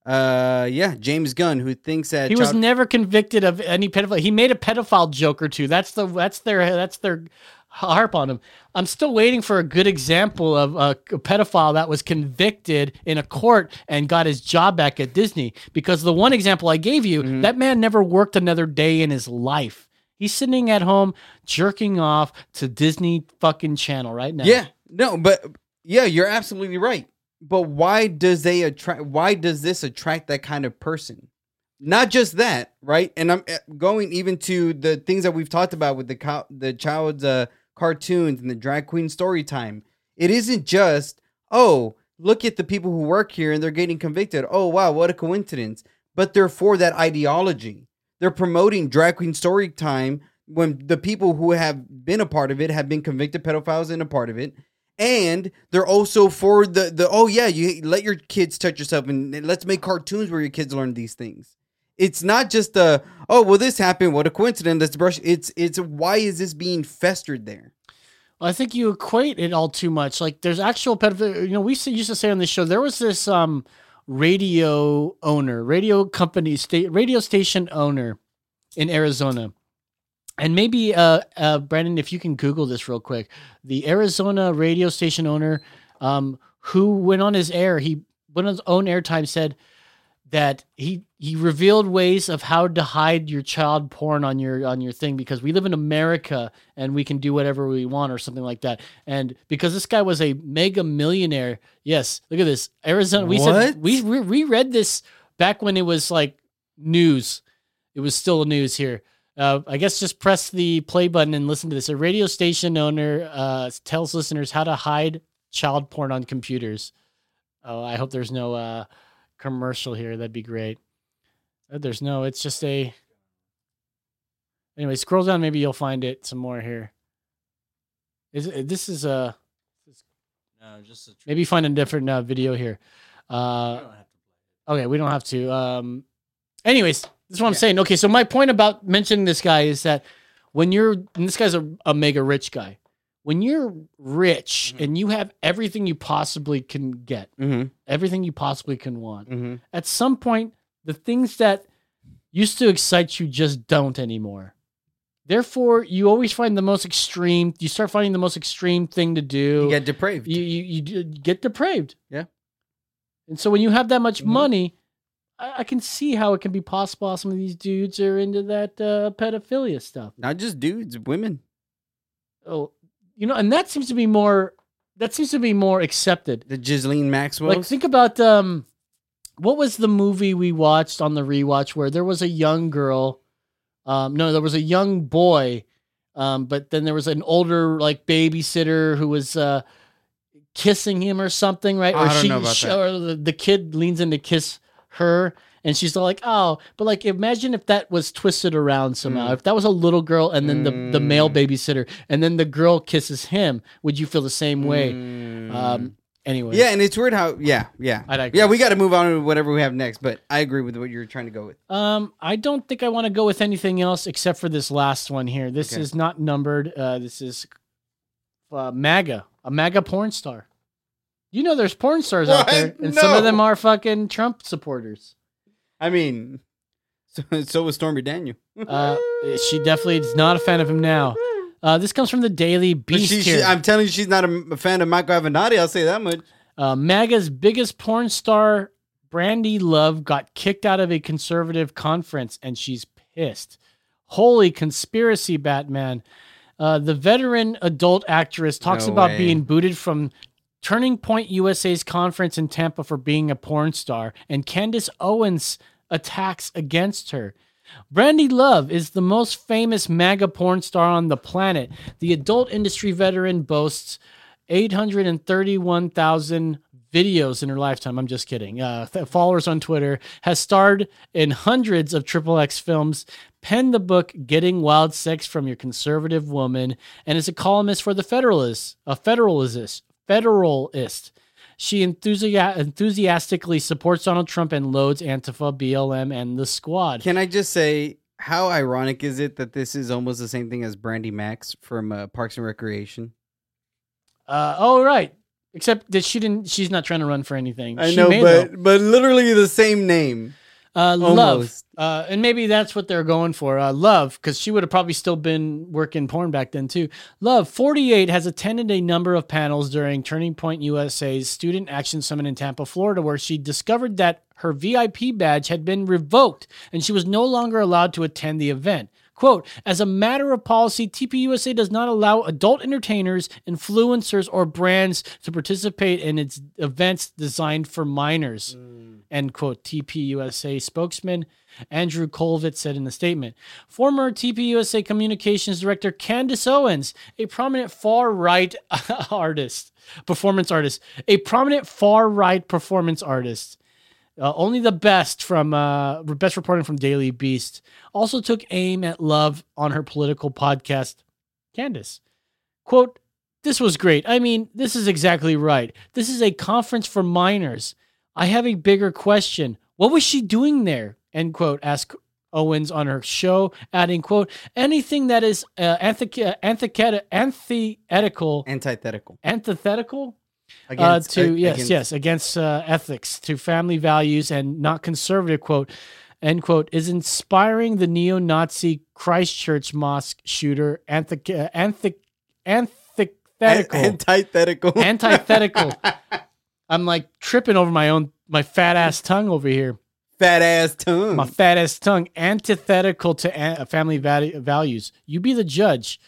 Uh, yeah, James Gunn, who thinks that He was never convicted of any pedophile. He made a pedophile joke or two. That's the that's their that's their harp on him. I'm still waiting for a good example of a, a pedophile that was convicted in a court and got his job back at Disney. Because the one example I gave you, Mm-hmm. that man never worked another day in his life. He's sitting at home jerking off to Disney fucking channel right now. Yeah, no, but yeah, you're absolutely right. But why does they attract? Why does this attract that kind of person? Not just that, right? And I'm uh, going even to the things that we've talked about with the co- the child's uh, cartoons and the drag queen story time. It isn't just oh, look at the people who work here and they're getting convicted. Oh wow, what a coincidence! But they're for that ideology. They're promoting drag queen story time when the people who have been a part of it have been convicted pedophiles and a part of it. And they're also for the the oh yeah you let your kids touch yourself and let's make cartoons where your kids learn these things. It's not just a oh well this happened. What a coincidence. Let's brush. It's it's why is this being festered there? Well, I think you equate it all too much. Like there's actual pedophilia. You know, we used to say on the show there was this um radio owner, radio company, state radio station owner in Arizona, and maybe uh, uh, Brandon, if you can Google this real quick, the Arizona radio station owner, um, who went on his air, he went on his own airtime, said that he he revealed ways of how to hide your child porn on your on your thing because we live in America and we can do whatever we want or something like that. And because this guy was a mega millionaire, yes, look at this Arizona. We What? said we we we read this back when it was like news. It was still news here. Uh, I guess just press the play button and listen to this. A radio station owner uh, tells listeners how to hide child porn on computers. Oh, I hope there's no uh, commercial here. That'd be great. Uh, there's no. It's just a. Anyway, scroll down. Maybe you'll find it some more here. Is it, this is a No, just a maybe find a different uh, video here. Uh, okay, we don't have to. Um, anyways, this is what I'm saying. Okay, so my point about mentioning this guy is that when you're, and this guy's a, a mega rich guy, when you're rich and you have everything you possibly can get, mm-hmm, everything you possibly can want, mm-hmm. at some point, the things that used to excite you just don't anymore. Therefore, you always find the most extreme. You start finding the most extreme thing to do you get depraved you you, you get depraved. Yeah. And so when you have that much Mhm. money, I, I can see how it can be possible how some of these dudes are into that uh, pedophilia stuff. not just dudes women Oh, you know, and that seems to be more. That seems to be more accepted. the Ghislaine Maxwell Like think about um, what was the movie we watched on the rewatch where there was a young girl, um, no, there was a young boy, um, but then there was an older like babysitter who was uh kissing him or something, right? I or don't know about that. or the, the kid leans in to kiss her. And she's all like, "Oh," but like, imagine if that was twisted around somehow. Mm. If that was a little girl, and then the the male Mm. babysitter, and then the girl kisses him, would you feel the same way? Um, anyway, yeah and it's weird how yeah yeah I yeah we got to move on to whatever we have next but i agree with what you're trying to go with Um, I don't think I want to go with anything else except for this last one here. This Okay. is not numbered. Uh, this is uh, MAGA, a MAGA porn star. You know, there's porn stars out there, and some of them are fucking Trump supporters. i mean so, so was stormy daniel Uh, she definitely is not a fan of him now. Uh, this comes from the Daily Beast she, here. she, I'm telling you, she's not a, a fan of Michael Avenatti. I'll say that much. Uh, MAGA's biggest porn star, Brandy Love, got kicked out of a conservative conference and she's pissed. Holy conspiracy, Batman. Uh, the veteran adult actress talks No about way. being booted from Turning Point USA's conference in Tampa for being a porn star, and Candace Owens attacks against her. Brandy Love is the most famous MAGA porn star on the planet. The adult industry veteran boasts 831,000 videos in her lifetime. I'm just kidding. Uh, followers on Twitter, has starred in hundreds of Triple X films, penned the book Getting Wild Sex from Your Conservative Woman, and is a columnist for The Federalist, a Federalist. Federalist. She enthusi- enthusiastically supports Donald Trump and loads Antifa, BLM, and the squad. Can I just say how ironic is it that this is almost the same thing as Brandi Maxxx from uh, Parks and Recreation? Uh, oh, right. Except that she didn't. She's not trying to run for anything. I She know, but but literally the same name. Uh, love, uh, and maybe that's what they're going for. Uh, love, because she would have probably still been working porn back then too. Love, forty eight, has attended a number of panels during Turning Point USA's Student Action Summit in Tampa, Florida, where she discovered that her VIP badge had been revoked and she was no longer allowed to attend the event. Quote, as a matter of policy, TPUSA does not allow adult entertainers, influencers, or brands to participate in its events designed for minors. Mm. End quote. TPUSA spokesman Andrew Kolvet said in the statement. Former TPUSA communications director Candace Owens, a prominent far right artist, performance artist, a prominent far right performance artist. Uh, only the best from uh, best reporting from Daily Beast also took aim at love on her political podcast, Candace. Quote, this was great. I mean, this is exactly right. This is a conference for minors. I have a bigger question. What was she doing there? End quote, asked Owens on her show, adding, quote, anything that is uh, antith- antith- antithetical, Antithetical. antithetical Against- uh, to uh, yes, against- yes, against uh, ethics, to family values, and not conservative. Quote, end quote, is inspiring the neo-Nazi Christchurch mosque shooter. Anthi- uh, anthi- antithetical, Antithetical. antithetical. I'm like tripping over my own my fat ass tongue over here. Fat ass tongue. My fat ass tongue, antithetical to an- family val- values. You be the judge.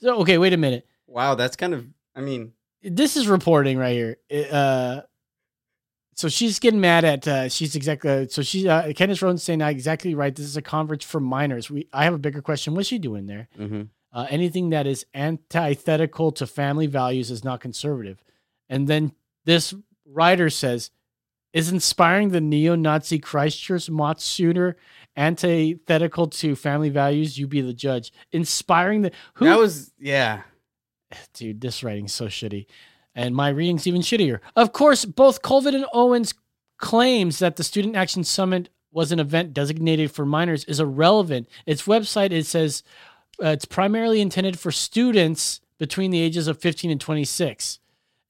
So, okay, wait a minute. wow, that's kind of. I mean, this is reporting right here. Uh, so she's getting mad at. Uh, she's exactly. So she. Uh, Candace Owens saying I exactly right. This is a conference for minors. We. I have a bigger question. What's she doing there? mhm. Uh, anything that is antithetical to family values is not conservative. And then this writer says, is inspiring the neo-Nazi Christchurch mosque shooter antithetical to family values? You be the judge. Inspiring the who? that was yeah. dude, this writing's so shitty. And my reading's even shittier. Of course, both Colvin and Owens claims that the Student Action Summit was an event designated for minors is irrelevant. Its website it says uh, it's primarily intended for students between the ages of 15 and 26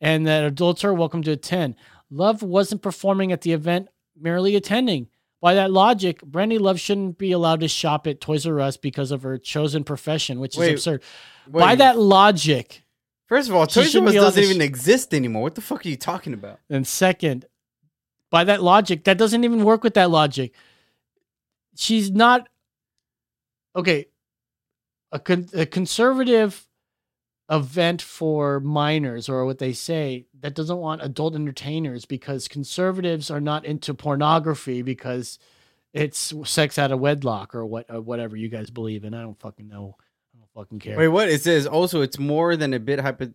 and that adults are welcome to attend. Love wasn't performing at the event, merely attending. By that logic, Brandy Love shouldn't be allowed to shop at Toys R Us because of her chosen profession, which is Wait, absurd. By that logic, First of all, Toys R Us doesn't even sh- exist anymore. What the fuck are you talking about? And second, by that logic, that doesn't even work with that logic. She's not okay. A, con- a conservative event for minors, or what they say, that doesn't want adult entertainers because conservatives are not into pornography because it's sex out of wedlock or what or whatever you guys believe in. I don't fucking know. I don't fucking care. Wait, what? It says also it's more than a bit hypo,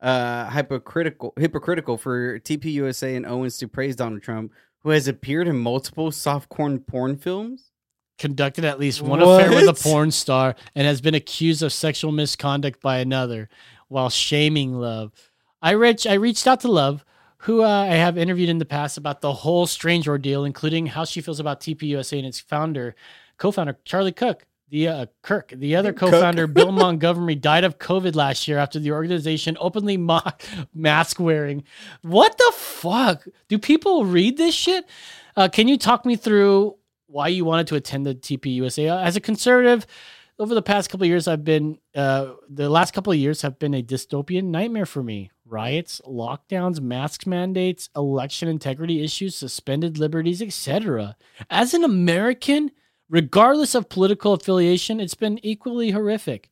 uh, hypocritical hypocritical for TPUSA and Owens to praise Donald Trump, who has appeared in multiple soft softcore porn films. Conducted at least one affair with a porn star and has been accused of sexual misconduct by another while shaming Love. I reached I reached out to Love, who uh, I have interviewed in the past about the whole strange ordeal, including how she feels about TPUSA and its founder, co-founder Charlie Cook. The uh, Kirk, the other co-founder Bill Montgomery, died of COVID last year after the organization openly mocked mask wearing. What the fuck? Do people read this shit? Uh, can you talk me through why you wanted to attend the TPUSA. Uh, As a conservative, over the past couple years, I've been uh, the last couple of years have been a dystopian nightmare for me. riots, lockdowns, mask mandates, election integrity issues, suspended liberties, etc. As an American, regardless of political affiliation, it's been equally horrific.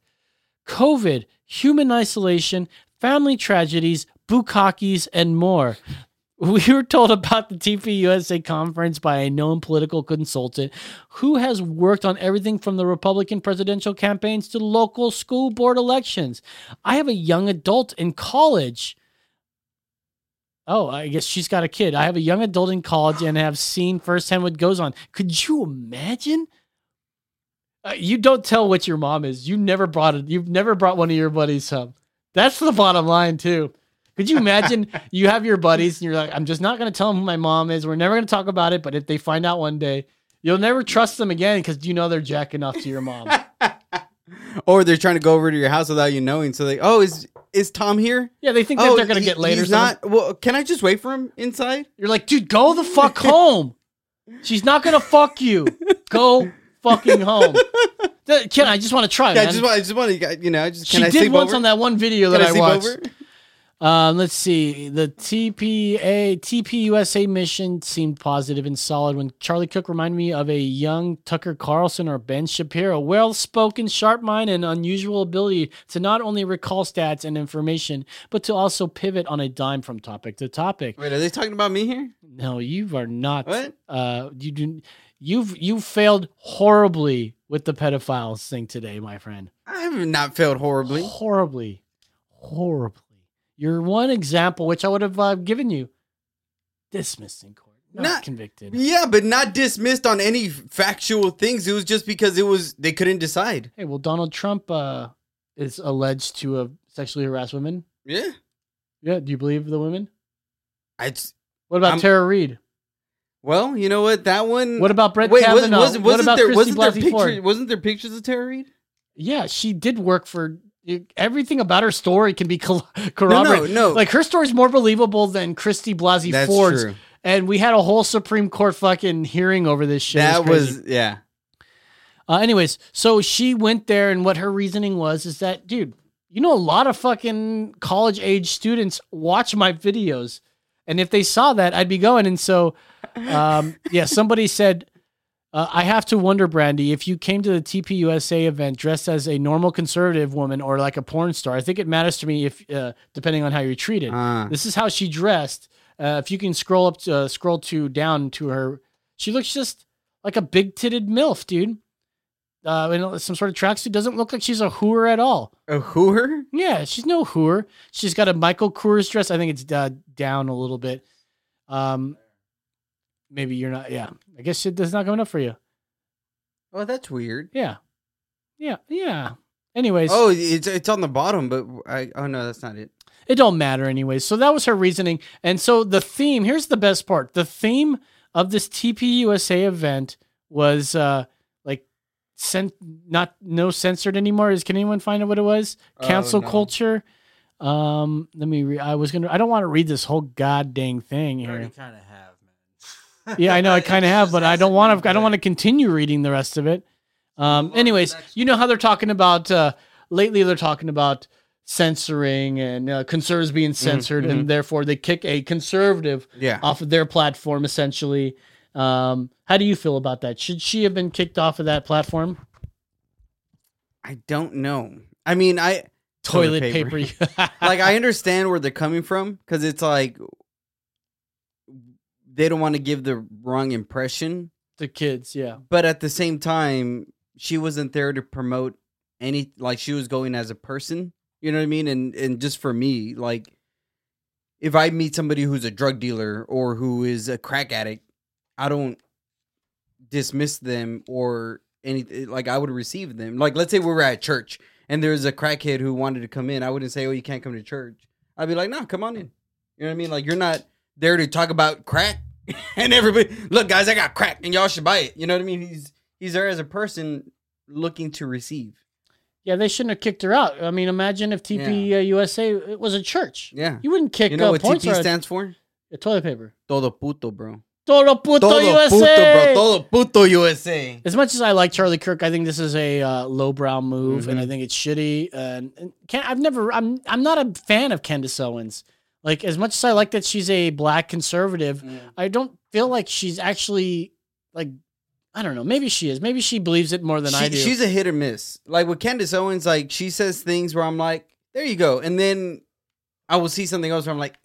COVID, human isolation, family tragedies, bukakis, and more. We were told about the TPUSA conference by a known political consultant who has worked on everything from the Republican presidential campaigns to local school board elections. I have a young adult in college. Oh, I guess she's got a kid. I have a young adult in college and have seen firsthand what goes on. Could you imagine? Uh, you don't tell what your mom is. You never brought it. You've never brought one of your buddies home. That's the bottom line too. Could you imagine you have your buddies and you're like, I'm just not going to tell them who my mom is. We're never going to talk about it. But if they find out one day, you'll never trust them again because you know they're jacking off to your mom. Or they're trying to go over to your house without you knowing. So they, oh, is is Tom here? Yeah, they think that oh, they're going to get later. He's not. Well, can I just wait for him inside? You're like, dude, go the fuck home. She's not going to fuck you. Go fucking home. Ken, I just want to try, Yeah, I man. just want. I just want to. You know, I just she can I did once over? on that one video Can that I I, watched. over? Um, let's see. The TPA TPUSA mission seemed positive and solid when Charlie Cook reminded me of a young Tucker Carlson or Ben Shapiro. Well spoken, sharp mind, and unusual ability to not only recall stats and information, but to also pivot on a dime from topic to topic. Wait, are they talking about me here? No, you are not. What? Uh, you do. You've you failed horribly with the pedophiles thing today, my friend. I have not failed horribly. Horribly, horribly. You're one example, which I would have uh, given you. Dismissed in court, not, Not- convicted. Yeah, but not dismissed on any factual things. It was just because it was they couldn't decide. Hey, well, Donald Trump uh, is alleged to have sexually harassed women. Yeah, Yeah, do you believe the women? I. What about I'm- Tara Reade? Well, you know what? That one. What about Brett Wait, Kavanaugh? wasn't, wasn't, what about there Christy wasn't there Blasey pictures? Ford? Wasn't there pictures of Tara Reade? Yeah, she did work for everything about her story can be corroborated. no. Like her story's more believable than Christy Blasey That's Ford's. true. And we had a whole Supreme Court fucking hearing over this shit. That crazy. was yeah. Uh, anyways, so she went there, and what her reasoning was is that, dude, you know, a lot of fucking college age students watch my videos, and if they saw that, I'd be going. And so, um, yeah, somebody said, uh, I have to wonder, Brandy, if you came to the TPUSA event dressed as a normal conservative woman or like a porn star. I think it matters to me if, uh, depending on how you're treated. Ah. This is how she dressed. Uh, if you can scroll up, to, uh, scroll to down to her, she looks just like a big titted milf, dude. Uh, in some sort of tracksuit. Doesn't look like she's a hooer at all. A hooer? Yeah, she's no hooer. She's got a Michael Kors dress. I think it's uh, down a little bit. Um, maybe you're not. Yeah, I guess it does not come enough for you. Oh, that's weird. Yeah, yeah, yeah. Anyways, Oh, it's it's on the bottom, but I oh no, that's not it. it don't matter anyways. So that was her reasoning. And so the theme, here's the best part. The theme of this TPUSA event was uh like sent not no censored anymore. Is can anyone find out what it was? Oh, Cancel no. culture. Um let me re- I was gonna I don't want to read this whole god dang thing You already here. kind of have, man. Yeah, I know I kind of have, but I don't want to I don't want to continue reading the rest of it. Um anyways, you know how they're talking about uh lately they're talking about censoring and uh, conservatives being censored and therefore they kick a conservative Yeah. off of their platform essentially. Um how do you feel about that? Should she have been kicked off of that platform? I don't know. I mean, I Toilet, Toilet paper. paper. like I understand where they're coming from because it's like they don't want to give the wrong impression, to kids, yeah. but at the same time, she wasn't there to promote any. Like she was going as a person. You know what I mean? And and just for me, like if I meet somebody who's a drug dealer or who is a crack addict, I don't dismiss them or anything. Like I would receive them. Like let's say we were at church and there's a crackhead who wanted to come in. I wouldn't say, "Oh, you can't come to church." I'd be like, "No, come on in." You know what I mean? Like you're not there to talk about crack and everybody. Look, guys, I got crack and y'all should buy it. You know what I mean? He's he's there as a person looking to receive. Yeah, they shouldn't have kicked her out. I mean, imagine if TP uh, USA it was a church. Yeah. You wouldn't kick You know uh, what TP stands for? uh, toilet paper. Todo puto, bro. Todo puto Todo USA. puto, bro. Todo puto, USA. as much as I like Charlie Kirk, I think this is a uh, lowbrow move, and I Mm-hmm. think it's shitty. And, and Ken, I've never, I'm, I'm not a fan of Candace Owens. Like as much as I like that she's a black conservative, I don't feel like she's actually like, I don't know. Maybe she is. Maybe she believes it more than I do. She's a hit or miss. Like with Candace Owens, like she says things where I'm like, there you go. And then I will see something else where I'm like,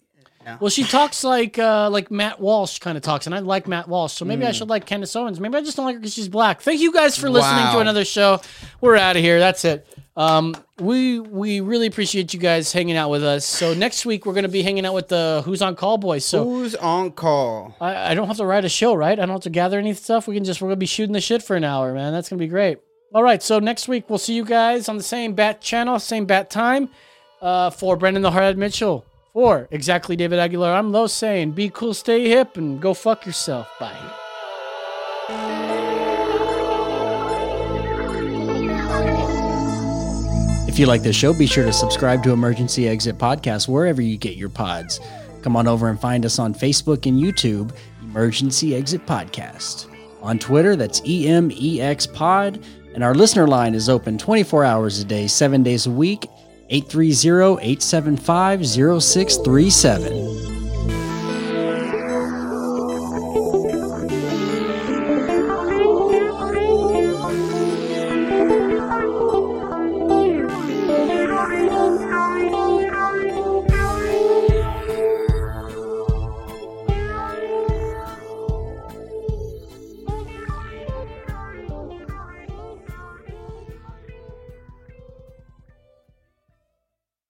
well, she talks like uh, like Matt Walsh kind of talks, and I like Matt Walsh, so maybe I should like Candace Owens. Maybe I just don't like her because she's black. Thank you guys for listening to another show. We're out of here. That's it. Um, we we really appreciate you guys hanging out with us. So next week we're gonna be hanging out with the Who's on Call boys. So who's on call? I, I don't have to write a show, right? I don't have to gather any stuff. We can just we're gonna be shooting the shit for an hour, man. That's gonna be great. All right, so next week we'll see you guys on the same bat channel, same bat time. Uh, for Brendan the Hardhead Mitchell, for exactly David Aguilar. I'm Low saying, be cool, stay hip, and go fuck yourself. Bye. If you like this show, be sure to subscribe to Emergency Exit Podcast wherever you get your pods. Come on over and find us on Facebook and YouTube, Emergency Exit Podcast. On Twitter, that's EMEX Pod. And our listener line is open 24 hours a day, seven days a week, 830 875 0637.